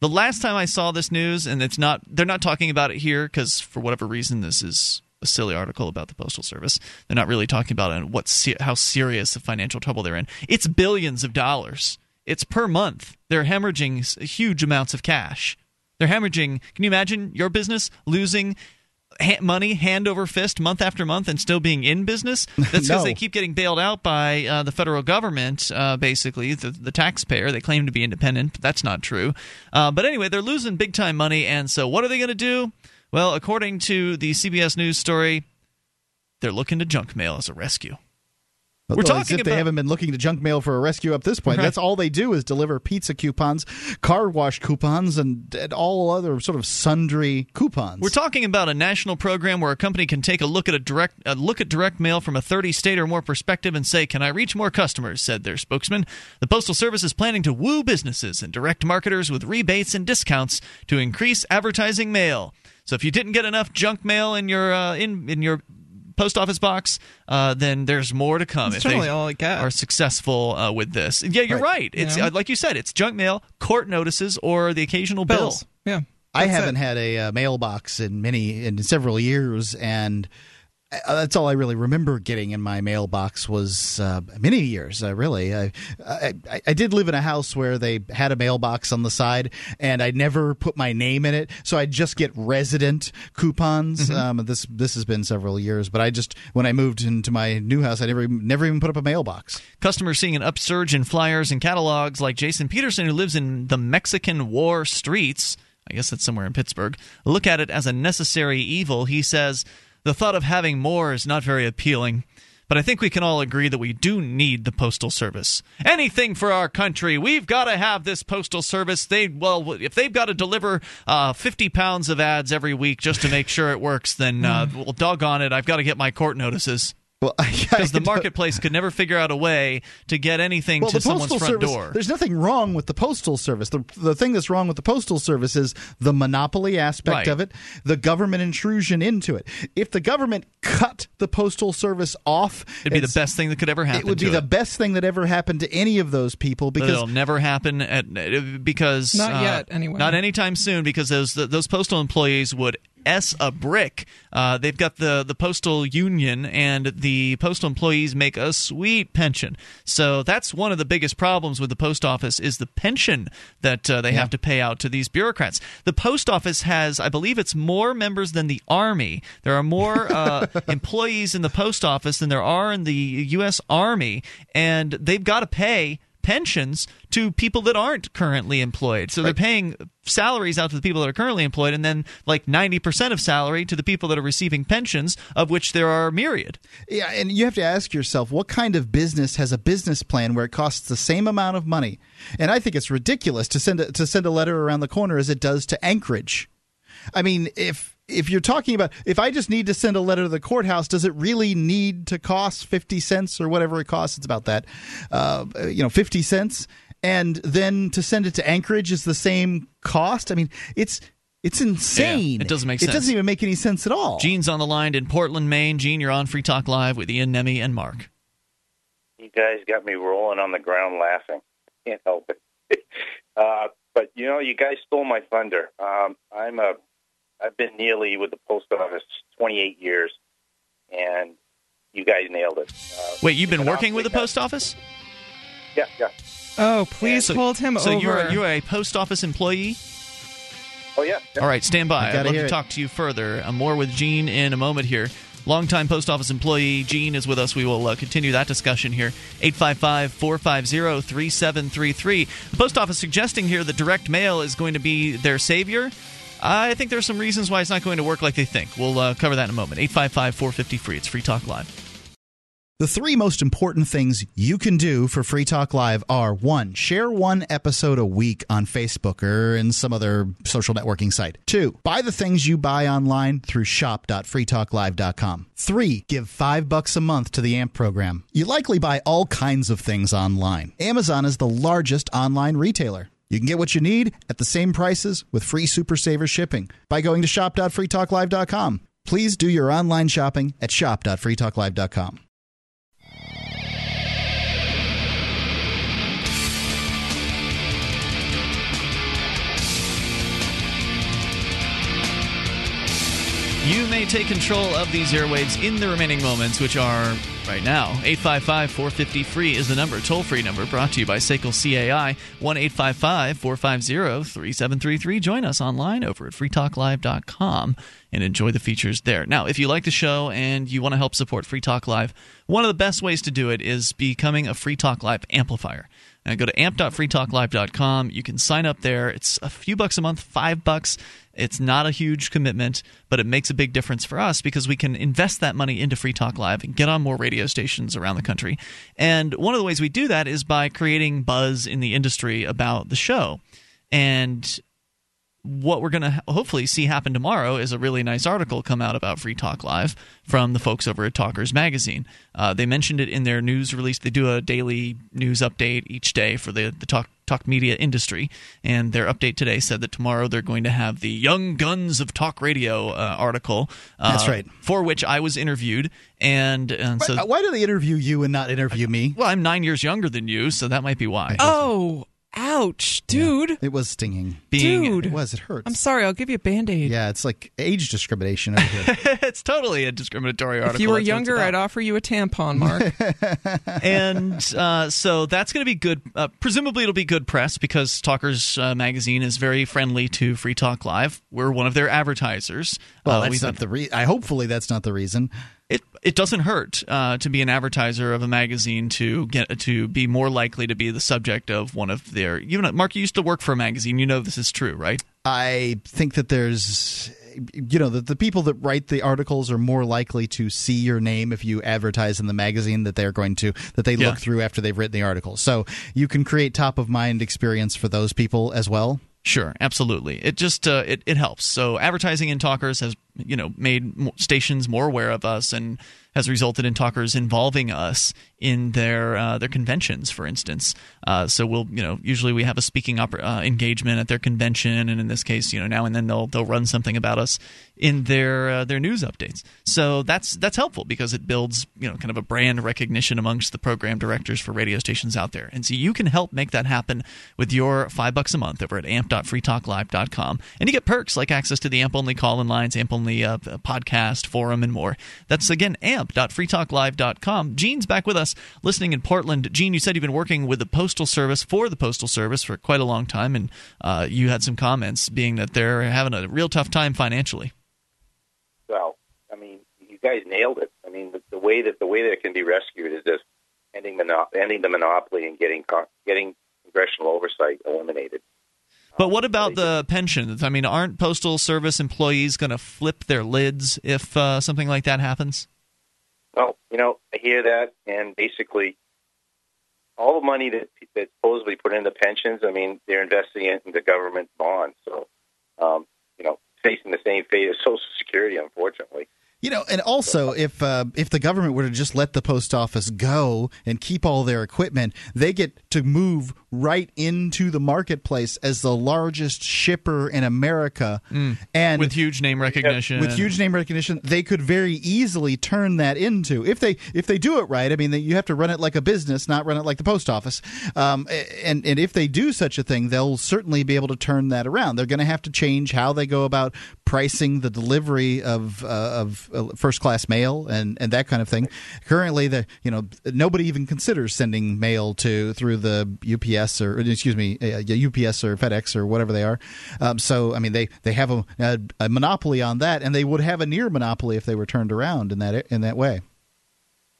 The last time I saw this news, and it's not. They're not talking about it here because for whatever reason, this is a silly article about the postal service. They're not really talking about it, what how serious the financial trouble they're in. It's billions of dollars. It's per month. They're hemorrhaging huge amounts of cash. They're hemorrhaging. Can you imagine your business losing money hand over fist month after month and still being in business? That's because No. they keep getting bailed out by uh, the federal government, uh, basically, the, the taxpayer. They claim to be independent, but that's not true. Uh, but anyway, they're losing big time money. And so what are they going to do? Well, according to the CBS News story, they're looking to junk mail as a rescue. We're Well, as talking if they haven't been looking to junk mail for a rescue up this point. Right. That's all they do is deliver pizza coupons, car wash coupons, and, and all other sort of sundry coupons. We're talking about a national program where a company can take a look at a direct a look at direct mail from a 30 state or more perspective and say, "Can I reach more customers?" said their spokesman. The Postal Service is planning to woo businesses and direct marketers with rebates and discounts to increase advertising mail. So if you didn't get enough junk mail in your uh, in in your post office box, uh, then there's more to come. That's if generally they all I get. are successful uh, with this. Yeah, you're Right. right. It's Yeah. uh, like you said, it's junk mail, court notices, or the occasional Bills. bill. Yeah. I haven't it. had a uh, mailbox in many in several years, and that's all I really remember getting in my mailbox was uh, many years. Uh, really, I, I I- did live in a house where they had a mailbox on the side, and I never put my name in it, so I just get resident coupons. Um, this this has been several years, but I just when I moved into my new house, I never never even put up a mailbox. Customers seeing an upsurge in flyers and catalogs, like Jason Peterson, who lives in the Mexican War streets. I guess that's somewhere in Pittsburgh. Look at it as a necessary evil. He says the thought of having more is not very appealing. But I think we can all agree that we do need the postal service. Anything for our country, we've got to have this postal service. They well, if they've got to deliver uh, fifty pounds of ads every week just to make sure it works, then uh, well, doggone it, I've got to get my court notices Well, because the marketplace could never figure out a way to get anything well, to the someone's front service. door. There's nothing wrong with the postal service. The the thing that's wrong with the postal service is the monopoly aspect Right. of it, the government intrusion into it. If the government cut the postal service off, It'd be the best thing that could ever happen. It would be to the it. best thing that ever happened to any of those people But because it'll never happen at because Not uh, yet, anyway. Not anytime soon because those those postal employees would s a brick. Uh, they've got the the postal union and the postal employees make a sweet pension. So that's one of the biggest problems with the post office is the pension that uh, they have to pay out to these bureaucrats. The post office has, I believe, it's more members than the army. There are more uh, employees in the post office than there are in the U.S. Army, and they've got to pay pensions to people that aren't currently employed. So they're paying salaries out to the people that are currently employed, and then like 90% of salary to the people that are receiving pensions, of which there are a myriad. Yeah, and you have to ask yourself what kind of business has a business plan where it costs the same amount of money? And I think it's ridiculous to send a, to send a letter around the corner as it does to Anchorage. I mean, if if you're talking about if I just need to send a letter to the courthouse, does it really need to cost fifty cents or whatever it costs? It's about that, uh, you know, fifty cents, and then to send it to Anchorage is the same cost. I mean, it's it's insane. it doesn't make It doesn't even make any sense at all. Gene's on the line in Portland, Maine. Gene, you're on Free Talk Live with Ian Nemi and Mark. You guys got me rolling on the ground laughing. Can't help it. uh, but you know, you guys stole my thunder. Um, I'm a, I've been nearly with the post office 28 years, and you guys nailed it. Uh, Wait, you've been working with the post office? Yeah, yeah. Oh, please So- hold him so over. you're you're a post office employee. Oh yeah. yeah. All right, stand by. I I'd love to it. talk to you further. Uh, more with Gene in a moment here. Longtime post office employee Gene is with us. We will uh, continue that discussion here. 855 450 3733. The post office suggesting here that direct mail is going to be their savior. I think there are some reasons why it's not going to work like they think. We'll uh, cover that in a moment. 855 450 free. It's Free Talk Live. The three most important things you can do for Free Talk Live are one, share one episode a week on Facebook or in some other social networking site. Two, buy the things you buy online through shop.freetalklive.com. Three, give five bucks a month to the AMP program. You likely buy all kinds of things online. Amazon is the largest online retailer. You can get what you need at the same prices with free Super Saver shipping by going to shop.freetalklive.com. Please do your online shopping at shop.freetalklive.com. You may take control of these airwaves in the remaining moments, which are right now. 855 450 free is the number, toll free number, brought to you by Sekel CAI. 1 855 450 3733. Join us online over at freetalklive.com and enjoy the features there. Now, if you like the show and you want to help support Free Talk Live, one of the best ways to do it is becoming a Free Talk Live amplifier. Uh, go to amp.freetalklive.com. You can sign up there. It's a few bucks a month, five bucks. It's not a huge commitment, but it makes a big difference for us because we can invest that money into Free Talk Live and get on more radio stations around the country. And one of the ways we do that is by creating buzz in the industry about the show. And what we're going to hopefully see happen tomorrow is a really nice article come out about Free Talk Live from the folks over at Talkers Magazine. Uh, they mentioned it in their news release. They do a daily news update each day for the, the talk talk media industry, and their update today said that tomorrow they're going to have the Young Guns of Talk Radio uh, article. Uh, That's right. For which I was interviewed, and, and so Why, why do they interview you and not interview me? well, I'm nine years younger than you, so that might be why. oh, ouch, dude. It was stinging. Being- Dude. It was. It hurts. I'm sorry. I'll give you a band aid. Yeah, it's like age discrimination over here. it's totally a discriminatory article. If you were That's younger. I'd offer you a tampon, Mark. and uh, so that's going to be good. Uh, presumably, it'll be good press because Talkers uh, Magazine is very friendly to Free Talk Live. We're one of their advertisers. well, Uh, that's we've- not the re- I hopefully that's not the reason. It doesn't hurt uh, to be an advertiser of a magazine to get to be more likely to be the subject of one of their. You know, Mark, you used to work for a magazine. You know this is true, right? I think that there's you know the, the people that write the articles are more likely to see your name if you advertise in the magazine that they're going to that they Yeah. look through after they've written the article so you can create top of mind experience for those people as well Sure, absolutely. It just uh, it it helps. So advertising in Talkers has you know made stations more aware of us and has resulted in Talkers involving us in their uh, their conventions, for instance. Uh, so we'll you know usually we have a speaking uh, engagement at their convention, and in this case, you know now and then they'll they'll run something about us in their uh, their news updates. So that's that's helpful because it builds you know kind of a brand recognition amongst the program directors for radio stations out there. And so you can help make that happen with your five bucks a month over at amp.freetalklive.com, and you get perks like access to the amp only call in lines, amp only uh, podcast forum, and more. That's again amp.freetalklive.com. Gene's back with us, listening in Portland. Gene, you said you've been working with the Postal Service for the Postal Service for quite a long time, and uh, you had some comments being that they're having a real tough time financially. Well, I mean, you guys nailed it. I mean, the, the way that the way that it can be rescued is just ending mono- ending the monopoly and getting getting congressional oversight eliminated. But what about the pensions? I mean, aren't Postal Service employees going to flip their lids if uh, something like that happens? Well, you know, I hear that, and basically, all the money that that's supposedly put into pensions, I mean, they're investing it in the government bonds. So, um, facing the same fate as Social Security, unfortunately. You know, and also if uh, if the government were to just let the post office go and keep all their equipment, they get to move right into the marketplace as the largest shipper in America, and with huge name recognition. with huge name recognition, they could very easily turn that into if they if they do it right. I mean, you have to run it like a business, not run it like the post office. Um, and and if they do such a thing, they'll certainly be able to turn that around. They're going to have to change how they go about pricing the delivery of uh, of uh, first class mail and, and that kind of thing. Currently, the you know nobody even considers sending mail to through the UPS or excuse me uh, UPS or FedEx or whatever they are. Um, so I mean they they have a, a, a monopoly on that, and they would have a near monopoly if they were turned around in that in that way.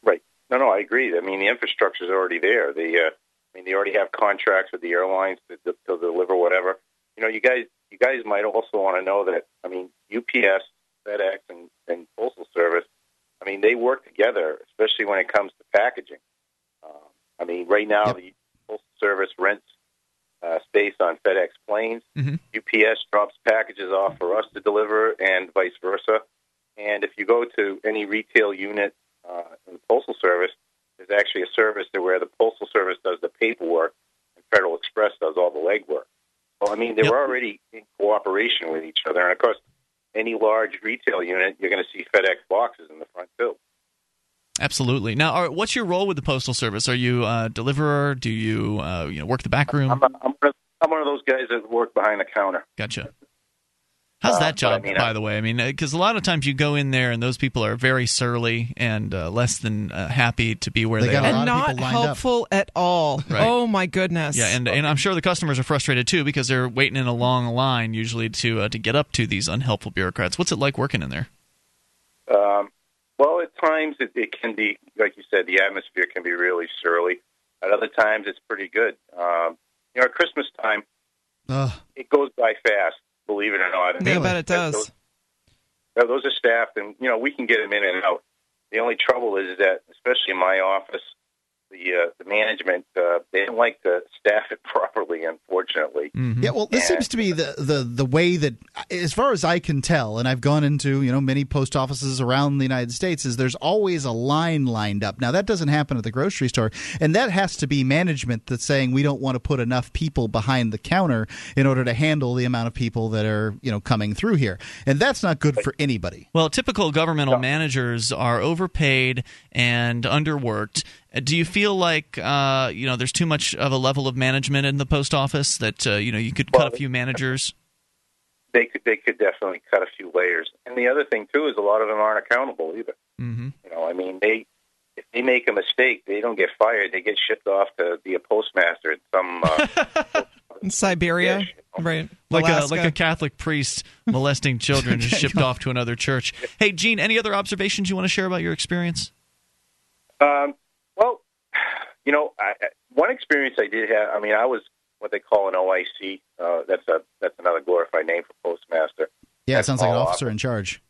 Right. No, no, I agree. I mean, the infrastructure is already there. The, uh, I mean, they already have contracts with the airlines to, to, to deliver whatever. You know, you guys, you guys might also want to know that. I mean, UPS, FedEx, and, and Postal Service. I mean, they work together, especially when it comes to packaging. Um, I mean, right now Yep. the Postal Service rents uh, space on FedEx planes. Mm-hmm. UPS drops packages off for us to deliver, and vice versa. And if you go to any retail unit uh, in the Postal Service, there's actually a service there where the Postal Service does the paperwork and Federal Express does all the legwork. Well, I mean, they're Yep. already in cooperation with each other. And of course, any large retail unit, you're going to see FedEx boxes in the front too. Absolutely. Now, are, what's your role with the postal service? Are you a deliverer? Do you uh, you know work the back room? I'm, a, I'm, one of, I'm one of those guys that work behind the counter. Gotcha. How's Uh, that but I job, mean, by I- the way? I mean, because a lot of times you go in there and those people are very surly and uh, less than uh, happy to be where They they, got a are. lot and of not people lined up. helpful at all. Right. Oh my goodness. Yeah, and, and I'm sure the customers are frustrated too because they're waiting in a long line usually to uh, to get up to these unhelpful bureaucrats. What's it like working in there? Um, well, at times it, it can be, like you said, the atmosphere can be really surly. At other times, it's pretty good. Um, you know, at Christmas time, Ugh. it goes by fast. Believe it or not. Yeah, I Really? bet it does. Those, no, those are staffed, and you know we can get them in and out. The only trouble is that, especially in my office, the uh, the management uh, they don't like to staff it properly. Unfortunately, Mm-hmm. Yeah, well, this Yeah. seems to be the, the the way that, as far as I can tell, and I've gone into you know many post offices around the United States, is there's always a line lined up. Now that doesn't happen at the grocery store, and that has to be management that's saying we don't want to put enough people behind the counter in order to handle the amount of people that are you know coming through here, and that's not good for anybody. Well, typical governmental managers are overpaid and underworked. Uh, Do you feel like uh, you know there's too much of a level of management in the post office that uh, you know you could cut a few managers? they could they could definitely cut a few layers. And the other thing too is a lot of them aren't accountable either. Mm-hmm. You know, I mean, they if they make a mistake, they don't get fired. They get shipped off to be a postmaster at some. Uh, In Siberia, Yeah. right? Like a like a Catholic priest molesting children just shipped off to another church. Hey, Gene, any other observations you want to share about your experience? Um, well, you know, I, one experience I did have. I mean, I was what they call an OIC. Uh, that's a that's another glorified name for postmaster. Yeah, it sounds like an officer in charge.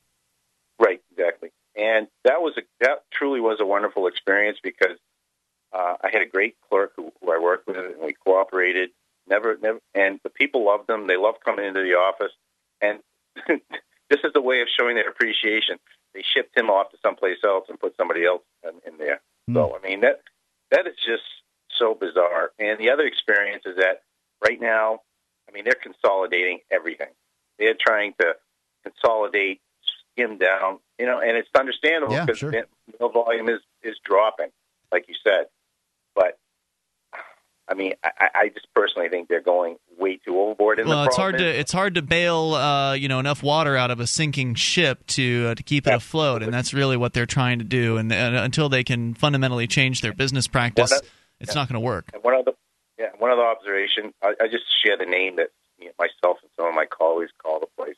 Right, exactly. And that was a that truly was a wonderful experience because uh, I had a great clerk who, who I worked with, and we cooperated. Never, never, and the people loved them. They loved coming into the office, and this is the way of showing their appreciation. They shipped him off to someplace else and put somebody else in, in there. So I mean that that is just so bizarre. And the other experience is that right now, I mean they're consolidating everything. They're trying to consolidate, skim down, you know, and it's understandable Yeah, because sure. mill volume is is dropping, like you said. But I mean, I, I- just personally think they're going way too overboard. Well, it's hard to it's hard to bail uh, you know enough water out of a sinking ship to uh, to keep it afloat, and that's really what they're trying to do. And, and until they can fundamentally change their business practice, it's not going to work. And one other, yeah, one other observation. I, I just share the name that you know, myself and some of my colleagues call the place.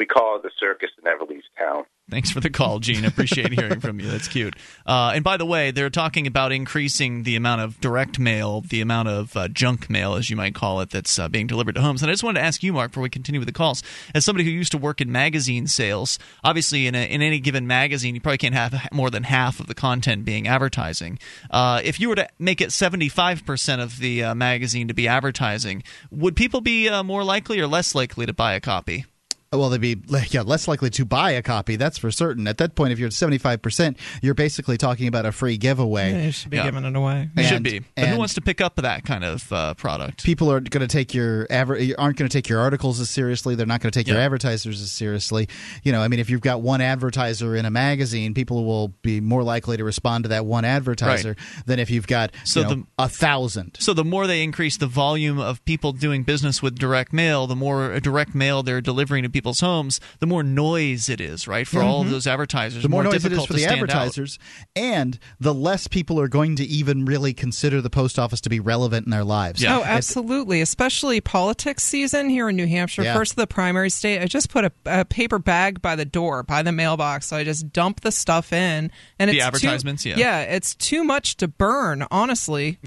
We call it the circus never leaves town. Thanks for the call, Gene. Appreciate hearing from you. That's cute. Uh, and by the way, they're talking about increasing the amount of direct mail, the amount of uh, junk mail, as you might call it, that's uh, being delivered to homes. And I just wanted to ask you, Mark, before we continue with the calls, as somebody who used to work in magazine sales, obviously in, a, in any given magazine, you probably can't have more than half of the content being advertising. Uh, if you were to make it 75% of the uh, magazine to be advertising, would people be uh, more likely or less likely to buy a copy? Well, they'd be yeah less likely to buy a copy. That's for certain. At that point, if you're at seventy five percent, you're basically talking about a free giveaway. Yeah, you should be Yeah. giving it away. It should be. But who wants to pick up that kind of uh, product? people are going to take your aver- aren't going to take your articles as seriously. They're not going to take your advertisers as seriously. You know, I mean, if you've got one advertiser in a magazine, people will be more likely to respond to that one advertiser than if you've got So you know, the- a thousand. So the more they increase the volume of people doing business with direct mail, the more direct mail they're delivering to people people's homes, the more noise it is, right? For all of Mhm. those advertisers, the more, noise it is for the stand out. advertisers, and the less people are going to even really consider the post office to be relevant in their lives. Oh, It's- absolutely. Especially politics season here in New Hampshire. Yeah. First of the primary state. I just put a, a paper bag by the door, by the mailbox. So I just dump the stuff in. And The it's too- advertisements, yeah. Yeah, it's too much to burn, honestly.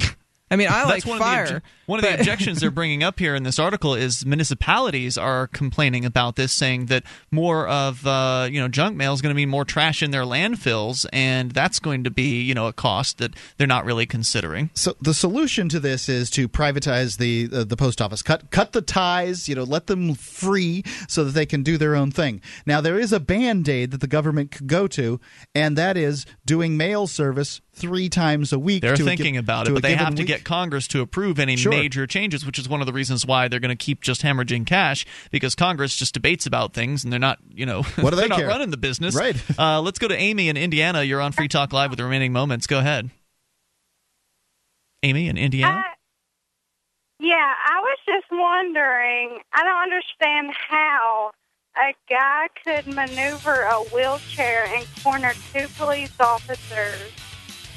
I mean, I like That's one. Of the obje- one of the objections they're bringing up here in this article is municipalities are complaining about this, saying that more of uh, you know junk mail is going to mean more trash in their landfills, and that's going to be you know a cost that they're not really considering. So the solution to this is to privatize the uh, the post office. Cut cut the ties, you know, let them free so that they can do their own thing. Now there is a band-aid that the government could go to, and that is doing mail service 3 times a week They're to a thinking gi- about it, but they have to week. get Congress to approve any Sure. Major changes, which is one of the reasons why they're going to keep just hemorrhaging cash because Congress just debates about things and they're not, you know, What do they're they not running the business. Right. Uh, let's go to Amy in Indiana. You're on Free Talk Live with the remaining moments. Go ahead. Amy in Indiana. Yeah, I was just wondering. I don't understand how a guy could maneuver a wheelchair and corner two police officers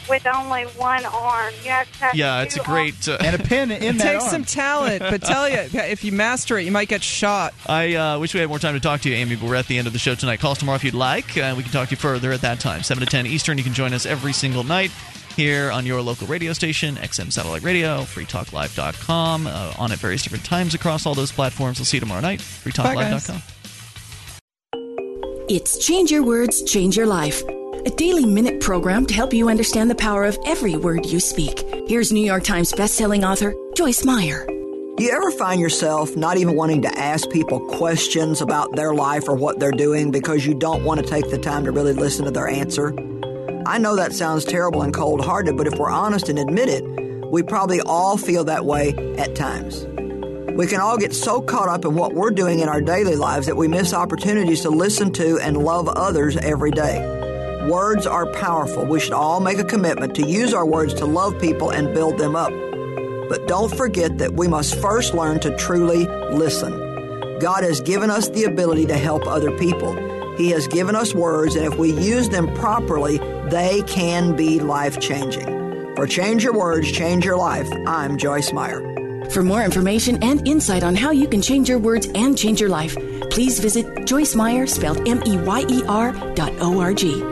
with only one arm. You have to have yeah, two it's a great. Uh, and a pin in It takes some talent, but tell you, if you master it, you might get shot. I uh, wish we had more time to talk to you, Amy, but we're at the end of the show tonight. Call us tomorrow if you'd like. Uh, we can talk to you further at that time. 7 to 10 Eastern. You can join us every single night here on your local radio station, XM Satellite Radio, freetalklive.com, uh, on at various different times across all those platforms. We'll see you tomorrow night. freetalklive.com. It's Change Your Words, Change Your Life, a daily minute program to help you understand the power of every word you speak. Here's New York Times bestselling author Joyce Meyer. You ever find yourself not even wanting to ask people questions about their life or what they're doing because you don't want to take the time to really listen to their answer? I know that sounds terrible and cold hearted, but if we're honest and admit it, we probably all feel that way at times. We can all get so caught up in what we're doing in our daily lives that we miss opportunities to listen to and love others every day. Words are powerful. We should all make a commitment to use our words to love people and build them up. But don't forget that we must first learn to truly listen. God has given us the ability to help other people. He has given us words, and if we use them properly, they can be life changing. For Change Your Words, Change Your Life, I'm Joyce Meyer. For more information and insight on how you can change your words and change your life, please visit Joyce Meyer, spelled M E Y E R dot O R G.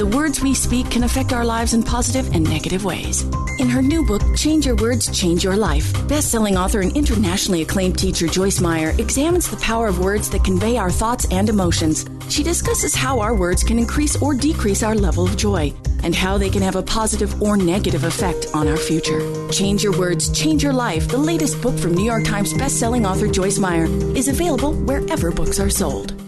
The words we speak can affect our lives in positive and negative ways. In her new book, Change Your Words, Change Your Life, best-selling author and internationally acclaimed teacher Joyce Meyer examines the power of words that convey our thoughts and emotions. She discusses how our words can increase or decrease our level of joy and how they can have a positive or negative effect on our future. Change Your Words, Change Your Life, the latest book from New York Times best-selling author Joyce Meyer, is available wherever books are sold.